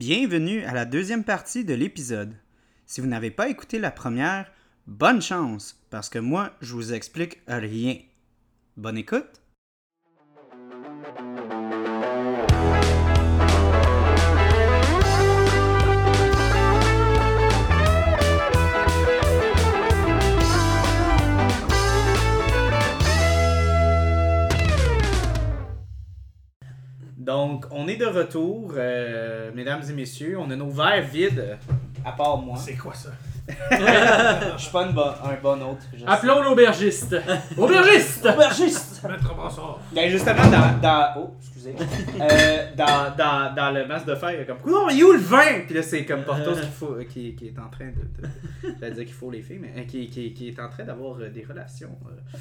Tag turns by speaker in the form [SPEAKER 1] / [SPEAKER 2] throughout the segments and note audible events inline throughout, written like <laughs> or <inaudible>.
[SPEAKER 1] Bienvenue à la deuxième partie de l'épisode. Si vous n'avez pas écouté la première, bonne chance, parce que moi, je vous explique rien. Bonne écoute! On est de retour, euh, mesdames et messieurs. On a nos verres vides, à part moi.
[SPEAKER 2] C'est quoi ça? <laughs>
[SPEAKER 1] Je suis pas une bo- un bon hôte.
[SPEAKER 3] Appelons l'aubergiste. Aubergiste!
[SPEAKER 1] Aubergiste!
[SPEAKER 2] Maître Brassard.
[SPEAKER 1] Ben justement, dans, dans, oh, excusez. Euh, dans, dans, dans le masque de fer, il y a comme, non, il est où le vin? Puis là, c'est comme Portos qui, faut, qui, qui est en train de, de j'allais dire qu'il faut les filles, mais euh, qui, qui, qui est en train d'avoir euh, des relations euh,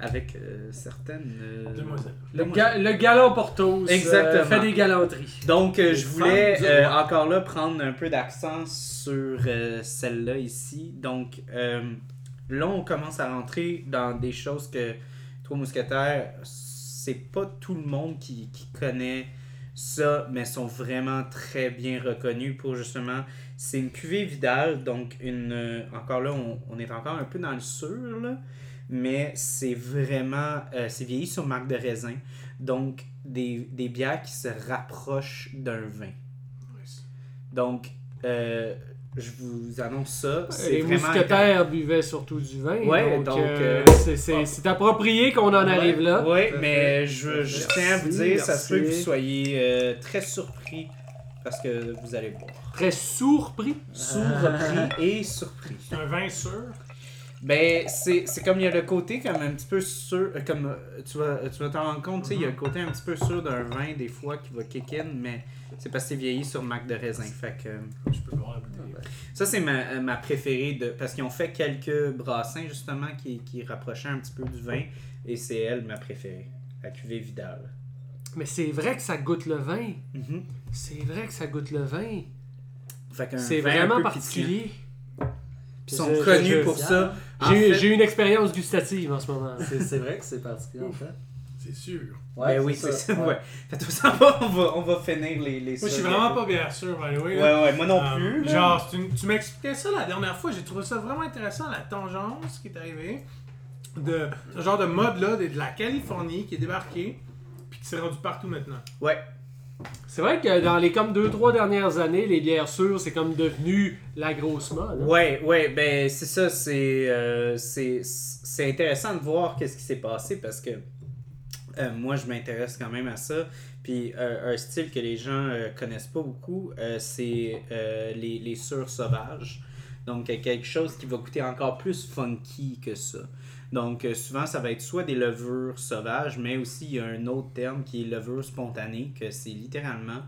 [SPEAKER 1] avec euh, certaines euh,
[SPEAKER 2] Demoiselle.
[SPEAKER 3] Le, ga- le galant Portos euh,
[SPEAKER 1] Exactement.
[SPEAKER 3] fait des galanteries.
[SPEAKER 1] Donc, euh, je voulais euh, encore là prendre un peu d'accent sur euh, celle-là ici. Donc, euh, là, on commence à rentrer dans des choses que Trois Mousquetaires, c'est pas tout le monde qui, qui connaît ça, mais sont vraiment très bien reconnus pour justement. C'est une cuvée Vidal, donc une. euh, encore là, on, on est encore un peu dans le sûr, là, mais c'est vraiment. euh, c'est vieilli sur marque de raisin. Donc, des, des bières qui se rapprochent d'un vin. Donc, euh, je vous annonce ça.
[SPEAKER 3] Les mousquetaires buvaient surtout du vin.
[SPEAKER 1] Ouais,
[SPEAKER 3] donc, euh,
[SPEAKER 1] euh,
[SPEAKER 3] c'est- c'est approprié qu'on en arrive là.
[SPEAKER 1] Oui, mais je, je
[SPEAKER 4] Merci,
[SPEAKER 1] tiens à vous dire, ça se peut que vous soyez euh, très surpris parce que vous allez voir.
[SPEAKER 3] Très surpris.
[SPEAKER 1] Surpris <laughs> et surpris.
[SPEAKER 2] C'est un vin sûr.
[SPEAKER 1] Ben, c'est c'est comme il y a le côté comme un petit peu sûr, euh, comme euh, tu vas tu vas t'en rendre compte, tu sais, il y a le côté un petit peu sûr d'un vin des fois qui va kick in, mais c'est parce que c'est vieilli sur marque de raisin. Fait que euh,
[SPEAKER 2] Je peux voir
[SPEAKER 1] ça c'est ma, ma préférée de parce qu'ils ont fait quelques brassins justement qui, qui rapprochaient un petit peu du vin et c'est elle ma préférée, la cuvée Vidal.
[SPEAKER 3] Mais c'est vrai que ça goûte le vin.
[SPEAKER 1] Mhm.
[SPEAKER 3] C'est vrai que ça goûte le vin.
[SPEAKER 1] Fait qu'un
[SPEAKER 3] C'est
[SPEAKER 1] vin
[SPEAKER 3] vraiment particulier.
[SPEAKER 1] Puis Ils sont
[SPEAKER 3] Je-
[SPEAKER 1] connus
[SPEAKER 3] je-
[SPEAKER 1] pour ça. En
[SPEAKER 3] J'ai
[SPEAKER 1] fait-
[SPEAKER 3] j'ai une expérience gustative en ce moment. <laughs>
[SPEAKER 4] C'est c'est vrai que c'est particulier en fait.
[SPEAKER 2] C'est sûr.
[SPEAKER 1] ben oui, c'est ça. Ouais. Faites-toi ça on va, on va finir les, les
[SPEAKER 2] Moi, je suis vraiment pas bien sûr, by the way.
[SPEAKER 1] Ouais, ouais, moi non
[SPEAKER 2] Euh,
[SPEAKER 1] plus. là.
[SPEAKER 2] Genre, tu, tu m'expliquais ça la dernière fois, j'ai trouvé ça vraiment intéressant, la tangence qui est arrivée. De ce genre de mode-là, de, de la Californie qui est débarqué, puis qui s'est rendu partout maintenant.
[SPEAKER 1] Ouais.
[SPEAKER 3] C'est vrai que dans les comme 2-3 dernières années, les bières sûres, c'est comme devenu la grosse mode. hein.
[SPEAKER 1] Ouais, ouais, ben c'est ça, c'est euh, c'est intéressant de voir qu'est-ce qui s'est passé parce que euh, moi je m'intéresse quand même à ça. Puis euh, un style que les gens connaissent pas beaucoup, c'est les, les sures sauvages. Donc euh, quelque chose qui va coûter encore plus funky que ça. Donc euh, souvent ça va être soit des levures sauvages, mais aussi il y a un autre terme qui est levure spontanée, que c'est littéralement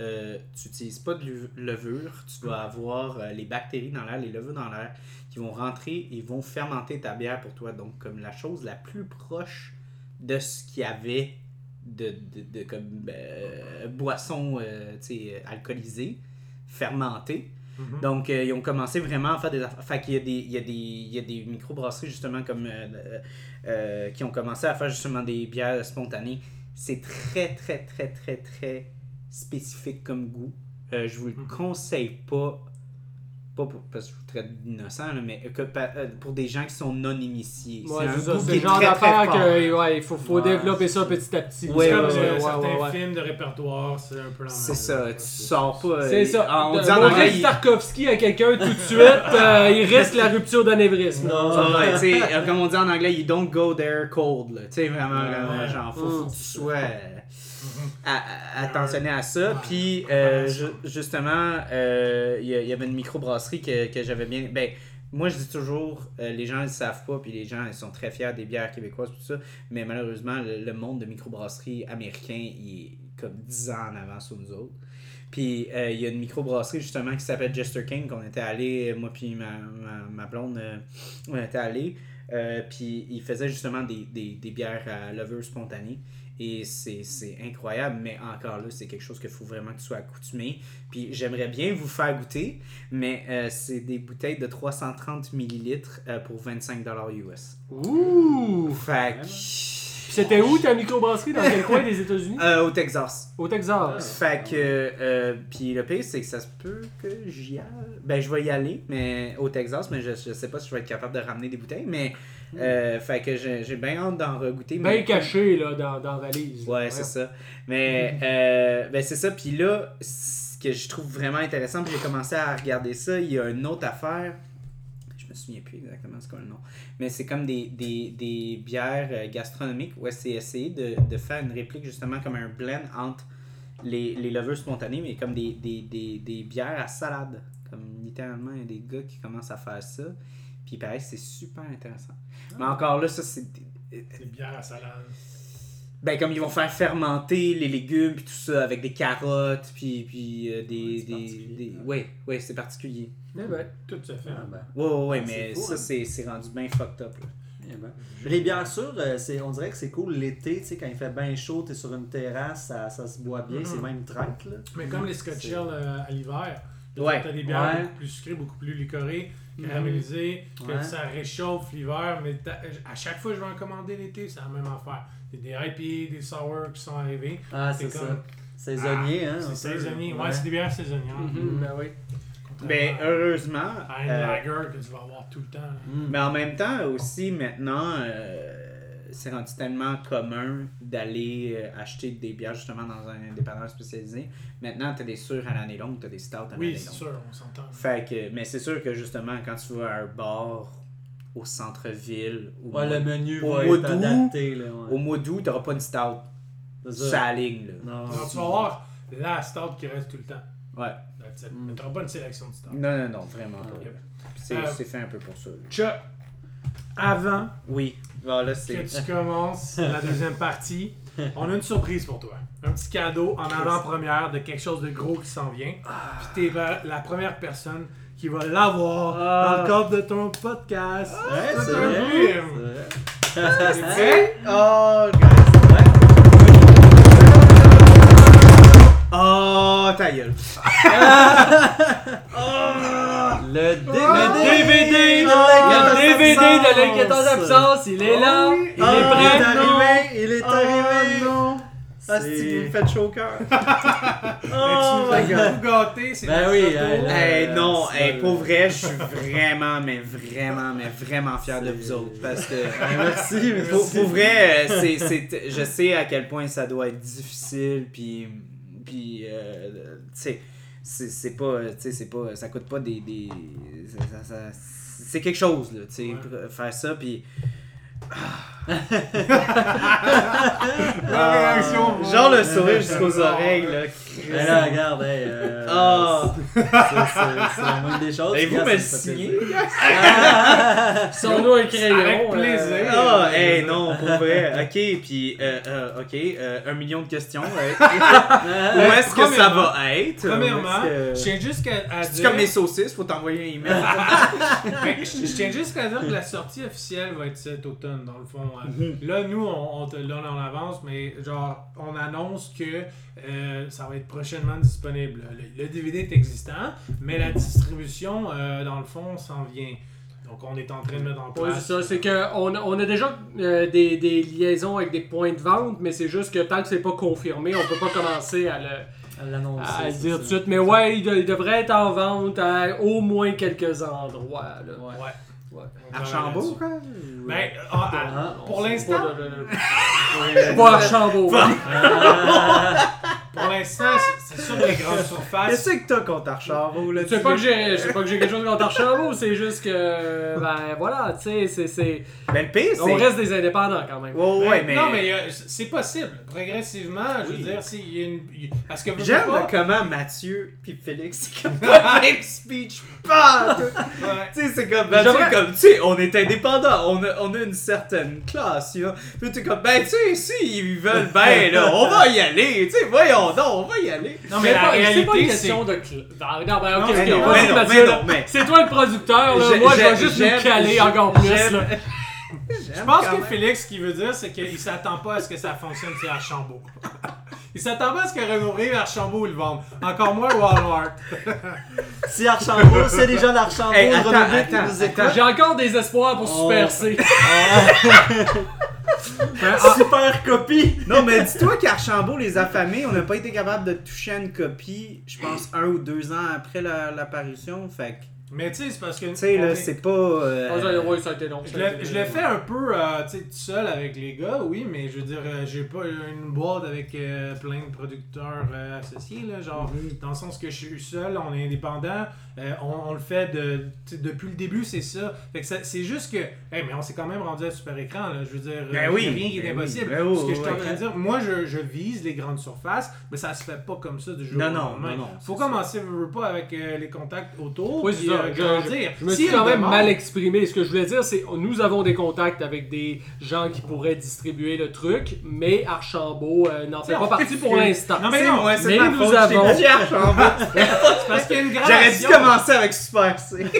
[SPEAKER 1] euh, tu n'utilises pas de lev- levure, tu vas avoir les bactéries dans l'air, les levures dans l'air, qui vont rentrer et vont fermenter ta bière pour toi. Donc, comme la chose la plus proche de ce qu'il y avait de, de, de comme euh, boisson alcoolisée, fermentée.
[SPEAKER 2] Mhm.
[SPEAKER 1] Donc, euh, ils ont commencé vraiment à faire des affaires. Fait qu'il y a des, il y a des, il y a des microbrasseries, justement, comme, euh, euh, qui ont commencé à faire justement des bières spontanées. C'est très, très, très, très, très spécifique comme goût. Je vous le
[SPEAKER 2] Mhm.
[SPEAKER 1] conseille pas, pas pour- parce que je vous traite d'innocent, là, mais que, euh, pour des gens qui sont non initiés.
[SPEAKER 3] Ouais,
[SPEAKER 1] c'est un
[SPEAKER 3] c'est genre d'affaire
[SPEAKER 1] fort.
[SPEAKER 3] que ouais, il faut, faut
[SPEAKER 4] Ouais,
[SPEAKER 3] développer ça petit à petit.
[SPEAKER 1] Ouais,
[SPEAKER 2] C'est comme
[SPEAKER 3] ouais,
[SPEAKER 2] euh,
[SPEAKER 3] ouais,
[SPEAKER 2] certains
[SPEAKER 3] ouais, ouais.
[SPEAKER 2] films de répertoire, c'est un peu
[SPEAKER 1] C'est ça, tu sors pas. euh,
[SPEAKER 3] C'est ça.
[SPEAKER 1] On dit en
[SPEAKER 3] montrer
[SPEAKER 1] anglais. il-
[SPEAKER 3] Tarkovsky à quelqu'un tout de suite, euh, il risque la rupture d'anévrisme. là.
[SPEAKER 1] Ouais, tu sais, euh, comme on dit en anglais, you don't go there cold. là. Tu sais, vraiment,
[SPEAKER 2] Ouais,
[SPEAKER 1] vraiment,
[SPEAKER 2] ouais.
[SPEAKER 1] genre, faut, faut
[SPEAKER 3] Mm.
[SPEAKER 1] que tu sois euh, à- à- attentionné à ça. Puis, euh, ju- justement, euh, il y, avait une microbrasserie que, que j'avais bien. Ben, moi, je dis toujours, euh, les gens ne le savent pas, puis les gens ils sont très fiers des bières québécoises, tout ça. Mais malheureusement, le, le monde de microbrasserie américain, il est comme 10 ans en avance sur nous autres. Puis euh, il y a une microbrasserie justement qui s'appelle Jester King qu'on était allé, moi puis ma, ma, ma blonde, euh, on était allé. Euh, puis il faisait justement des, des, des bières à levure spontanée. Et c'est c'est incroyable, mais encore là, c'est quelque chose qu'il faut vraiment que tu sois accoutumé. Puis j'aimerais bien vous faire goûter, mais euh, c'est des bouteilles de 330 millilitres euh, pour 25$ US.
[SPEAKER 3] Ouh!
[SPEAKER 1] Fait que-
[SPEAKER 3] C'était où ta microbrasserie? Dans quel coin des États-Unis?
[SPEAKER 1] Euh, au Texas.
[SPEAKER 3] Au Texas.
[SPEAKER 1] Fait que, euh, puis le pire, c'est que ça se peut que j'y aille. Ben, je vais y aller, mais au Texas, mais je, je sais pas si je vais être capable de ramener des bouteilles, mais, euh, fait que j'ai bien hâte d'en regoûter.
[SPEAKER 3] Bien
[SPEAKER 1] mais-
[SPEAKER 3] caché là, dans, dans la valise.
[SPEAKER 1] Ouais, c'est ça. Mais, euh, ben, c'est ça. Puis là, ce que je trouve vraiment intéressant, puis j'ai commencé à regarder ça, il y a une autre affaire. Je me souviens plus exactement c'est quoi le nom. Mais c'est comme des, des, des bières euh, gastronomiques où c'est essayer de, de faire une réplique justement comme un blend entre les, les levures spontanées, mais comme des, des, des, des bières à salade. Comme littéralement, il y a des gars qui commencent à faire ça. Puis pareil, c'est super intéressant. Mais encore là, ça, c'est.
[SPEAKER 2] C'est bière à salade.
[SPEAKER 1] Ben, comme ils vont faire fermenter les légumes puis tout ça avec des carottes puis, puis euh, des. des, des-
[SPEAKER 4] ouais.
[SPEAKER 1] ouais, ouais, c'est particulier.
[SPEAKER 3] Eh ben,
[SPEAKER 2] Tout se fait.
[SPEAKER 4] Ah, ben,
[SPEAKER 1] Ouais, ouais, ouais,
[SPEAKER 4] Ah, c'est
[SPEAKER 1] mais
[SPEAKER 4] fou,
[SPEAKER 1] ça,
[SPEAKER 4] hein.
[SPEAKER 1] c'est c'est rendu bien fucked up. Là.
[SPEAKER 4] eh ben. Les bières sûres, euh, c'est, on dirait que c'est cool l'été, tu sais, quand il fait bien chaud, t'es sur une terrasse, ça, ça se boit bien, c'est même traite, là.
[SPEAKER 2] Mais comme les Scotch euh, à l'hiver,
[SPEAKER 1] Ouais.
[SPEAKER 2] t'as des bières
[SPEAKER 4] Ouais.
[SPEAKER 2] beaucoup plus sucrées, beaucoup plus liquorées,
[SPEAKER 4] Mhm.
[SPEAKER 2] caramélisées, que ça réchauffe l'hiver. Mais à chaque fois que je vais en commander l'été, c'est la même affaire. Des IPA, des sour qui sont arrivés.
[SPEAKER 4] Ah, c'est
[SPEAKER 2] C'est
[SPEAKER 4] ça.
[SPEAKER 2] comme-
[SPEAKER 4] Saisonnier, hein.
[SPEAKER 2] C'est saisonnier. Ouais, c'est des bières saisonnières.
[SPEAKER 3] mhm, ben oui.
[SPEAKER 2] Contrairement
[SPEAKER 1] heureusement.
[SPEAKER 2] à une
[SPEAKER 1] euh,
[SPEAKER 2] lager que tu vas avoir tout le temps. là.
[SPEAKER 4] Mm.
[SPEAKER 1] mais en même temps, aussi, maintenant, euh, c'est rendu tellement commun d'aller euh, acheter des bières justement dans un dépanneur spécialisé. Maintenant, t'as des sûrs à l'année longue, t'as des stouts à l'année
[SPEAKER 2] Oui,
[SPEAKER 1] longue.
[SPEAKER 2] c'est sûr, on s'entend.
[SPEAKER 1] Fait que, mais c'est sûr que justement, quand tu vas à un bar au centre-ville, au,
[SPEAKER 4] Ouais,
[SPEAKER 1] mois-
[SPEAKER 4] le menu
[SPEAKER 1] au
[SPEAKER 4] va
[SPEAKER 1] mois
[SPEAKER 4] être
[SPEAKER 1] d'août,
[SPEAKER 4] adapté, là. ouais.
[SPEAKER 1] au mois d'août, t'auras pas une stout
[SPEAKER 4] ça.
[SPEAKER 1] la ligne. Là.
[SPEAKER 4] Non,
[SPEAKER 2] Alors, tu vas avoir la stout qui reste tout le temps.
[SPEAKER 1] Ouais.
[SPEAKER 2] That's it.
[SPEAKER 4] Mm.
[SPEAKER 2] Pas une sélection de stout.
[SPEAKER 1] Non, non, non, vraiment pas.
[SPEAKER 2] Yep.
[SPEAKER 1] C'est
[SPEAKER 2] Euh,
[SPEAKER 1] c'est fait un peu pour ça. là.
[SPEAKER 2] Chuck, avant
[SPEAKER 1] Oui, voilà,
[SPEAKER 2] que
[SPEAKER 1] c'est.
[SPEAKER 2] tu commences la deuxième partie, on a une surprise pour toi. Un petit cadeau en avant-première de quelque chose de gros qui s'en vient. Puis t'es la la première personne qui va l'avoir
[SPEAKER 1] Ah.
[SPEAKER 2] dans le cadre de ton podcast.
[SPEAKER 4] Ouais, c'est
[SPEAKER 2] un
[SPEAKER 4] vrai.
[SPEAKER 2] film.
[SPEAKER 4] c'est vrai. <laughs>
[SPEAKER 2] Prêt? <laughs>
[SPEAKER 1] Oh, Oh, ta gueule. <laughs>
[SPEAKER 4] Le DVD!
[SPEAKER 3] Le DVD,
[SPEAKER 4] de
[SPEAKER 3] le DVD de l'inquiétant d'absence, il est là, il est
[SPEAKER 4] Il est
[SPEAKER 3] prêt.
[SPEAKER 4] arrivé! Il est
[SPEAKER 1] Oh,
[SPEAKER 4] arrivé!
[SPEAKER 1] non. Ah,
[SPEAKER 4] C'est-
[SPEAKER 1] vous me faites chaud au cœur. <laughs> Oh
[SPEAKER 2] tu
[SPEAKER 1] my god.
[SPEAKER 2] tout gâté, c'est
[SPEAKER 4] Ben
[SPEAKER 2] notre
[SPEAKER 4] oui,
[SPEAKER 2] photo.
[SPEAKER 4] hey,
[SPEAKER 1] non,
[SPEAKER 4] c'est
[SPEAKER 1] hey,
[SPEAKER 4] ça,
[SPEAKER 1] pour vrai, je suis vraiment, mais vraiment, mais vraiment fier de vous autres. Parce que. <laughs>
[SPEAKER 4] Merci, merci.
[SPEAKER 1] Pour, pour vrai, euh, c'est, c'est- je sais à quel point ça doit être difficile, puis, puis euh, tu sais, c'est, pas, tu sais, c'est pas, ça coûte pas des, des ça- ça- ça- c'est quelque chose là, tu sais,
[SPEAKER 2] Ouais.
[SPEAKER 1] faire ça, puis
[SPEAKER 2] La réaction.
[SPEAKER 1] genre le sourire jusqu'aux oreilles là.
[SPEAKER 4] Mais là, regarde, hey, euh,
[SPEAKER 1] Ah.
[SPEAKER 4] c'est c'est- c'est la moindre des choses.
[SPEAKER 1] Et vous me le signez?
[SPEAKER 4] plaisir. <laughs>
[SPEAKER 3] Sans-nous un crayon.
[SPEAKER 2] Avec plaisir.
[SPEAKER 1] Ah, hey, non, pour vrai. Ok, puis, euh, euh, ok, euh, un million de questions. ouais. <laughs> Où est-ce que ça va être?
[SPEAKER 2] Premièrement, je tiens juste à, à
[SPEAKER 1] C'est
[SPEAKER 2] dire.
[SPEAKER 1] comme les saucisses, faut t'envoyer un email. <laughs>
[SPEAKER 2] Ben, je, je tiens juste à dire que la sortie officielle va être cet automne, dans le fond. Euh, Là, nous, on, on te le donne en avance, mais genre, on annonce que euh, ça va être prochainement disponible. Le, le DVD est existant, mais la distribution, euh, dans le fond, s'en vient. Donc, on est en train de mettre en place.
[SPEAKER 3] c'est ça, c'est qu'on a, on a déjà euh, des, des liaisons avec des points de vente, mais c'est juste que tant que c'est pas confirmé, on peut pas commencer à le,
[SPEAKER 4] À l'annoncer.
[SPEAKER 3] à le dire tout de suite. Mais ouais, il, de- il devrait être en vente à au moins quelques endroits. Là.
[SPEAKER 4] Ouais.
[SPEAKER 2] Ouais.
[SPEAKER 1] Archambault, quoi?
[SPEAKER 2] Ben, ah, ah,
[SPEAKER 4] Ah,
[SPEAKER 2] pour l'instant,
[SPEAKER 3] Pas, de-
[SPEAKER 2] pour l'instant, c'est- sur les grandes surfaces.
[SPEAKER 1] Qu'est-ce que t'as contre Archambault, là?
[SPEAKER 3] C'est pas que j'ai c'est pas que j'ai quelque chose contre Archambault, c'est juste que ben voilà, tu sais, c'est c'est
[SPEAKER 1] Ben, le pire, c'est...
[SPEAKER 3] on reste des indépendants quand même.
[SPEAKER 1] Ouais, ouais, mais...
[SPEAKER 2] Non, mais euh, c'est possible. Progressivement, je veux dire, s'il y a une. Parce que.
[SPEAKER 1] J'aime
[SPEAKER 2] pas-
[SPEAKER 1] comment Mathieu puis Félix, c'est comme <laughs> pas même speech. Pas!
[SPEAKER 2] Ouais.
[SPEAKER 1] Tu sais, c'est comme, Mathieu, comme, tu sais, on est indépendant, on a, on a une certaine classe, là. Puis t'es comme, ben, tu sais, si ils veulent ben, là, on va y aller, tu sais, voyons donc, on va y aller.
[SPEAKER 2] Non,
[SPEAKER 3] C'est
[SPEAKER 2] mais la
[SPEAKER 3] pas, c'est pas une
[SPEAKER 2] c'est.
[SPEAKER 3] question de. cl- Non, non, ben, ok,
[SPEAKER 1] mais non, mais non, mais non, mais-
[SPEAKER 3] C'est toi le producteur, là. Moi, je vais juste nous caler encore plus, là. <laughs>
[SPEAKER 2] Je pense que Félix, ce qu'il veut dire, c'est qu'il s'attend pas à ce que ça fonctionne chez Archambault. Il s'attend pas à ce que Renault Rive, Archambault, ils le vendent. Encore moins Walmart. <laughs>
[SPEAKER 4] Si Archambault, c'est les gens d'Archambault,
[SPEAKER 1] Hey, attends,
[SPEAKER 4] Renaud qui
[SPEAKER 1] attends,
[SPEAKER 4] nous.
[SPEAKER 3] J'ai encore des espoirs pour
[SPEAKER 4] Oh.
[SPEAKER 3] Super C. <laughs>
[SPEAKER 2] Ben, ah,
[SPEAKER 4] Super copie!
[SPEAKER 1] Non, mais dis-toi qu'Archambault, les affamés, on n'a pas été capable de toucher à une copie, je pense, un ou deux ans après la- l'apparition. Fait que,
[SPEAKER 2] mais tu sais, c'est parce que.
[SPEAKER 1] tu sais, là,
[SPEAKER 2] est-
[SPEAKER 1] c'est pas. euh,
[SPEAKER 3] Ah, ça, ouais, ça a été long.
[SPEAKER 2] Je l'ai fait un peu euh, tu sais, tout seul avec les gars, oui, mais je veux dire, euh, j'ai pas une boîte avec euh, plein de producteurs euh, associés, là, genre, dans le sens que je suis seul, on est indépendant, euh, on, on le fait de, depuis le début, c'est ça. Fait que ça- c'est juste que, hey, mais on s'est quand même rendu à super écran, là, je veux dire,
[SPEAKER 1] Ben
[SPEAKER 2] euh,
[SPEAKER 1] oui,
[SPEAKER 2] rien qui est
[SPEAKER 1] ben oui,
[SPEAKER 2] impossible.
[SPEAKER 1] ben
[SPEAKER 2] Ce que je suis en
[SPEAKER 1] oui,
[SPEAKER 2] train de dire, moi, je, je vise les grandes surfaces, mais ça se fait pas comme ça du jour
[SPEAKER 1] Non,
[SPEAKER 2] au lendemain.
[SPEAKER 1] non, non,
[SPEAKER 2] Faut commencer, veux, pas, avec euh, les contacts autour,
[SPEAKER 3] Oui, c'est ça.
[SPEAKER 2] euh,
[SPEAKER 3] Je-
[SPEAKER 2] grandir.
[SPEAKER 3] Je me suis
[SPEAKER 2] a
[SPEAKER 3] quand même
[SPEAKER 2] demande-
[SPEAKER 3] mal exprimé. Ce que je voulais dire, c'est nous avons des contacts avec des gens qui pourraient distribuer le truc, mais Archambault euh, n'en fait pas partie pour l'instant.
[SPEAKER 2] Non, mais non,
[SPEAKER 1] c'est
[SPEAKER 3] mais nous
[SPEAKER 1] je
[SPEAKER 3] avons-
[SPEAKER 1] dit Archambault.
[SPEAKER 2] c'est <laughs> parce qu'il y a une.
[SPEAKER 1] Commencer avec Super C. <laughs>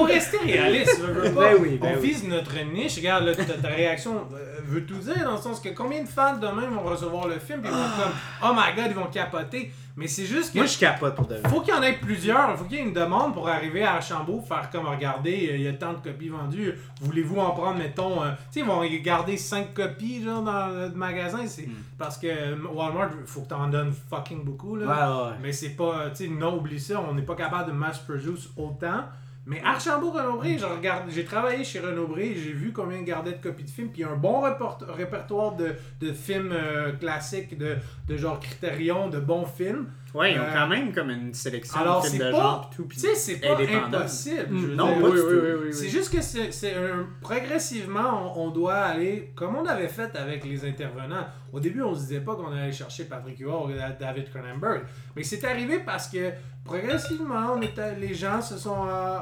[SPEAKER 2] Faut rester réaliste. veux, veux <laughs> pas.
[SPEAKER 1] Ben oui, ben
[SPEAKER 2] on
[SPEAKER 1] oui.
[SPEAKER 2] vise notre niche. Regarde, là, ta, ta réaction euh, veut tout dire dans le sens que combien de fans demain vont recevoir le film et ils vont être comme Oh my god, ils vont capoter. Mais c'est juste que.
[SPEAKER 1] Moi, je capote pour de vrai.
[SPEAKER 2] faut qu'il y en ait plusieurs, faut qu'il y ait une demande pour arriver à Archambault, faire comme regardez, euh, il y a tant de copies vendues, voulez-vous en prendre, mettons, euh, tu sais, ils vont garder 5 copies genre dans le magasin, c'est
[SPEAKER 1] Hmm.
[SPEAKER 2] parce que Walmart, faut que t'en donnes fucking beaucoup là.
[SPEAKER 1] Ouais, ouais.
[SPEAKER 2] Mais c'est pas, tu sais, non, oublie ça, on n'est pas capable de mass produce autant. Mais Archambault regarde- j'ai travaillé chez Renaud-Bré, j'ai vu combien ils gardaient de copies de films, puis il un bon report- répertoire de, de films euh, classiques, de, de genre Criterion, de bons films.
[SPEAKER 1] Ouais, ils ont
[SPEAKER 2] Euh,
[SPEAKER 1] quand même comme une sélection
[SPEAKER 2] Alors,
[SPEAKER 1] de films
[SPEAKER 2] c'est
[SPEAKER 1] de
[SPEAKER 2] pas,
[SPEAKER 1] genre tout.
[SPEAKER 2] tu sais, c'est pas impossible. je veux
[SPEAKER 1] Non,
[SPEAKER 2] dire.
[SPEAKER 1] pas
[SPEAKER 3] oui, oui, oui.
[SPEAKER 2] C'est juste que c'est progressivement, on, on doit aller comme on avait fait avec les intervenants. Au début, on se disait pas qu'on allait chercher Patrick Huard ou David Cronenberg, mais c'est arrivé parce que progressivement, on était, les gens se sont euh,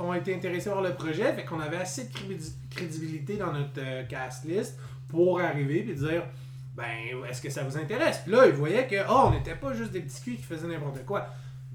[SPEAKER 2] ont été intéressés par le projet, fait qu'on avait assez de crédi- crédibilité dans notre euh, cast list pour arriver et dire ben est-ce que ça vous intéresse? Puis là, ils voyaient que oh, on n'était pas juste des petits culs qui faisaient n'importe quoi.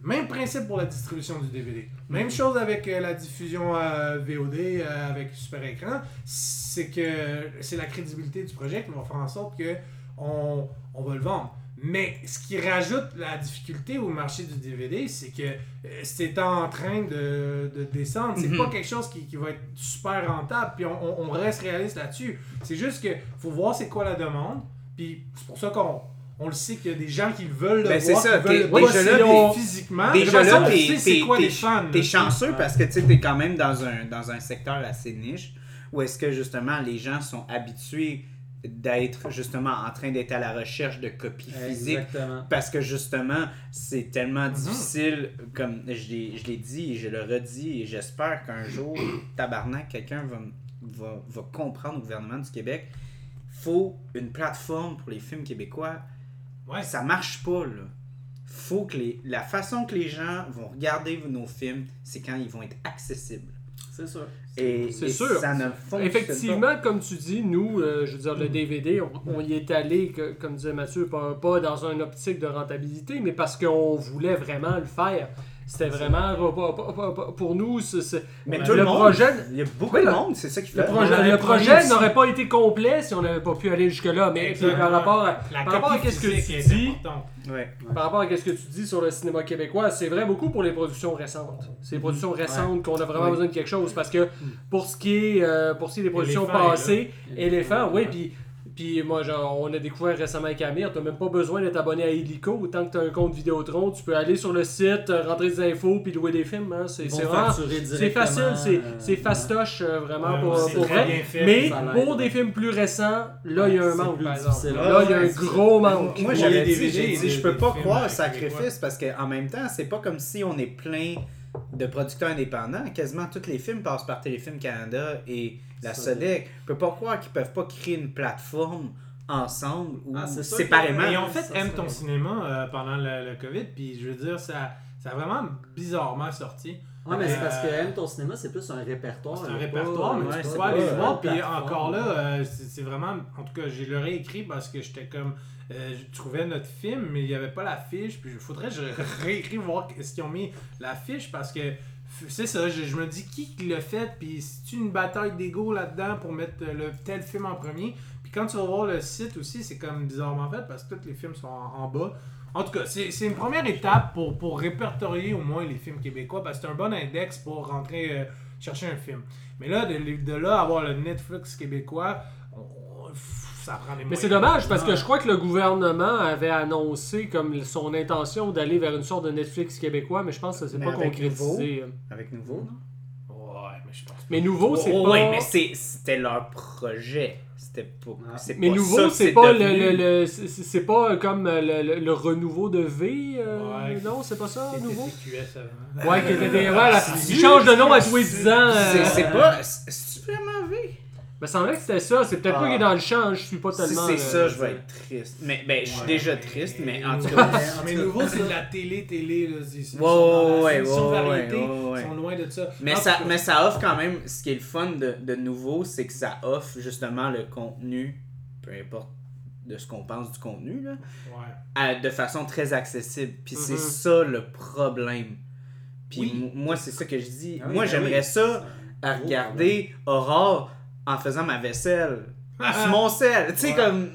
[SPEAKER 2] Même principe pour la distribution du DVD. Même chose avec euh, la diffusion VOD avec Super Écran. C'est que c'est la crédibilité du projet qui va faire en sorte que on, on va le vendre. Mais ce qui rajoute la difficulté au marché du DVD, c'est que euh, c'est en train de, de descendre. C'est
[SPEAKER 1] Mhm.
[SPEAKER 2] pas quelque chose qui, qui va être super rentable. Puis on, on- on reste réaliste là-dessus. C'est juste que faut voir c'est quoi la demande. Puis c'est pour ça qu'on on le sait qu'il y a des gens qui veulent le
[SPEAKER 1] Ben, c'est
[SPEAKER 2] voir,
[SPEAKER 1] ça,
[SPEAKER 2] qui veulent le
[SPEAKER 1] déjà là,
[SPEAKER 2] physiquement.
[SPEAKER 1] Déjà là,
[SPEAKER 2] c'est quoi les fans.
[SPEAKER 1] t'es chanceux parce que tu t'es quand même dans un, dans un secteur assez niche où est-ce que justement les gens sont habitués d'être justement en train d'être à la recherche de copies physiques
[SPEAKER 4] Exactement.
[SPEAKER 1] parce que justement c'est tellement
[SPEAKER 2] Mhm.
[SPEAKER 1] difficile comme je l'ai je l'ai dit et je le redis et j'espère qu'un jour <coughs> tabarnak quelqu'un va, va comprendre au gouvernement du Québec faut une plateforme pour les films québécois
[SPEAKER 2] Ouais,
[SPEAKER 1] ça marche pas là. Faut que les, la façon que les gens vont regarder nos films, c'est quand ils vont être accessibles.
[SPEAKER 4] C'est sûr.
[SPEAKER 1] Et,
[SPEAKER 3] sûr.
[SPEAKER 1] ça ne fonctionne
[SPEAKER 3] Effectivement, comme tu dis, nous, euh, je veux dire, le DVD, on, on y est allé, que- comme disait Mathieu, pas, pas dans une optique de rentabilité, mais parce qu'on voulait vraiment le faire. C'était vraiment, pas- pas- pas- pas- pour nous, c'est- c'est-
[SPEAKER 1] Mais
[SPEAKER 3] le
[SPEAKER 1] tout le, monde,
[SPEAKER 3] projet,
[SPEAKER 1] il y a beaucoup
[SPEAKER 3] Oui,
[SPEAKER 1] de
[SPEAKER 3] le-
[SPEAKER 1] monde, c'est ça qui fait.
[SPEAKER 3] le projet, le projet n'aurait pas été complet si on n'avait pas pu aller jusque-là. Mais puis, par rapport à,
[SPEAKER 2] la
[SPEAKER 3] par rapport à qu'est-ce que tu dis.
[SPEAKER 1] Ouais.
[SPEAKER 3] par rapport à ce que tu dis sur le cinéma québécois, c'est vrai beaucoup pour les productions récentes. C'est les productions récentes qu'on a vraiment besoin de quelque chose parce que pour ce qui est, euh, pour ce qui est des productions passées,
[SPEAKER 4] là.
[SPEAKER 3] Éléphant, oui, puis puis moi, genre, on a découvert récemment avec Amir, t'as même pas besoin d'être abonné à Illico. Tant que t'as un compte Vidéotron, tu peux aller sur le site, euh, rentrer des infos, puis louer des films. Hein. C'est vraiment... C'est facile, c'est
[SPEAKER 4] euh,
[SPEAKER 3] c'est fastoche euh, vraiment
[SPEAKER 2] Ouais,
[SPEAKER 3] pour,
[SPEAKER 2] c'est
[SPEAKER 3] pour vrai.
[SPEAKER 2] bien fait,
[SPEAKER 3] Mais pour des films plus récents, là, il y a un
[SPEAKER 4] C'est
[SPEAKER 3] manque,
[SPEAKER 4] plus
[SPEAKER 3] par exemple.
[SPEAKER 4] difficile.
[SPEAKER 3] Là, il y a un gros manque.
[SPEAKER 1] Moi, j'avais dit, j'ai dit, je peux pas croire sacrifice parce qu'en même temps, c'est pas comme si on est plein de producteurs indépendants. Quasiment tous les films passent par Téléfilm Canada et la. Sodec. Je peux pas croire qu'ils peuvent pas créer une plateforme ensemble ou
[SPEAKER 4] Ah,
[SPEAKER 1] séparément.
[SPEAKER 2] Mais ils ont fait
[SPEAKER 4] ça
[SPEAKER 2] Aime ton cinéma euh, pendant le, le COVID, puis je veux dire, ça, ça a vraiment bizarrement sorti.
[SPEAKER 4] Ouais, mais c'est
[SPEAKER 2] Euh,
[SPEAKER 4] parce que Aime ton cinéma, c'est plus un répertoire.
[SPEAKER 2] C'est un répertoire,
[SPEAKER 4] pas-
[SPEAKER 2] mais
[SPEAKER 4] ouais,
[SPEAKER 2] tu
[SPEAKER 4] c'est
[SPEAKER 2] peux aller voir. Puis encore là, euh, c'est c'est vraiment. En tout cas, j'ai le réécrit parce que j'étais comme. Euh, je trouvais notre film, mais il n'y avait pas la fiche. Puis il faudrait que je réécris voir est-ce qu'ils ont mis la fiche parce que. C'est ça, je, me dis qui l'a fait, puis c'est une bataille d'ego là-dedans pour mettre euh, le tel film en premier? Puis quand tu vas voir le site aussi, c'est comme bizarrement fait parce que tous les films sont en, bas. En tout cas, c'est une première étape pour, pour répertorier au moins les films québécois parce que c'est un bon index pour rentrer euh, chercher un film. Mais là, de, de là, avoir le Netflix québécois, ça prend des
[SPEAKER 3] Mais c'est dommage parce que je crois que le gouvernement avait annoncé comme son intention d'aller vers une sorte de Netflix québécois, mais je pense que ça s'est pas
[SPEAKER 1] avec
[SPEAKER 3] concrétisé.
[SPEAKER 1] Avec nouveau, non?
[SPEAKER 2] Ouais, mais je pense
[SPEAKER 3] Mais nouveau, c'est
[SPEAKER 1] Oh,
[SPEAKER 3] pas.
[SPEAKER 1] ouais, mais c'est- c'était leur projet. C'était pas.
[SPEAKER 4] Ah.
[SPEAKER 3] Mais
[SPEAKER 1] pas
[SPEAKER 3] nouveau, c'est pas le,
[SPEAKER 1] devenu.
[SPEAKER 3] le, le- c'est c'est pas comme euh, le, le- le renouveau de V. euh,
[SPEAKER 2] Ouais.
[SPEAKER 3] Non, c'est pas ça, nouveau?
[SPEAKER 2] Avant.
[SPEAKER 3] Ouais, qui était des. Voilà, il change de nom à tous les 10 ans. euh,
[SPEAKER 1] C'est c'est pas. C'est vraiment V?
[SPEAKER 3] Me semblait que c'était ça. C'est peut-être
[SPEAKER 1] Ah.
[SPEAKER 3] pas qu'il est dans le champ, je suis pas
[SPEAKER 1] Si
[SPEAKER 3] tellement.
[SPEAKER 1] c'est
[SPEAKER 3] euh,
[SPEAKER 1] ça, je vais être triste. Mais ben, je suis
[SPEAKER 2] Ouais,
[SPEAKER 1] déjà
[SPEAKER 2] mais-
[SPEAKER 1] triste, mais en tout
[SPEAKER 2] Mais-
[SPEAKER 1] cas. <laughs>
[SPEAKER 2] Mais nouveau, c'est de la là. C'est- c'est-
[SPEAKER 1] Ouais, ouais, ouais,
[SPEAKER 2] variété,
[SPEAKER 1] ouais,
[SPEAKER 2] sont loin de ça.
[SPEAKER 1] Mais
[SPEAKER 2] En
[SPEAKER 1] ça, mais ça offre quand même, ce qui est le fun de, de nouveau, c'est que ça offre justement le contenu, peu importe de ce qu'on pense du contenu, là,
[SPEAKER 2] Ouais.
[SPEAKER 1] à- de façon très accessible. Puis c'est
[SPEAKER 3] Mhm.
[SPEAKER 1] ça le problème. Puis
[SPEAKER 4] Oui.
[SPEAKER 1] moi, c'est ça que je dis.
[SPEAKER 4] Ah
[SPEAKER 1] moi,
[SPEAKER 4] ben
[SPEAKER 1] j'aimerais
[SPEAKER 4] oui.
[SPEAKER 1] ça à regarder Aurore en faisant ma vaisselle. sur mon sel. Tu sais,
[SPEAKER 2] Ouais.
[SPEAKER 1] comme.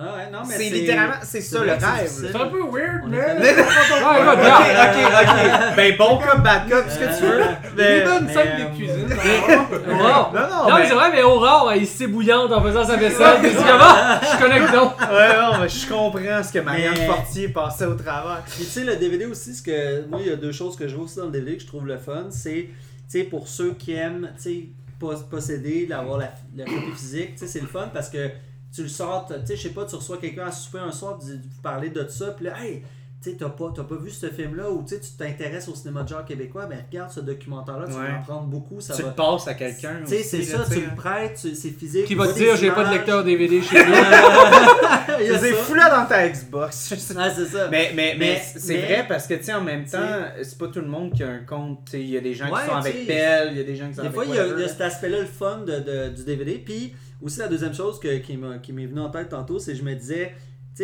[SPEAKER 4] Ah ouais, non, mais
[SPEAKER 1] C'est littéralement, c'est ça le
[SPEAKER 4] c'est
[SPEAKER 1] rêve.
[SPEAKER 2] C'est un peu weird, mais.
[SPEAKER 1] Mais- <laughs> ok, ok, ok. Ben, bon cop, bad cop, ce que tu veux.
[SPEAKER 2] Des
[SPEAKER 1] Mais-
[SPEAKER 2] bonnes
[SPEAKER 4] mais,
[SPEAKER 2] scènes
[SPEAKER 4] euh,
[SPEAKER 2] de cuisine. <laughs>
[SPEAKER 3] Aurore.
[SPEAKER 1] Non, non,
[SPEAKER 3] Non, mais c'est vrai, mais Aurore, elle est si bouillante en faisant sa vaisselle. Puis comment? Je connecte donc.
[SPEAKER 1] Ouais, non, mais je comprends ce que Marianne
[SPEAKER 4] Mais-
[SPEAKER 1] Fortier passait au travers.
[SPEAKER 4] Puis tu sais, le DVD aussi, ce que moi, il y a deux choses que je vois aussi dans le DVD que je trouve le fun, c'est, tu sais, pour ceux qui aiment, tu sais, posséder, d'avoir la, la copie physique, tu sais, c'est le fun parce que tu le sors, tu sais, je sais pas, tu reçois quelqu'un à souper un soir, puis vous parlez de ça, puis là, hey, tu sais, t'as pas, pas vu ce film-là, ou tu t'intéresses au cinéma de genre québécois, ben regarde ce documentaire-là, tu
[SPEAKER 1] Ouais.
[SPEAKER 4] vas en prendre beaucoup, ça
[SPEAKER 1] tu
[SPEAKER 4] va...
[SPEAKER 1] le passes à quelqu'un.
[SPEAKER 4] Tu sais, c'est ça, tu le
[SPEAKER 1] hein.
[SPEAKER 4] prêtes, c'est physique.
[SPEAKER 3] Qui va te dire,
[SPEAKER 4] des
[SPEAKER 3] j'ai pas de lecteur DVD <laughs> chez
[SPEAKER 4] a
[SPEAKER 1] C'est fou là dans ta Xbox. <laughs>
[SPEAKER 4] Ah, c'est ça.
[SPEAKER 1] Mais, mais, mais,
[SPEAKER 4] Mais-
[SPEAKER 1] c'est
[SPEAKER 4] mais-
[SPEAKER 1] vrai parce que, tu sais, en même temps, c'est pas tout le monde qui a un compte. Il y a des gens
[SPEAKER 4] Ouais,
[SPEAKER 1] qui sont avec
[SPEAKER 4] sais,
[SPEAKER 1] Pell, il y a des gens qui sont
[SPEAKER 4] Des
[SPEAKER 1] avec
[SPEAKER 4] fois, il y, a, y cet aspect-là, le fun de, de- du DVD. Puis aussi, la deuxième chose que- qui m'est venue en tête tantôt, c'est que je me disais,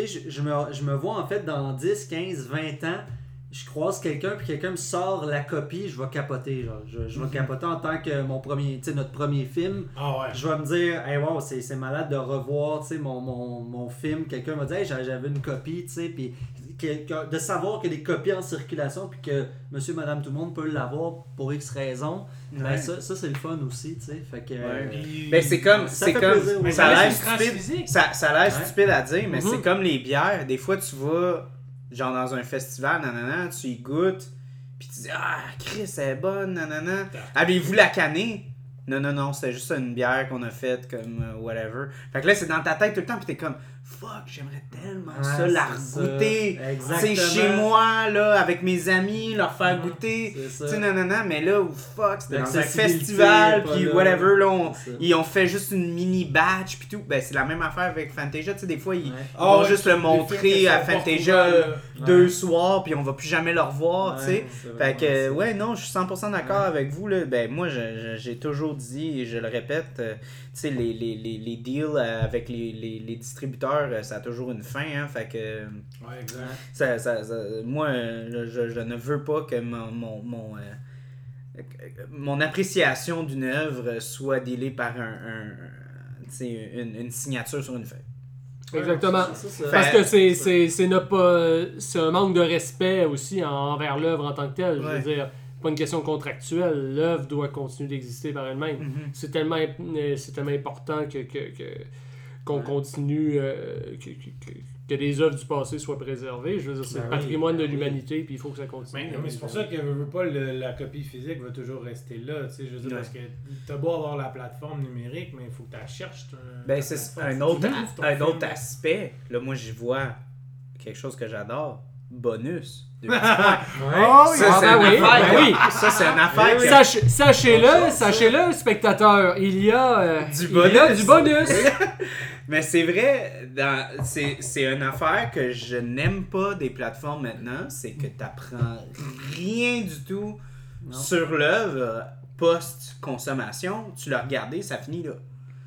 [SPEAKER 4] sais, je, je me, je me vois en fait dans 10, 15, 20 ans, je croise quelqu'un, puis quelqu'un me sort la copie, je vais capoter. Genre. Je, je vais
[SPEAKER 1] Mhm.
[SPEAKER 4] capoter en tant que mon premier, tu sais, notre premier film.
[SPEAKER 2] Ah ouais.
[SPEAKER 4] Je vais me dire, hey, wow, c'est malade de revoir tu sais, mon, mon, mon film. Quelqu'un m'a dit, hey, j'a- j'avais une copie, tu sais, puis que- que- de savoir qu'il y a des copies en circulation, puis que monsieur, madame, tout le monde peut l'avoir pour X raisons. Ben,
[SPEAKER 1] Ouais.
[SPEAKER 4] ça, ça c'est le fun aussi, tu sais. Fait que. euh,
[SPEAKER 1] Ben, c'est comme.
[SPEAKER 4] Ça
[SPEAKER 1] comme.
[SPEAKER 4] plaisir, oui.
[SPEAKER 1] Ça a
[SPEAKER 2] Mais
[SPEAKER 1] l'air stupide. Ça, ça a l'air
[SPEAKER 4] Ouais.
[SPEAKER 1] stupide à dire, mais
[SPEAKER 3] Mhm.
[SPEAKER 1] c'est comme les bières. Des fois, tu vas, genre, dans un festival, nanana, tu y goûtes, puis tu dis, ah, Chris, elle est bonne, nanana. Avez-vous la canner? Non, non, non, c'était juste une bière qu'on a faite, comme euh, whatever. Fait que là, c'est dans ta tête tout le temps, puis t'es comme, fuck, j'aimerais tellement ça,
[SPEAKER 4] Ouais,
[SPEAKER 1] la
[SPEAKER 4] c'est
[SPEAKER 1] goûter.
[SPEAKER 4] ça.
[SPEAKER 1] Tu
[SPEAKER 4] Exactement.
[SPEAKER 1] sais, chez moi, là, avec mes amis, leur faire goûter.
[SPEAKER 4] C'est.
[SPEAKER 1] Tu sais, non, non, non, mais là, où fuck, c'était dans un festival, puis whatever, là, on-
[SPEAKER 4] C'est
[SPEAKER 1] ils ont fait juste une mini batch, puis tout. Ben, c'est la même affaire avec Fantasia, tu sais, des fois, ils,
[SPEAKER 4] Ouais.
[SPEAKER 1] ils vont juste le montrer à Fantasia deux soirs, puis on va plus jamais le revoir, tu sais.
[SPEAKER 4] C'est
[SPEAKER 1] Fait que, ouais, non, je suis 100% d'accord avec vous. Là. Ben, moi, j'ai toujours dit, et je le répète, euh, tu sais, les, les, les, les deals euh, avec les, les, les distributeurs, euh, ça a toujours une fin. Hein, fait que,
[SPEAKER 2] Ouais, exact.
[SPEAKER 1] ça, ça, ça- moi, je, je ne veux pas que mon, mon, mon, euh, mon appréciation d'une œuvre soit dealée par un, un- une, une signature sur une feuille.
[SPEAKER 3] Exactement.
[SPEAKER 4] C'est ça, ça.
[SPEAKER 3] Parce que c'est, c'est, c'est, ne pas, c'est un manque de respect aussi en- envers l'œuvre en tant que telle. Je
[SPEAKER 1] Ouais.
[SPEAKER 3] veux dire, c'est pas une question contractuelle. L'œuvre doit continuer d'exister par elle-même. C'est tellement, euh, c'est tellement important que, que, que- qu'on
[SPEAKER 4] Ouais.
[SPEAKER 3] continue, euh, que, que, que- que les œuvres du passé soient préservées. Je veux dire, c'est
[SPEAKER 4] Ben
[SPEAKER 3] le
[SPEAKER 4] oui,
[SPEAKER 3] patrimoine de
[SPEAKER 4] ben oui.
[SPEAKER 3] l'humanité, puis il faut que ça continue.
[SPEAKER 2] Mais, mais c'est pour ça que veux, veux pas le- la copie physique va toujours rester là, tu sais, je veux dire, parce que t'as beau avoir la plateforme numérique, mais il faut que tu la cherches. ton-
[SPEAKER 1] Ben, c'est un autre, un aspect. Là, moi, j'y vois quelque chose que j'adore. Bonus. <laughs>
[SPEAKER 2] Oh, oui.
[SPEAKER 1] Ça,
[SPEAKER 3] Ah,
[SPEAKER 1] c'est
[SPEAKER 3] ben
[SPEAKER 1] une
[SPEAKER 3] oui,
[SPEAKER 1] affaire.
[SPEAKER 3] ben oui.
[SPEAKER 1] Ça, c'est une affaire.
[SPEAKER 3] Sach- sachez-le, sachez-le, spectateur, il y a, euh,
[SPEAKER 1] Du
[SPEAKER 3] il y a
[SPEAKER 1] bonus.
[SPEAKER 3] du bonus. <laughs>
[SPEAKER 1] Mais c'est vrai, c'est c'est une affaire que je n'aime pas des plateformes maintenant, c'est que tu apprends rien du tout
[SPEAKER 4] Non.
[SPEAKER 1] sur l'œuvre post-consommation. Tu l'as regardé, ça finit là.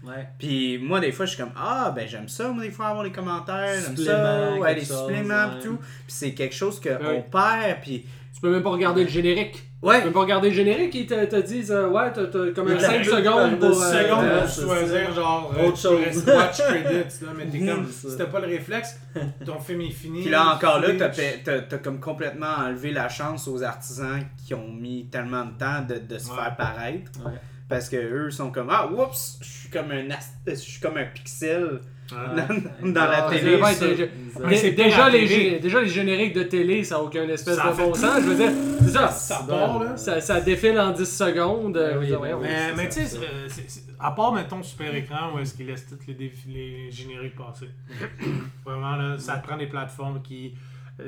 [SPEAKER 4] Ouais.
[SPEAKER 1] Puis moi, des fois, je suis comme Ah, ben j'aime ça, moi, des fois, avoir les commentaires, j'aime ça, ouais, les suppléments, pis tout. Puis c'est quelque chose qu'on perd, puis.
[SPEAKER 3] Tu peux même pas regarder le générique. Tu
[SPEAKER 1] Ouais,
[SPEAKER 3] peux pas regarder le générique, ils te, te disent, euh, ouais, t'as comme un
[SPEAKER 4] Il y a
[SPEAKER 3] 5
[SPEAKER 4] la
[SPEAKER 3] secondes pour.
[SPEAKER 4] par-dessus
[SPEAKER 3] euh,
[SPEAKER 2] secondes
[SPEAKER 4] ouais,
[SPEAKER 2] pour choisir genre
[SPEAKER 4] Autre
[SPEAKER 2] euh, tu
[SPEAKER 4] chose.
[SPEAKER 2] watch credits là, mais t'es <laughs> comme si t'as pas le réflexe, ton film est fini.
[SPEAKER 1] Puis là, encore là, t'as, fait- t'as, t'as comme complètement enlevé la chance aux artisans qui ont mis tellement de temps de, de se
[SPEAKER 2] Ouais.
[SPEAKER 1] faire paraître.
[SPEAKER 4] Ouais.
[SPEAKER 1] Parce que eux sont comme Ah, oups, je suis comme un, ast- je suis comme un pixel. Dans, dans la télé. ça.
[SPEAKER 2] pire
[SPEAKER 3] déjà, les,
[SPEAKER 2] télé.
[SPEAKER 3] gé- déjà, les génériques de télé, ça n'a aucun espèce
[SPEAKER 2] Ça
[SPEAKER 3] de bon sens. Je veux dire, c'est ça.
[SPEAKER 2] Ça part là.
[SPEAKER 3] Ça, ça défile en 10 secondes. euh,
[SPEAKER 4] oui, oui.
[SPEAKER 2] Mais,
[SPEAKER 4] ça,
[SPEAKER 2] tu sais,
[SPEAKER 4] ça.
[SPEAKER 2] à part, mettons, super écran où est-ce qu'ils laissent tous les, les génériques passer. <coughs> Vraiment, là, ça prend des plateformes qui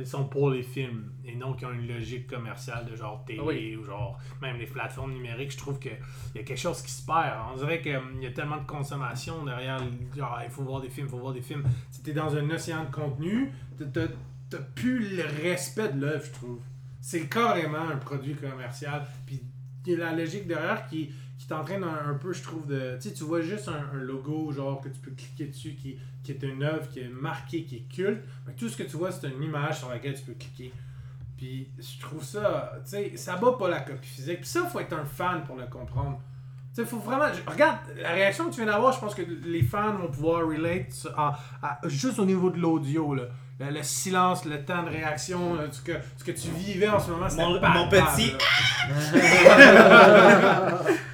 [SPEAKER 2] sont pour les films et non qui ont une logique commerciale de genre télé
[SPEAKER 3] Oui.
[SPEAKER 2] ou genre même les plateformes numériques. Je trouve qu'il y a quelque chose qui se perd. On dirait qu'il y a tellement de consommation derrière. Genre, il faut voir des films, il faut voir des films. Si t'es dans un océan de contenu, t'as- plus le respect de l'œuvre, je trouve. C'est carrément un produit commercial. Puis il y a la logique derrière qui, qui t'entraîne un, un peu, je trouve, de. Tu sais, tu vois juste un, un logo, genre, que tu peux cliquer dessus, qui, qui est une œuvre qui est marquée, qui est culte. Mais tout ce que tu vois, c'est une image sur laquelle tu peux cliquer. Puis je trouve ça. Tu sais, ça bat pas la copie physique. Puis ça, faut être un fan pour le comprendre. Tu sais, faut vraiment. Regarde, la réaction que tu viens d'avoir, je pense que les fans vont pouvoir relate à- juste au niveau de l'audio, là. Le, le silence, le temps de réaction, là, ce, que, ce que tu vivais en ce moment, c'était
[SPEAKER 1] Mon-
[SPEAKER 2] palpable,
[SPEAKER 1] mon petit-. <laughs>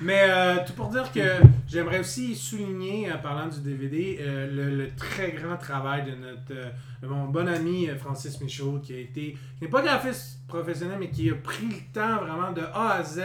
[SPEAKER 2] Mais euh, tout pour dire que j'aimerais aussi souligner, en parlant du DVD, euh, le, le très grand travail de notre euh, de mon bon ami euh, Francis Michaud, qui a été, qui n'est pas graphiste professionnel, mais qui a pris le temps vraiment de A à Z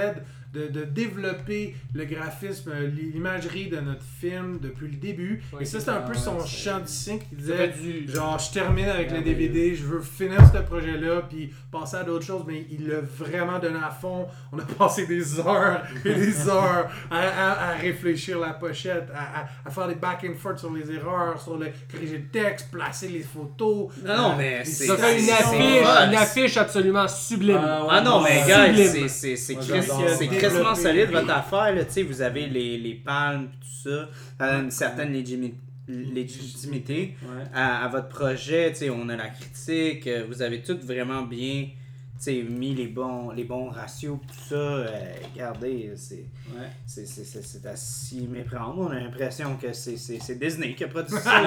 [SPEAKER 2] de, de développer le graphisme, euh, l'imagerie de notre film depuis le début.
[SPEAKER 3] Ouais,
[SPEAKER 2] Et ça, c'était un
[SPEAKER 4] ah
[SPEAKER 2] peu son
[SPEAKER 4] c'est-
[SPEAKER 2] chant de signe qui disait
[SPEAKER 3] du.
[SPEAKER 2] Genre, je termine avec le. DVD, je veux finir ce projet-là, puis passer à d'autres choses, mais il l'a vraiment donné à fond. On a <laughs> passé des heures et des <laughs> heures à, à- à réfléchir la pochette, à, à- à faire des back and forth sur les erreurs, sur le corriger le texte, placer les photos.
[SPEAKER 1] Non, non, mais c'est-
[SPEAKER 3] une
[SPEAKER 1] c'est-
[SPEAKER 3] affiche,
[SPEAKER 1] c'est-
[SPEAKER 3] une affiche absolument sublime.
[SPEAKER 4] Ah, ouais.
[SPEAKER 1] Ah non, mais gars, c'est- c'est crissement solide votre affaire. Là, vous avez les, les palmes, tout ça, ça donne une certaine légitimité
[SPEAKER 4] Ouais.
[SPEAKER 1] à, à votre projet. On a la critique, euh, vous avez tout vraiment bien sais, mis les bons, les bons ratios, tout ça. euh, regardez, c'est
[SPEAKER 4] Ouais.
[SPEAKER 1] c'est- c'est- c'est- c'est à s'y méprendre. On a l'impression que c'est c'est- c'est Disney qui a produit ça. <laughs>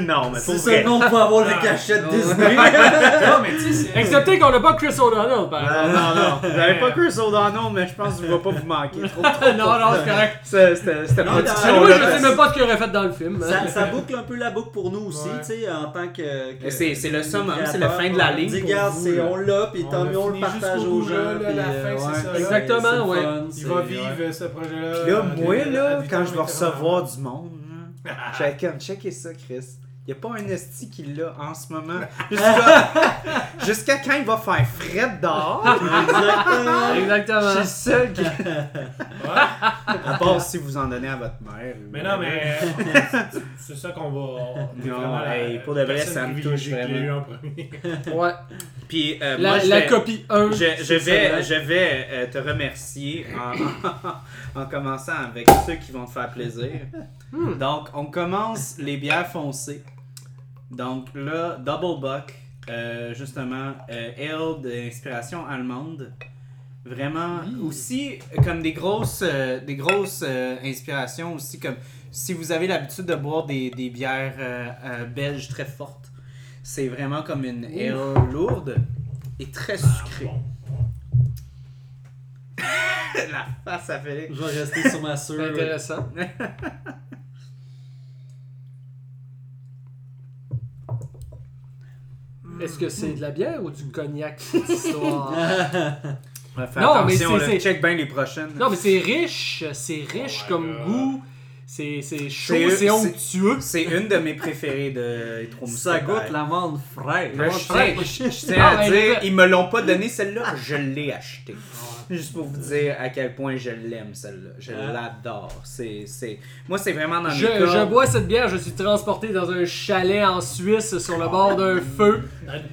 [SPEAKER 1] non, mais pour
[SPEAKER 4] C'est seulement pour avoir le cachet de. Disney. <laughs>
[SPEAKER 2] Non, mais tu sais, c'est.
[SPEAKER 3] Excepté qu'on n'a pas Chris O'Donnell, par
[SPEAKER 1] Non,
[SPEAKER 3] exemple.
[SPEAKER 1] non, non. <laughs> Vous n'avez pas Chris O'Donnell, mais je pense qu'il va pas vous manquer trop. trop
[SPEAKER 3] non, non, c'est correct.
[SPEAKER 1] Ça, C'était production
[SPEAKER 3] moi, je sais même pas ce qu'il aurait fait dans le film.
[SPEAKER 4] ça, ça boucle un peu la boucle pour nous aussi,
[SPEAKER 2] Ouais.
[SPEAKER 4] tu sais, en tant que. que-
[SPEAKER 1] c'est- c'est le summum,
[SPEAKER 4] créateur.
[SPEAKER 1] c'est la fin de la ligne là.
[SPEAKER 4] on l'a, puis tant mieux, on le partage aux gens.
[SPEAKER 2] là,
[SPEAKER 4] puis,
[SPEAKER 2] la fin,
[SPEAKER 4] euh,
[SPEAKER 2] c'est ça.
[SPEAKER 3] Exactement, ouais.
[SPEAKER 4] fun,
[SPEAKER 2] Il va
[SPEAKER 4] ouais.
[SPEAKER 2] vivre ce projet-là.
[SPEAKER 1] Puis là,
[SPEAKER 2] euh,
[SPEAKER 1] moi, là, quand je vais recevoir du monde, comme, checker ça, Chris. Il n'y a pas un esti qui l'a en ce moment. <laughs> Jusqu'à quand il va faire fret dehors? <laughs>
[SPEAKER 4] Exactement.
[SPEAKER 1] Je
[SPEAKER 3] Exactement.
[SPEAKER 1] suis le seul qui.
[SPEAKER 2] Ouais.
[SPEAKER 1] À part si vous en donnez à votre mère.
[SPEAKER 2] Mais non, mais euh, <laughs> c'est ça qu'on va.
[SPEAKER 1] Non, hey, pour de vrai, ça me touche vraiment.
[SPEAKER 2] en premier.
[SPEAKER 3] Ouais.
[SPEAKER 1] Puis, euh,
[SPEAKER 3] La,
[SPEAKER 1] moi, je
[SPEAKER 3] la
[SPEAKER 1] vais-
[SPEAKER 3] copie 1.
[SPEAKER 1] Je, je vais, je vais euh, te remercier en, en commençant avec ceux qui vont te faire plaisir.
[SPEAKER 3] Hmm.
[SPEAKER 1] Donc, on commence les bières foncées. Donc là, Double Buck, euh, justement, euh, ale d'inspiration allemande. Vraiment, aussi comme des grosses, euh, des grosses euh, inspirations, aussi comme si vous avez l'habitude de boire des, des bières euh, euh, belges très fortes. C'est vraiment comme une ale lourde et très sucrée. <laughs> La face à Félix.
[SPEAKER 4] Je vais rester sur ma
[SPEAKER 3] C'est
[SPEAKER 4] sûre.
[SPEAKER 3] intéressant. <laughs> Est-ce que c'est de la bière ou du cognac, cette <laughs> histoire? Non, mais c'est-
[SPEAKER 1] check bien les prochaines.
[SPEAKER 3] non, mais c'est riche, c'est riche
[SPEAKER 2] Oh my
[SPEAKER 3] comme
[SPEAKER 2] God.
[SPEAKER 3] goût. c'est c'est chaud,
[SPEAKER 1] C'est-
[SPEAKER 3] onctueux.
[SPEAKER 1] C'est une de mes préférées de <laughs> Trop
[SPEAKER 4] Ça goûte l'amande fraîche.
[SPEAKER 1] Je
[SPEAKER 3] fraîche.
[SPEAKER 1] tiens, à dire, ils me l'ont pas donné celle-là, je l'ai achetée. Juste pour vous dire à quel point je l'aime celle-là. Je
[SPEAKER 4] Ah.
[SPEAKER 1] l'adore. C'est, c'est... Moi, c'est vraiment dans mes
[SPEAKER 3] Je, je bois cette bière, je suis transporté dans un chalet en Suisse sur le bord d'un feu.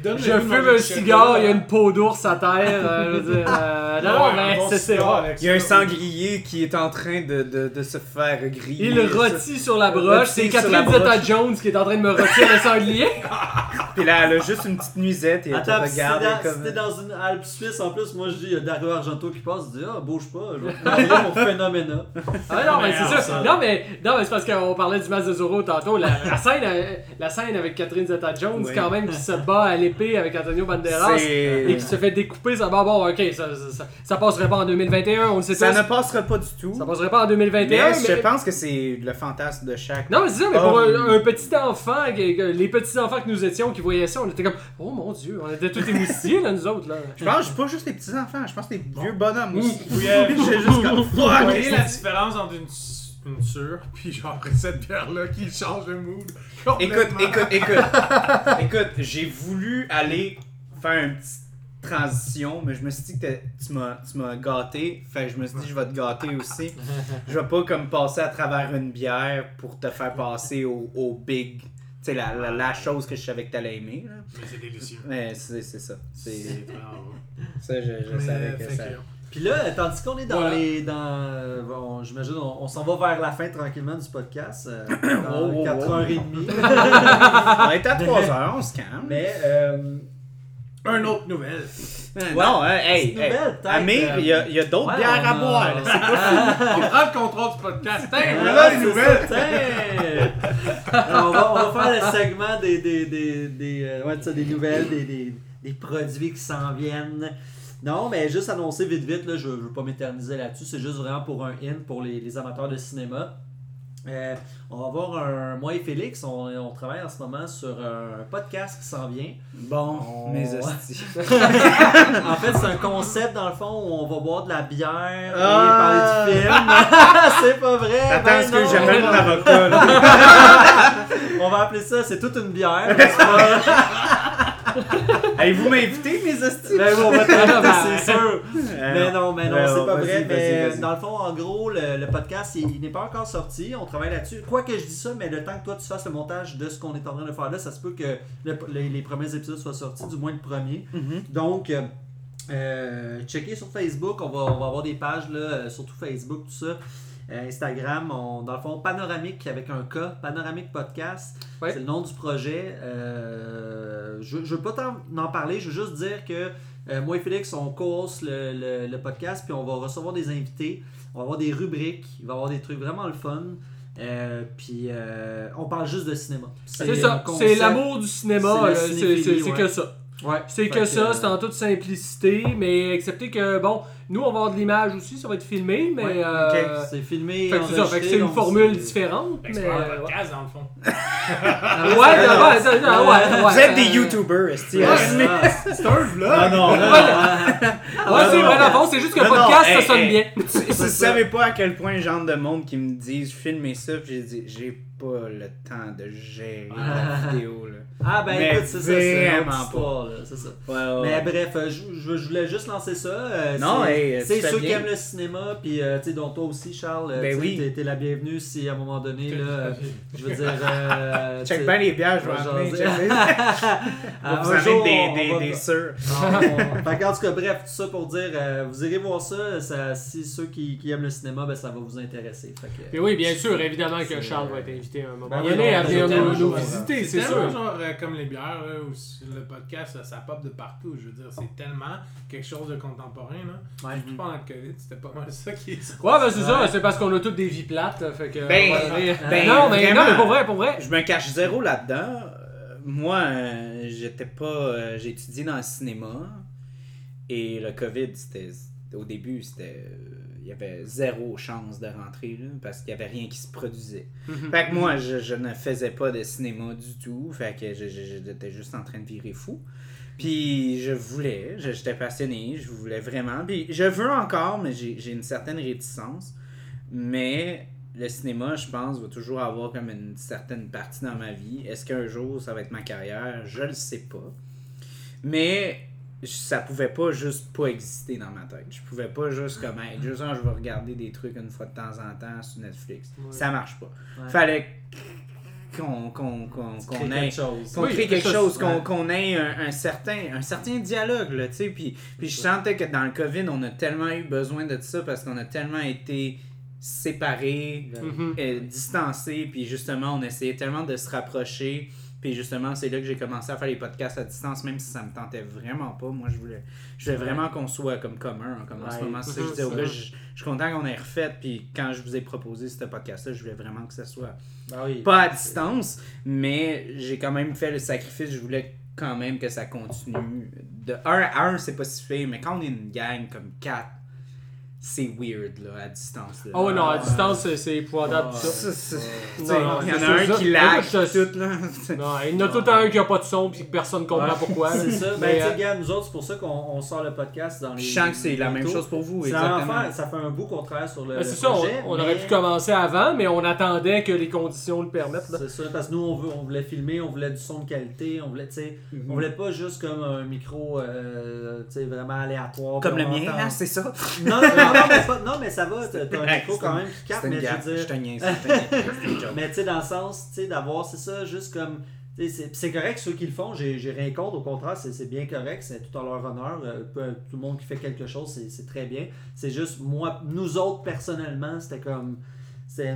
[SPEAKER 2] Donne-le
[SPEAKER 3] Je fume un cigare, il y a une peau d'ours à terre. euh, je veux dire, euh, non, mais
[SPEAKER 2] bon
[SPEAKER 3] c'est
[SPEAKER 1] Il y a un sanglier qui est en train de, de, de se faire griller.
[SPEAKER 3] Il rôtit sur la broche. C'est Catherine. Zeta-Jones qui est en train de me rôtir le sanglier. <laughs>
[SPEAKER 1] Puis là, elle a juste une petite nuisette et elle te
[SPEAKER 4] Attends, pis si t'es
[SPEAKER 1] regarde
[SPEAKER 4] dans,
[SPEAKER 1] comme...
[SPEAKER 4] si t'es dans une Alpe suisse, en plus, moi je dis, il y a Dario Argento qui passe, je dis, ah, bouge pas, je vais te mon <laughs> phénoména.
[SPEAKER 3] Ah non, mais c'est ça.
[SPEAKER 2] ça-
[SPEAKER 3] Non, mais, non, mais c'est parce qu'on parlait du match de Zorro tantôt. La, la scène, euh, la scène avec Catherine Zeta-Jones,
[SPEAKER 1] Oui.
[SPEAKER 3] quand même, qui se bat à l'épée avec Antonio Banderas. Et qui se fait découper, ça va bon, ok, ça, ça, ça, ça passerait pas en 2021, on le sait
[SPEAKER 1] Ça
[SPEAKER 3] tous.
[SPEAKER 1] ne passera pas du tout.
[SPEAKER 3] Ça passerait pas en 2021,
[SPEAKER 1] mais
[SPEAKER 3] mais,
[SPEAKER 1] je pense que c'est le fantasme de chaque...
[SPEAKER 3] Non, mais c'est ça, mais pour un, un petit enfant, les petits enfants que nous étions qui voyaient ça, on était comme, oh mon dieu, on était tous émoustillés, là, nous autres, là.
[SPEAKER 1] Je pense pas juste les petits-enfants, je pense les vieux bonhommes aussi.
[SPEAKER 2] Oui, euh,
[SPEAKER 1] J'ai juste comme...
[SPEAKER 2] Vous
[SPEAKER 1] Fuck!
[SPEAKER 2] voyez la différence entre une, une sûre puis genre cette bière-là qui change le mood
[SPEAKER 1] Écoute, écoute, écoute. <laughs> écoute, j'ai voulu aller faire une petite transition, mais je me suis dit que tu m'as, tu m'as gâté. Fait que je me suis dit, je vais te gâter aussi. <laughs> Je vais pas comme passer à travers une bière pour te faire passer au, au big. Sais, la, la, la chose que je savais que t'allais aimer. Là.
[SPEAKER 2] Mais c'est délicieux.
[SPEAKER 1] Mais c'est, c'est ça. C'est, ça, je, je savais que ça.
[SPEAKER 2] que-
[SPEAKER 4] Puis là, tandis qu'on est dans
[SPEAKER 2] Voilà.
[SPEAKER 4] les. Dans, bon, J'imagine, on, on s'en va vers la fin tranquillement du podcast. euh, <coughs>
[SPEAKER 1] Oh,
[SPEAKER 4] dans
[SPEAKER 1] oh,
[SPEAKER 4] 4h30. <laughs>
[SPEAKER 1] On est à 3 heures, on se calme.
[SPEAKER 4] Mais. Euh,
[SPEAKER 2] Un autre nouvelle.
[SPEAKER 1] Non, hein, hey, hey,
[SPEAKER 4] nouvelle, peut-être,
[SPEAKER 1] Amir,
[SPEAKER 4] euh,
[SPEAKER 1] il y a, a d'autres
[SPEAKER 4] ouais,
[SPEAKER 1] bières
[SPEAKER 4] on
[SPEAKER 1] à boire. C'est pas
[SPEAKER 2] On prend le contrôle du podcast.
[SPEAKER 4] Ah,
[SPEAKER 2] voilà les nouvelles.
[SPEAKER 4] on, va, on va faire le segment des, des, des, des, euh, ouais, ça, des nouvelles, des, des, des produits qui s'en viennent. Non, mais juste annoncer vite vite, là, je ne veux pas m'éterniser là-dessus, c'est juste vraiment pour un in pour les, les amateurs de cinéma. Euh, on va avoir un. Moi et Félix, on, on travaille en ce moment sur un podcast qui s'en vient.
[SPEAKER 1] Bon,
[SPEAKER 4] Oh.
[SPEAKER 1] mes hosties. <laughs>
[SPEAKER 4] En fait, c'est un concept dans le fond où on va boire de la bière
[SPEAKER 1] Ah.
[SPEAKER 4] et parler du film. <laughs> c'est pas vrai!
[SPEAKER 1] Attends,
[SPEAKER 4] ben
[SPEAKER 1] est-ce que j'appelle mon avocat? là? <laughs>
[SPEAKER 4] On va appeler ça, c'est toute une bière.
[SPEAKER 1] Allez-vous m'inviter, hosties?
[SPEAKER 4] Ben oui, on va t'inviter,
[SPEAKER 3] ben, <laughs>
[SPEAKER 4] c'est sûr. Mais non, mais non,
[SPEAKER 1] Ben
[SPEAKER 4] c'est
[SPEAKER 1] non,
[SPEAKER 4] pas
[SPEAKER 1] vas-y,
[SPEAKER 4] vrai. Mais dans le fond, en gros, le, le podcast, il, il n'est pas encore sorti. On travaille là-dessus. Quoi que je dis ça, mais le temps que toi tu fasses le montage de ce qu'on est en train de faire là, ça se peut que le- les, les premiers épisodes soient sortis, du moins le premier.
[SPEAKER 1] Mhm.
[SPEAKER 4] Donc, euh, euh, checkez sur Facebook. On va, on va avoir des pages, là, euh, surtout Facebook, tout ça. Euh, Instagram, on- dans le fond, Panoramique avec un K, Panoramique Podcast. C'est le nom du projet. Euh, je ne veux pas t'en en parler, je veux juste dire que euh, moi et Félix, on co-host le, le- le podcast, puis on va recevoir des invités. On va avoir des rubriques, il va y avoir des trucs vraiment le fun. Euh, puis on parle juste de cinéma.
[SPEAKER 3] C'est ça, c'est l'amour du cinéma,
[SPEAKER 4] c'est ouais.
[SPEAKER 3] que ça.
[SPEAKER 4] Ouais.
[SPEAKER 3] C'est
[SPEAKER 4] Fait
[SPEAKER 3] que ça, c'est en toute simplicité, mais excepté que, bon, nous on va avoir de l'image aussi, ça va être filmé, mais.
[SPEAKER 4] Ouais,
[SPEAKER 3] euh,
[SPEAKER 1] ok,
[SPEAKER 4] C'est filmé.
[SPEAKER 3] fait que c'est ça, fait que c'est
[SPEAKER 4] enregistré,
[SPEAKER 3] une formule
[SPEAKER 4] c'est-
[SPEAKER 3] différente,
[SPEAKER 2] Fait que
[SPEAKER 3] mais.
[SPEAKER 2] c'est pas un
[SPEAKER 3] euh,
[SPEAKER 2] podcast dans le fond. <laughs>
[SPEAKER 3] ouais, ouais, ouais, ouais, ouais,
[SPEAKER 1] Vous êtes des YouTubers.
[SPEAKER 4] Ouais,
[SPEAKER 1] Arrêtez.
[SPEAKER 4] ah,
[SPEAKER 2] C'est un vlog.
[SPEAKER 1] non,
[SPEAKER 3] Ouais,
[SPEAKER 1] non,
[SPEAKER 3] Ouais, c'est
[SPEAKER 1] non.
[SPEAKER 3] vrai, dans le fond, c'est juste que le
[SPEAKER 1] Non, non,
[SPEAKER 3] podcast, ça sonne
[SPEAKER 1] hey.
[SPEAKER 3] bien. <laughs>
[SPEAKER 1] Si vous savez pas à quel point genre de monde qui me disent filmer ça, puis j'ai dit j'ai pas le temps de gérer la vidéo là.
[SPEAKER 4] Ah ben
[SPEAKER 1] Mais
[SPEAKER 4] écoute, c'est ça, c'est
[SPEAKER 1] vraiment
[SPEAKER 4] histoire, là, c'est ça.
[SPEAKER 1] Ouais, ouais,
[SPEAKER 4] Mais bref, euh, je, je- je voulais juste lancer ça. euh,
[SPEAKER 1] Non, hey, tu
[SPEAKER 4] c'est
[SPEAKER 1] fais
[SPEAKER 4] ceux qui aiment le cinéma, puis euh, tu sais, dont toi aussi, Charles, euh,
[SPEAKER 1] Ben
[SPEAKER 4] tu sais,
[SPEAKER 1] oui.
[SPEAKER 4] t'es- la bienvenue si à un moment donné, là, euh, je veux dire... Euh, <laughs>
[SPEAKER 1] Check
[SPEAKER 4] sais,
[SPEAKER 1] bien les bières, je vais
[SPEAKER 4] on
[SPEAKER 1] en <laughs>
[SPEAKER 4] Ah.
[SPEAKER 1] Vous avez
[SPEAKER 4] jour,
[SPEAKER 1] des,
[SPEAKER 4] on
[SPEAKER 1] des,
[SPEAKER 4] va-
[SPEAKER 1] des sûrs. <laughs>
[SPEAKER 4] Ah, qu'en tout cas, bref, tout ça pour dire, euh, vous irez voir ça, ça si ceux qui, qui aiment le cinéma, ben, ça va vous intéresser. Fait que,
[SPEAKER 3] Et oui, bien sûr, évidemment que Charles va être invité à un moment
[SPEAKER 4] Ben
[SPEAKER 3] donné à venir nous, visiter, c'est sûr.
[SPEAKER 2] genre comme les bières, le podcast, ça, ça pop de partout. Je veux dire, c'est tellement quelque chose de contemporain. Là.
[SPEAKER 4] Ouais.
[SPEAKER 2] Pendant le COVID, c'était pas mal ça qui est
[SPEAKER 3] Ouais, ben c'est ça, c'est parce qu'on a toutes des vies plates, fait que...
[SPEAKER 1] Ben, ben,
[SPEAKER 3] non, mais,
[SPEAKER 1] vraiment.
[SPEAKER 3] non, mais pour vrai, pour vrai.
[SPEAKER 1] Je me cache zéro là-dedans. Euh, Moi, euh, j'étais pas. euh, j'ai étudié dans le cinéma. Et le COVID, c'était. Au début, c'était. euh, Il y avait zéro chance de rentrer là, parce qu'il y avait rien qui se produisait.
[SPEAKER 3] Mhm.
[SPEAKER 1] Fait que moi, je, je ne faisais pas de cinéma du tout. Fait que je- je- j'étais juste en train de virer fou. Puis je voulais, j'étais passionné, je voulais vraiment. Puis je veux encore, mais j'ai une certaine réticence. Mais le cinéma, je pense, va toujours avoir comme une certaine partie dans ma vie. Est-ce qu'un jour ça va être ma carrière? Je le sais pas. Mais ça pouvait pas juste pas exister dans ma tête. Je pouvais pas juste comme être juste ah, je vais regarder des trucs une fois de temps en temps sur Netflix.
[SPEAKER 3] Ouais.
[SPEAKER 1] Ça marche pas.
[SPEAKER 4] Ouais.
[SPEAKER 1] Fallait qu'on qu'on qu'on
[SPEAKER 4] Tu
[SPEAKER 1] qu'on
[SPEAKER 4] crées
[SPEAKER 1] ait
[SPEAKER 4] quelque chose.
[SPEAKER 1] qu'on
[SPEAKER 3] Oui,
[SPEAKER 1] crée
[SPEAKER 3] quelque chose,
[SPEAKER 1] qu'on ait un, un certain, un certain dialogue, là, tu sais. Puis, puis je sentais que dans le COVID, on a tellement eu besoin de ça parce qu'on a tellement été séparés,
[SPEAKER 3] Mhm.
[SPEAKER 1] euh, distancés, puis justement, on essayait tellement de se rapprocher. Puis justement, c'est là que j'ai commencé à faire les podcasts à distance, même si ça me tentait vraiment pas. Moi, je voulais, je voulais
[SPEAKER 4] Ouais.
[SPEAKER 1] vraiment qu'on soit comme commun, comme en ce moment. C'est je
[SPEAKER 3] Mhm,
[SPEAKER 1] disais au
[SPEAKER 3] c'est
[SPEAKER 1] gars,
[SPEAKER 3] ça.
[SPEAKER 1] je, je suis content qu'on ait refait. Puis quand je vous ai proposé ce podcast-là, je voulais vraiment que ça soit
[SPEAKER 4] oui.
[SPEAKER 1] pas à distance, mais j'ai quand même fait le sacrifice. Je voulais quand même que ça continue. De 1 à 1, c'est pas si fait, mais quand on est une gang comme 4, c'est weird là, à distance. Là.
[SPEAKER 3] Ah ouais, non, à
[SPEAKER 4] Ouais.
[SPEAKER 3] distance, c'est- c'est épouvantable tout ça.
[SPEAKER 1] Ça, il y en a un
[SPEAKER 3] ça.
[SPEAKER 1] qui lag
[SPEAKER 3] te-
[SPEAKER 1] tout là.
[SPEAKER 3] Non, il y en a tout le temps un qui a pas de son puis que personne comprend
[SPEAKER 4] Ouais.
[SPEAKER 3] pourquoi.
[SPEAKER 4] C'est ça. Ben,
[SPEAKER 3] Mais,
[SPEAKER 4] tu
[SPEAKER 3] euh,
[SPEAKER 4] sais, gars, nous autres, c'est pour ça qu'on on sort le podcast dans les.
[SPEAKER 1] Je sens que c'est la même chose pour vous, exactement.
[SPEAKER 4] Ça fait un bout qu'on travaille sur le.
[SPEAKER 3] ben,
[SPEAKER 4] le
[SPEAKER 3] c'est ça, on, aurait pu commencer avant, mais on attendait que les conditions le permettent.
[SPEAKER 4] C'est ça, parce que nous, on, veut, on voulait filmer, on voulait du son de qualité, on voulait, tu sais,
[SPEAKER 1] Mhm.
[SPEAKER 4] on voulait pas juste comme un micro, euh, tu sais, vraiment aléatoire.
[SPEAKER 1] Comme le mien, c'est ça.
[SPEAKER 4] Non, non, <laughs> mais, pas- non, mais ça va, t'as un micro quand même qui capte, mais
[SPEAKER 1] gaffe,
[SPEAKER 4] je veux dire.
[SPEAKER 1] je te. <laughs>
[SPEAKER 4] Mais tu sais, dans le sens, tu sais, d'avoir, c'est ça, juste comme. C'est correct ceux qui le font, j'ai rien contre, au contraire, c'est bien correct, c'est tout à leur honneur. euh, peu- tout le monde qui fait quelque chose, c'est très bien. C'est juste, moi, nous autres, personnellement, c'était comme.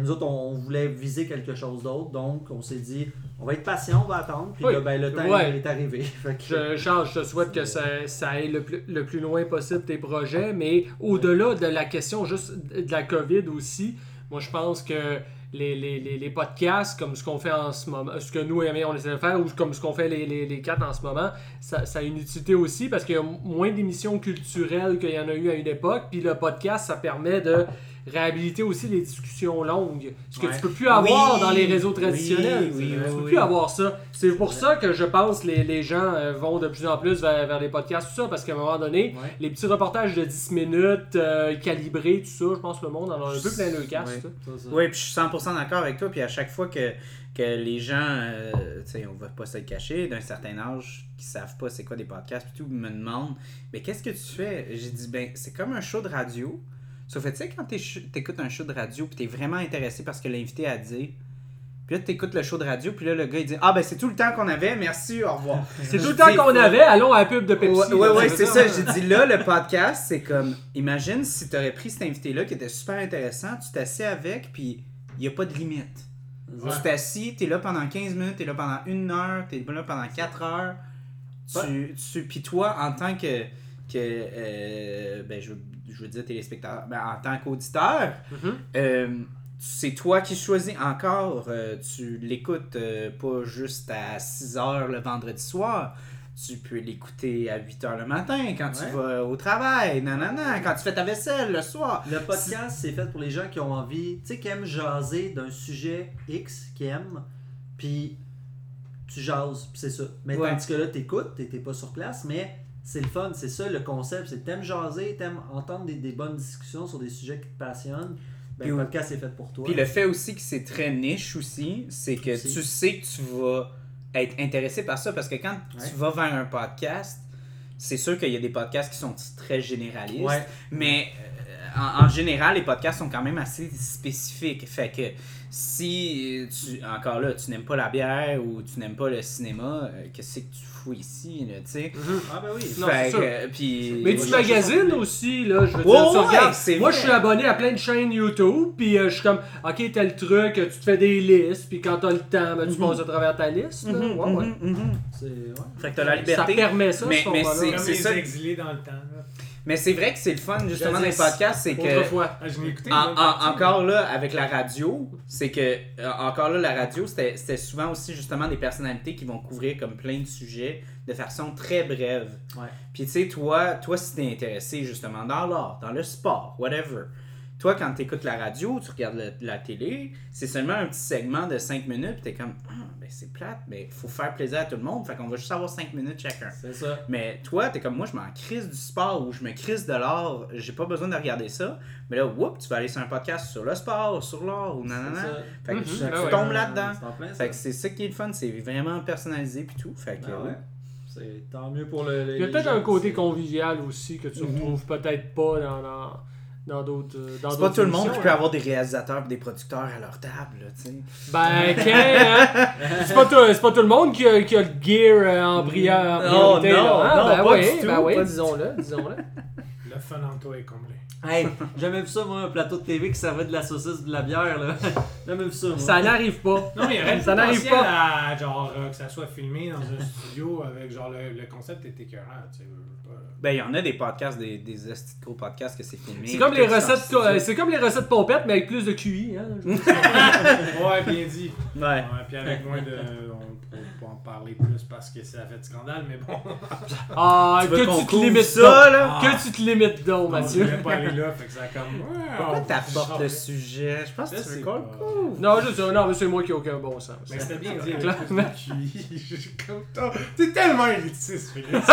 [SPEAKER 4] Nous autres, on, on voulait viser quelque chose d'autre, donc on s'est dit, on va être patient, on va attendre, puis
[SPEAKER 3] Oui.
[SPEAKER 4] là, ben, le temps
[SPEAKER 3] Ouais.
[SPEAKER 4] est arrivé. <laughs> Que-
[SPEAKER 3] Je, Charles, je te souhaite que ça, ça aille le plus, le plus loin possible tes projets, mais au-delà de la question juste de la COVID aussi, moi je pense que les, les, les, les podcasts, comme ce qu'on fait en ce moment, ce que nous et Amir, on essaie de faire, ou comme ce qu'on fait les, les, les quatre en ce moment, ça, ça a une utilité aussi parce qu'il y a moins d'émissions culturelles qu'il y en a eu à une époque, puis le podcast, ça permet de réhabiliter aussi les discussions longues, ce que
[SPEAKER 4] Ouais.
[SPEAKER 3] tu peux plus avoir
[SPEAKER 1] Oui,
[SPEAKER 3] dans les réseaux traditionnels.
[SPEAKER 1] oui,
[SPEAKER 3] tu
[SPEAKER 1] oui,
[SPEAKER 3] peux
[SPEAKER 1] oui.
[SPEAKER 3] plus avoir ça. C'est pour ça que je pense que les, les gens euh, vont de plus en plus vers, vers les podcasts, tout ça, parce qu'à un moment donné,
[SPEAKER 4] Ouais.
[SPEAKER 3] les petits reportages de 10 minutes, euh, calibrés, tout ça, je pense que le monde en a un peu plein le casque.
[SPEAKER 1] Oui, puis je suis 100% d'accord avec toi. Puis à chaque fois que, que les gens, euh, tu sais, on va pas se le cacher, d'un certain âge, qui savent pas c'est quoi des podcasts, puis tout, me demandent, mais qu'est-ce que tu fais J'ai dit, ben, c'est comme un show de radio. Sauf que tu sais, quand t'écoutes un show de radio, puis t'es vraiment intéressé par ce que l'invité a dit. Puis là, t'écoutes le show de radio, puis là, le gars, il dit Ah, ben, c'est tout le temps qu'on avait, merci, au revoir. <laughs>
[SPEAKER 3] C'est tout le temps qu'on avait, allons à la pub de Pepsi.
[SPEAKER 1] Ouais, ouais, c'est ça. J'ai dit là, le <laughs> podcast, c'est comme, imagine si t'aurais pris cet invité-là qui était super intéressant, tu t'assis avec, puis il n'y a pas de limite.
[SPEAKER 4] Ouais.
[SPEAKER 1] Tu t'assis, t'es là pendant 15 minutes, t'es là pendant une heure, t'es là pendant 4 heures. Tu, tu, puis toi, en tant que, que euh, ben, je, veux- je veux dire téléspectateur, ben, en tant qu'auditeur,
[SPEAKER 3] Mhm.
[SPEAKER 1] euh, c'est toi qui choisis encore. euh, tu l'écoutes euh, pas juste à 6 heures le vendredi soir. Tu peux l'écouter à 8 heures le matin quand tu vas au travail, nanana, quand tu fais ta vaisselle le soir.
[SPEAKER 4] Le podcast, c'est fait pour les gens qui ont envie, tu sais, qui aiment jaser d'un sujet X, qui aiment, puis tu jases, puis c'est ça. Mais
[SPEAKER 1] Ouais.
[SPEAKER 4] tandis que là, t'écoutes, t'es t'es pas sur place, mais c'est le fun, c'est ça le concept, c'est t'aimes jaser, t'aimes entendre des, des bonnes discussions sur des sujets qui te passionnent. Ben,
[SPEAKER 1] Puis
[SPEAKER 4] le podcast est fait pour toi.
[SPEAKER 1] Puis le fait aussi que c'est très niche aussi, c'est que
[SPEAKER 4] Aussi.
[SPEAKER 1] tu sais que tu vas être intéressé par ça parce que quand
[SPEAKER 4] Ouais.
[SPEAKER 1] tu vas vers un podcast, c'est sûr qu'il y a des podcasts qui sont très généralistes,
[SPEAKER 4] Ouais.
[SPEAKER 1] mais en, en général, les podcasts sont quand même assez spécifiques. Fait que si tu encore là, tu n'aimes pas la bière ou tu n'aimes pas le cinéma, euh, qu'est-ce que tu fous ici, tu sais?
[SPEAKER 3] Mhm.
[SPEAKER 4] Ah ben oui.
[SPEAKER 3] Non,
[SPEAKER 1] Fait
[SPEAKER 3] c'est sûr.
[SPEAKER 1] que, euh, puis
[SPEAKER 3] Mais tu magasines aussi, là, je veux dire, tu regardes. Moi, je suis abonné à plein de chaînes YouTube, puis euh, je suis comme, ok, tel truc, tu te fais des listes, puis quand t'as le temps, ben, tu
[SPEAKER 1] Mhm.
[SPEAKER 3] passes à travers ta liste. là.
[SPEAKER 1] Mhm,
[SPEAKER 3] Ouais, ouais.
[SPEAKER 4] C'est ouais.
[SPEAKER 1] Fait que t'as la
[SPEAKER 3] Ça
[SPEAKER 1] liberté.
[SPEAKER 3] permet ça,
[SPEAKER 1] Mais-
[SPEAKER 3] ce
[SPEAKER 1] mais c'est-
[SPEAKER 2] Comme
[SPEAKER 1] c'est
[SPEAKER 2] les
[SPEAKER 1] ça.
[SPEAKER 2] exilés dans le temps. là.
[SPEAKER 1] Mais c'est vrai que c'est le fun justement dans les
[SPEAKER 2] Jadis.
[SPEAKER 1] podcasts, c'est que
[SPEAKER 3] Autrefois.
[SPEAKER 2] Ah, je écouté.
[SPEAKER 1] En- en- encore là, avec la radio, c'est que, euh, encore là, la radio, c'était c'était souvent aussi justement des personnalités qui vont couvrir comme plein de sujets de façon très brève.
[SPEAKER 4] Ouais.
[SPEAKER 1] Puis tu sais, toi, toi, si t'es intéressé justement dans l'art, dans le sport, whatever, Toi, quand tu écoutes la radio, tu regardes le- la télé, c'est seulement un petit segment de 5 minutes, puis t'es comme, ah, ben c'est plate, mais faut faire plaisir à tout le monde, fait qu'on va juste avoir 5 minutes chacun.
[SPEAKER 4] C'est ça.
[SPEAKER 1] Mais toi, t'es comme moi, je m'en crise du sport ou je me crise de l'art, j'ai pas besoin de regarder ça. Mais là, whoop, tu vas aller sur un podcast sur le sport, sur l'art ou nanana.
[SPEAKER 4] ça.
[SPEAKER 1] Fait que
[SPEAKER 3] Mhm.
[SPEAKER 1] tu,
[SPEAKER 3] Ah
[SPEAKER 1] tu
[SPEAKER 3] ouais.
[SPEAKER 1] tombes là-dedans. Fait que c'est ça qui est le fun, c'est vraiment personnalisé puis tout. Fait que,
[SPEAKER 4] Ah ouais. C'est tant mieux pour le.
[SPEAKER 3] Il y a peut-être
[SPEAKER 4] gens,
[SPEAKER 3] un côté
[SPEAKER 4] c'est-
[SPEAKER 3] convivial aussi que tu
[SPEAKER 1] Mhm.
[SPEAKER 3] retrouves peut-être pas dans, dans, dans d'autres. euh, dans
[SPEAKER 1] C'est pas tout le monde qui peut
[SPEAKER 3] hein.
[SPEAKER 1] avoir des réalisateurs et des producteurs à leur table, là, tu sais.
[SPEAKER 3] Ben, <laughs> Ken, hein? c'est pas, tout- c'est pas tout le monde qui a, qui a le gear euh, en brillant.
[SPEAKER 1] Non,
[SPEAKER 3] priorité,
[SPEAKER 1] non,
[SPEAKER 3] là, hein?
[SPEAKER 1] non,
[SPEAKER 3] ben
[SPEAKER 1] pas
[SPEAKER 3] oui,
[SPEAKER 1] du tout,
[SPEAKER 3] ben oui, disons-le, disons-le.
[SPEAKER 2] Le fun en toi est comblé.
[SPEAKER 4] Hey, j'ai jamais vu ça, moi, un plateau de TV qui servait de la saucisse de la bière, là. <laughs> Jamais vu ça, moi.
[SPEAKER 3] Ça n'arrive pas.
[SPEAKER 2] Non, mais il y aurait <laughs>
[SPEAKER 3] Ça n'arrive pas.
[SPEAKER 2] à genre euh, que ça soit filmé dans un studio avec genre le, le concept est écœurant, tu sais.
[SPEAKER 1] Ben, il y en a des podcasts, des, des gros podcasts que c'est filmé.
[SPEAKER 3] C'est comme les recettes, euh, c'est comme les recettes pompettes, mais avec plus de QI. Hein? <laughs>
[SPEAKER 2] Ouais, bien dit.
[SPEAKER 1] Ouais.
[SPEAKER 2] Ouais, puis avec moins de. On pas en parler plus parce que ça a fait scandale, mais bon. <laughs>
[SPEAKER 3] Ah,
[SPEAKER 1] Tu
[SPEAKER 3] que tu te limites
[SPEAKER 1] ça,
[SPEAKER 3] donc.
[SPEAKER 1] là?
[SPEAKER 3] Que tu te limites donc,
[SPEAKER 2] On
[SPEAKER 3] Mathieu?
[SPEAKER 2] voulait pas aller là, fait que ça a comme. ouais,
[SPEAKER 1] Pourquoi t'apportes le sujet? Je pense
[SPEAKER 2] Je
[SPEAKER 1] que veux qu'on le couvre.
[SPEAKER 3] Non, je sais, non, mais c'est moi qui ai aucun bon sens.
[SPEAKER 2] Mais c'était bien dit. <laughs> Je toi. T'es tellement élitiste, Félix. <laughs>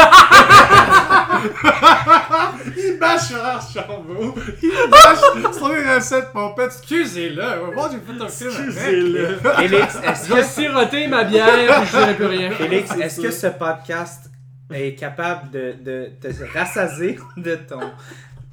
[SPEAKER 2] <laughs> il bâche Gérard Chambaud. Il bâche sur les recettes pompettes. Excusez-le. Moi, j'ai fait un film
[SPEAKER 4] Excusez-le.
[SPEAKER 1] Félix, est-ce
[SPEAKER 3] Je vais
[SPEAKER 1] que,
[SPEAKER 3] siroter ma bière et je dirai plus rien.
[SPEAKER 1] Félix, est-ce que ce podcast est capable de, de te rassasier de ton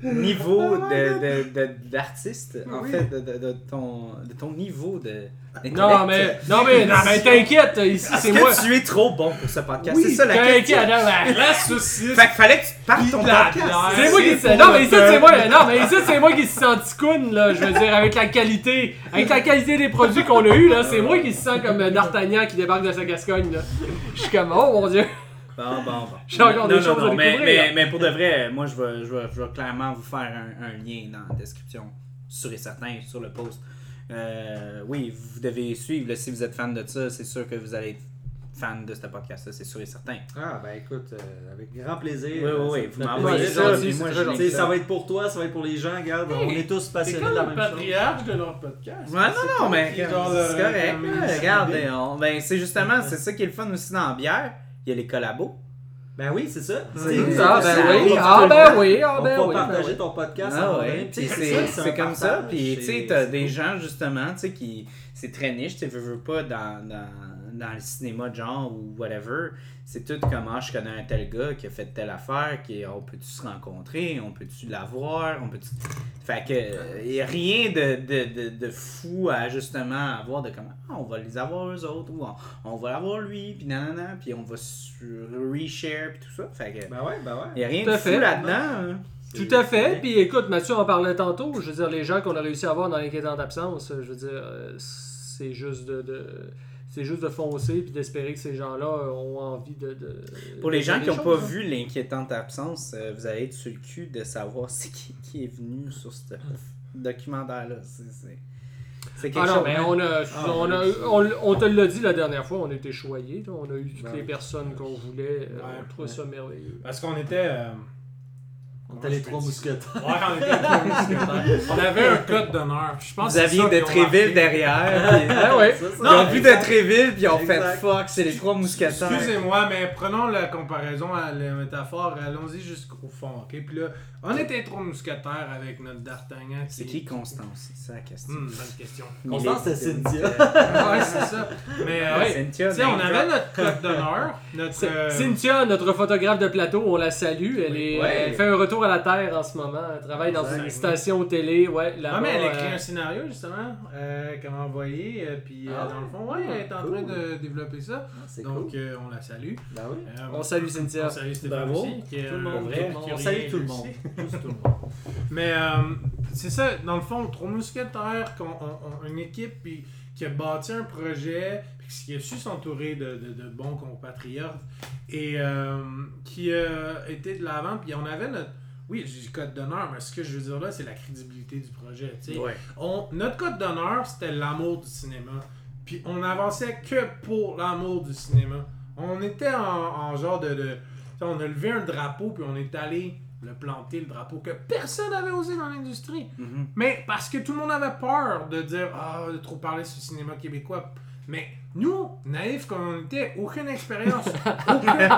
[SPEAKER 1] niveau de, de, de- d'artiste, en fait, de, de, de ton, de ton niveau de
[SPEAKER 3] Non, mais, non, mais, non, mais t'inquiète, ici,
[SPEAKER 1] Est-ce
[SPEAKER 3] c'est
[SPEAKER 1] que
[SPEAKER 3] moi.
[SPEAKER 1] tu es trop bon pour ce podcast?
[SPEAKER 2] Oui,
[SPEAKER 1] c'est ça la question.
[SPEAKER 3] T'inquiète, non, mais-
[SPEAKER 2] La saucisse.
[SPEAKER 1] Fait qu'il fallait que tu partes ton podcast.
[SPEAKER 3] C'est moi qui
[SPEAKER 2] c'est
[SPEAKER 3] Non, mais ici, c'est moi. Non, mais ici, c'est moi qui se sens ticoun, là. Je veux dire, avec la qualité. Avec la qualité des produits qu'on a eu, là. C'est moi qui se sens comme D'Artagnan qui débarque de sa Gascogne, là. Je suis comme, oh mon dieu.
[SPEAKER 1] Bon, bon, bon. <laughs>
[SPEAKER 3] J'ai encore des
[SPEAKER 1] non,
[SPEAKER 3] choses
[SPEAKER 1] non,
[SPEAKER 3] à
[SPEAKER 1] non, mais, mais, mais pour de vrai, moi, je vais, je vais, je vais clairement vous faire un, un lien dans la description, sûr et certain, sur le post. Euh, oui, vous devez suivre. là, si vous êtes fan de ça, c'est sûr que vous allez être fan de ce podcast-là, c'est sûr et certain.
[SPEAKER 4] Ah, ben écoute, euh, avec grand plaisir.
[SPEAKER 1] Oui, oui,
[SPEAKER 4] euh,
[SPEAKER 1] oui, vous m'envoyez ça, puis
[SPEAKER 3] c'est
[SPEAKER 1] moi, je
[SPEAKER 4] ça va être pour toi, ça va être pour les gens, regarde, on est tous
[SPEAKER 2] C'est
[SPEAKER 4] passionnés de la
[SPEAKER 2] le
[SPEAKER 4] même chose.
[SPEAKER 2] patriarche de leur podcast.
[SPEAKER 1] Ouais, non, non, mais
[SPEAKER 2] C'est
[SPEAKER 1] c'est correct.
[SPEAKER 2] comme
[SPEAKER 1] là,
[SPEAKER 2] une
[SPEAKER 1] Regarde,
[SPEAKER 2] idée.
[SPEAKER 1] on- ben, c'est justement, c'est ça qui est le fun aussi dans la bière. Il y a les collabos.
[SPEAKER 4] Ben oui, c'est ça.
[SPEAKER 1] C'est
[SPEAKER 4] Tu sais,
[SPEAKER 3] Ah,
[SPEAKER 4] ça,
[SPEAKER 3] ben
[SPEAKER 4] on
[SPEAKER 3] oui. Ah, ben oui. Ah,
[SPEAKER 4] On
[SPEAKER 3] ben oui. ben
[SPEAKER 4] partager
[SPEAKER 3] oui.
[SPEAKER 4] ton podcast.
[SPEAKER 1] Ah ouais, puis c'est comme ça. Puis tu sais, t'as des gens justement, tu sais, qui. C'est très niche, tu sais, veux, veux pas dans, dans, dans le cinéma de genre ou whatever. C'est tout comment je connais un tel gars qui a fait telle affaire, qui on peut-tu se rencontrer, on peut-tu l'avoir, on peut-tu. Fait que y a rien de, de, de, de fou à justement avoir de comment ah, on va les avoir eux autres ou on, on va l'avoir lui, puis nanana, puis on va sur reshare puis tout ça. Fait que
[SPEAKER 4] Ben ouais, ben ouais.
[SPEAKER 1] y a rien
[SPEAKER 3] Tout
[SPEAKER 1] de
[SPEAKER 3] à
[SPEAKER 1] fou
[SPEAKER 3] fait.
[SPEAKER 1] là-dedans. hein.
[SPEAKER 3] Tout à fait. Puis écoute, Mathieu en parlait tantôt. Je veux dire, les gens qu'on a réussi à avoir dans l'inquiétante absence, je veux dire, euh, c'est juste de. de- c'est juste de foncer puis d'espérer que ces gens-là ont envie de. de-
[SPEAKER 1] Pour
[SPEAKER 3] de
[SPEAKER 1] les gens qui n'ont pas
[SPEAKER 3] hein.
[SPEAKER 1] vu l'inquiétante absence, euh, vous allez être sur le cul de savoir <laughs> c'est qui, qui est venu sur ce documentaire-là. C'est, quelque
[SPEAKER 3] Ah non,
[SPEAKER 1] chose.
[SPEAKER 3] mais
[SPEAKER 1] hein.
[SPEAKER 3] on a,
[SPEAKER 4] Ah,
[SPEAKER 3] on, a on, on te l'a dit la dernière fois, on a été choyés. On a eu toutes
[SPEAKER 4] Ben
[SPEAKER 3] les personnes qu'on voulait. euh,
[SPEAKER 2] Ouais,
[SPEAKER 3] on trouvait
[SPEAKER 2] ouais.
[SPEAKER 3] ça merveilleux.
[SPEAKER 2] Parce qu'on était. euh,
[SPEAKER 4] On était les trois mousquetaires.
[SPEAKER 2] Ouais, on était les trois mousquetaires. On avait un code d'honneur. Je pense
[SPEAKER 1] Vous
[SPEAKER 2] que
[SPEAKER 1] aviez de Tréville derrière. <laughs> puis-
[SPEAKER 3] Ah ouais.
[SPEAKER 4] Ça, ça,
[SPEAKER 1] Ils ont vu de. Tréville, puis ils ont fait fuck, c'est les trois mousquetaires.
[SPEAKER 2] Excusez-moi, mais prenons la comparaison à la métaphore. Allons-y jusqu'au fond, ok? Puis là, on était trois mousquetaires avec notre D'Artagnan.
[SPEAKER 1] C'est qui Constance? C'est ça la question.
[SPEAKER 2] Hum, bonne question.
[SPEAKER 4] Constance, c'est Cynthia.
[SPEAKER 2] ouais, c'est ça. Mais, euh,
[SPEAKER 3] Ouais.
[SPEAKER 1] Cynthia,
[SPEAKER 2] on
[SPEAKER 1] name
[SPEAKER 2] avait notre code d'honneur. Notre. Euh,
[SPEAKER 3] Cynthia, notre photographe de plateau, on la salue. Elle, est,
[SPEAKER 1] Ouais.
[SPEAKER 3] elle fait un retour à la Terre en ce moment. Elle travaille dans une station télé. Ouais, là
[SPEAKER 2] Ah, mais elle a écrit un scénario justement euh, qu'elle m'a envoyé. euh, puis euh,
[SPEAKER 4] Ah
[SPEAKER 2] dans le fond, ouais, elle est en
[SPEAKER 4] cool.
[SPEAKER 2] train de développer ça.
[SPEAKER 4] Ah, C'est
[SPEAKER 2] Donc
[SPEAKER 4] cool.
[SPEAKER 2] euh, on la salue.
[SPEAKER 4] Ben oui.
[SPEAKER 2] Euh,
[SPEAKER 3] On salue Cynthia.
[SPEAKER 2] On salue Stéphane
[SPEAKER 1] Bravo.
[SPEAKER 2] aussi. Qui est
[SPEAKER 3] Tout le monde, le
[SPEAKER 2] qui
[SPEAKER 4] On salue tout le monde. Juste tout le monde.
[SPEAKER 2] Mais euh, c'est ça, dans le fond, Trois Mousquetaires, qu'on, on- on- une équipe puis, qui a bâti un projet, puis qui a su s'entourer de, de- de bons compatriotes et euh, qui a été de l'avant. Puis on avait notre. Oui, j'ai code d'honneur, mais ce que je veux dire là, c'est la crédibilité du projet.
[SPEAKER 1] Ouais.
[SPEAKER 2] On, notre code d'honneur, c'était l'amour du cinéma. Puis on avançait que pour l'amour du cinéma. On était en, en genre de, On a levé un drapeau, puis on est allé le planter, le drapeau que personne n'avait osé dans l'industrie.
[SPEAKER 1] Mhm.
[SPEAKER 2] Mais parce que tout le monde avait peur de dire Ah, de trop parler sur le cinéma québécois. Mais nous, naïfs comme on était, aucune expérience. <laughs> Aucune-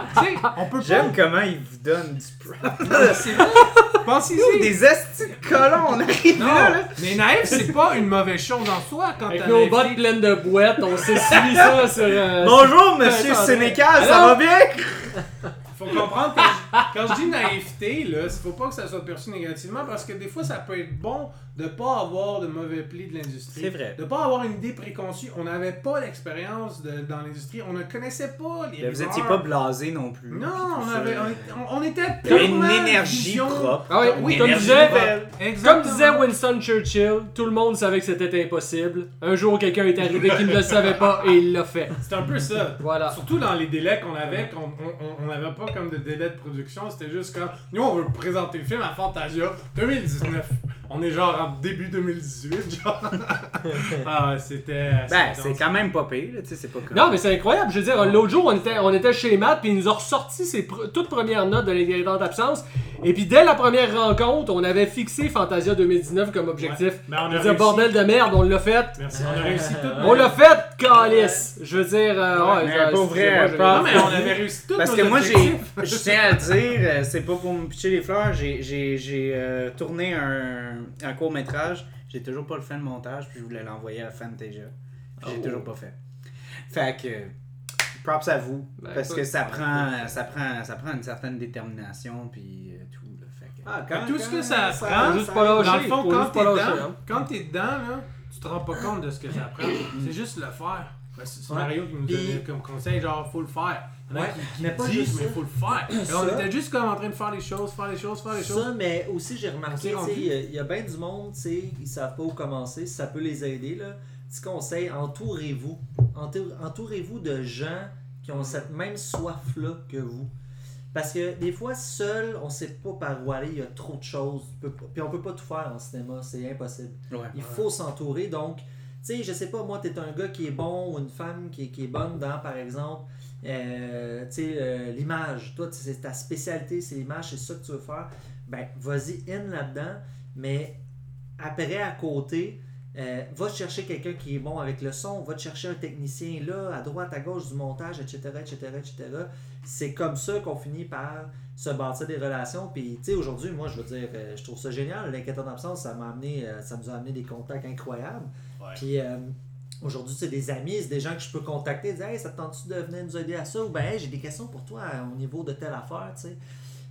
[SPEAKER 2] on peut
[SPEAKER 1] J'aime
[SPEAKER 2] pas.
[SPEAKER 1] comment ils vous donnent du prop.
[SPEAKER 2] C'est vrai. Pensez-y.
[SPEAKER 1] Des astis de colons, on arrive
[SPEAKER 2] Non,
[SPEAKER 1] là, là.
[SPEAKER 2] mais naïf, c'est pas une mauvaise chose en soi quand
[SPEAKER 3] Avec
[SPEAKER 2] t'as
[SPEAKER 3] nos bottes pleines de boîtes, on s'est suivi ça <laughs> sur. euh,
[SPEAKER 1] Bonjour, monsieur Sénécal, ça va bien?
[SPEAKER 2] Faut comprendre que je- quand je dis naïveté, là, il faut pas que ça soit perçu négativement parce que des fois, ça peut être bon de pas avoir de mauvais plis de l'industrie.
[SPEAKER 1] C'est vrai.
[SPEAKER 2] De pas avoir une idée préconçue. On n'avait pas d'expérience de- dans l'industrie. On ne connaissait pas les
[SPEAKER 1] Vous
[SPEAKER 2] rumeurs.
[SPEAKER 1] étiez pas blasé non plus.
[SPEAKER 2] Non, on, avait, on, était- on- était
[SPEAKER 1] Il y avait
[SPEAKER 2] purement
[SPEAKER 1] une énergie
[SPEAKER 2] vision-
[SPEAKER 1] propre.
[SPEAKER 3] Ah oui,
[SPEAKER 2] Oui,
[SPEAKER 3] comme disait-. Comme disait Winston Churchill, tout le monde savait que c'était impossible. Un jour, quelqu'un est arrivé qui ne le savait pas et il l'a fait.
[SPEAKER 2] C'est un peu ça.
[SPEAKER 3] Voilà.
[SPEAKER 2] Surtout dans les délais qu'on avait, qu'on on- on n'avait pas comme de délai de production, c'était juste quand nous on veut présenter le film à Fantasia 2019. On est genre en début 2018, genre. <laughs> ah c'était.
[SPEAKER 1] Ben,
[SPEAKER 2] c'était
[SPEAKER 1] c'est quand même pas pire, là, tu sais, c'est pas comme.
[SPEAKER 3] Non, mais c'est incroyable. Je veux dire, l'autre jour, on était, on était chez Matt, puis il nous a ressorti ses pr- toutes premières notes de l'ingrédient d'absence. Et puis, dès la première rencontre, on avait fixé Fantasia 2019 comme objectif.
[SPEAKER 2] Ouais. Ben, on a
[SPEAKER 3] bordel de merde, on l'a fait.
[SPEAKER 2] Merci, on a réussi tout.
[SPEAKER 3] On l'a fait, calice. Je veux dire, euh,
[SPEAKER 2] Ouais,
[SPEAKER 3] ouais,
[SPEAKER 1] mais
[SPEAKER 3] euh,
[SPEAKER 1] pour vrai, pas-
[SPEAKER 2] Non, mais on avait réussi tout.
[SPEAKER 1] Parce que moi, j'ai, je tiens à dire, euh, c'est pas pour me pitcher les fleurs, j'ai, j'ai, j'ai euh, tourné un, un court métrage, j'ai toujours pas le fait de montage, puis je voulais l'envoyer à Fantasia. Puis J'ai
[SPEAKER 3] Oh.
[SPEAKER 1] toujours pas fait. Fait que, props à vous,
[SPEAKER 3] Ben,
[SPEAKER 1] parce que ça prend, ça prend, ça prend une certaine détermination, puis euh, tout. Là, fait que-
[SPEAKER 4] Ah,
[SPEAKER 2] Mais tout ce que ça prend,
[SPEAKER 3] Faut juste pas lâcher,
[SPEAKER 2] Dans le fond,
[SPEAKER 3] faut
[SPEAKER 2] quand t'es dedans,
[SPEAKER 3] hein.
[SPEAKER 2] quand t'es dedans, là, tu te rends pas compte de ce que ça prend. C'est juste le faire. Ben, c'est. Mario qui nous donnait comme conseil, genre, faut le faire. Il y en a
[SPEAKER 4] Ouais,
[SPEAKER 2] qui, qui
[SPEAKER 4] mais pas
[SPEAKER 2] disent,
[SPEAKER 4] juste
[SPEAKER 2] mais
[SPEAKER 4] ça.
[SPEAKER 2] faut le faire. On était juste comme en train de faire les choses, faire les choses, faire les choses.
[SPEAKER 4] Ça, mais aussi, j'ai remarqué, il y a- il bien du monde, tu sais, ils savent pas où commencer, ça peut les aider, là. Petit conseil, entourez-vous. Entour- Entourez-vous de gens qui ont cette même soif-là que vous. Parce que des fois, seul, on sait pas par où aller, il y a trop de choses. Puis on peut pas tout faire en cinéma, c'est impossible.
[SPEAKER 1] Ouais.
[SPEAKER 4] Il faut s'entourer. Donc, tu sais, je sais pas, moi, tu es un gars qui est bon ou une femme qui est, qui est bonne dans, par exemple, euh, euh, l'image. Toi, c'est ta spécialité, c'est l'image, c'est ça que tu veux faire. Ben, vas-y in là-dedans, mais après, à côté, euh, va te chercher quelqu'un qui est bon avec le son, va te chercher un technicien là, à droite, à gauche du montage, etc., etc., etc. C'est comme ça qu'on finit par se bâtir des relations. Puis, tu sais, aujourd'hui, moi, je veux dire, euh, je trouve ça génial. L'inquiétant d'absence, ça m'a amené, ça nous a amené des contacts incroyables.
[SPEAKER 2] Ouais.
[SPEAKER 4] Puis, aujourd'hui, c'est des amis, c'est des gens que je peux contacter, dire, hey, ça te tente-tu de venir nous aider à ça? Ou ben, hey, j'ai des questions pour toi euh, au niveau de telle affaire, tu sais.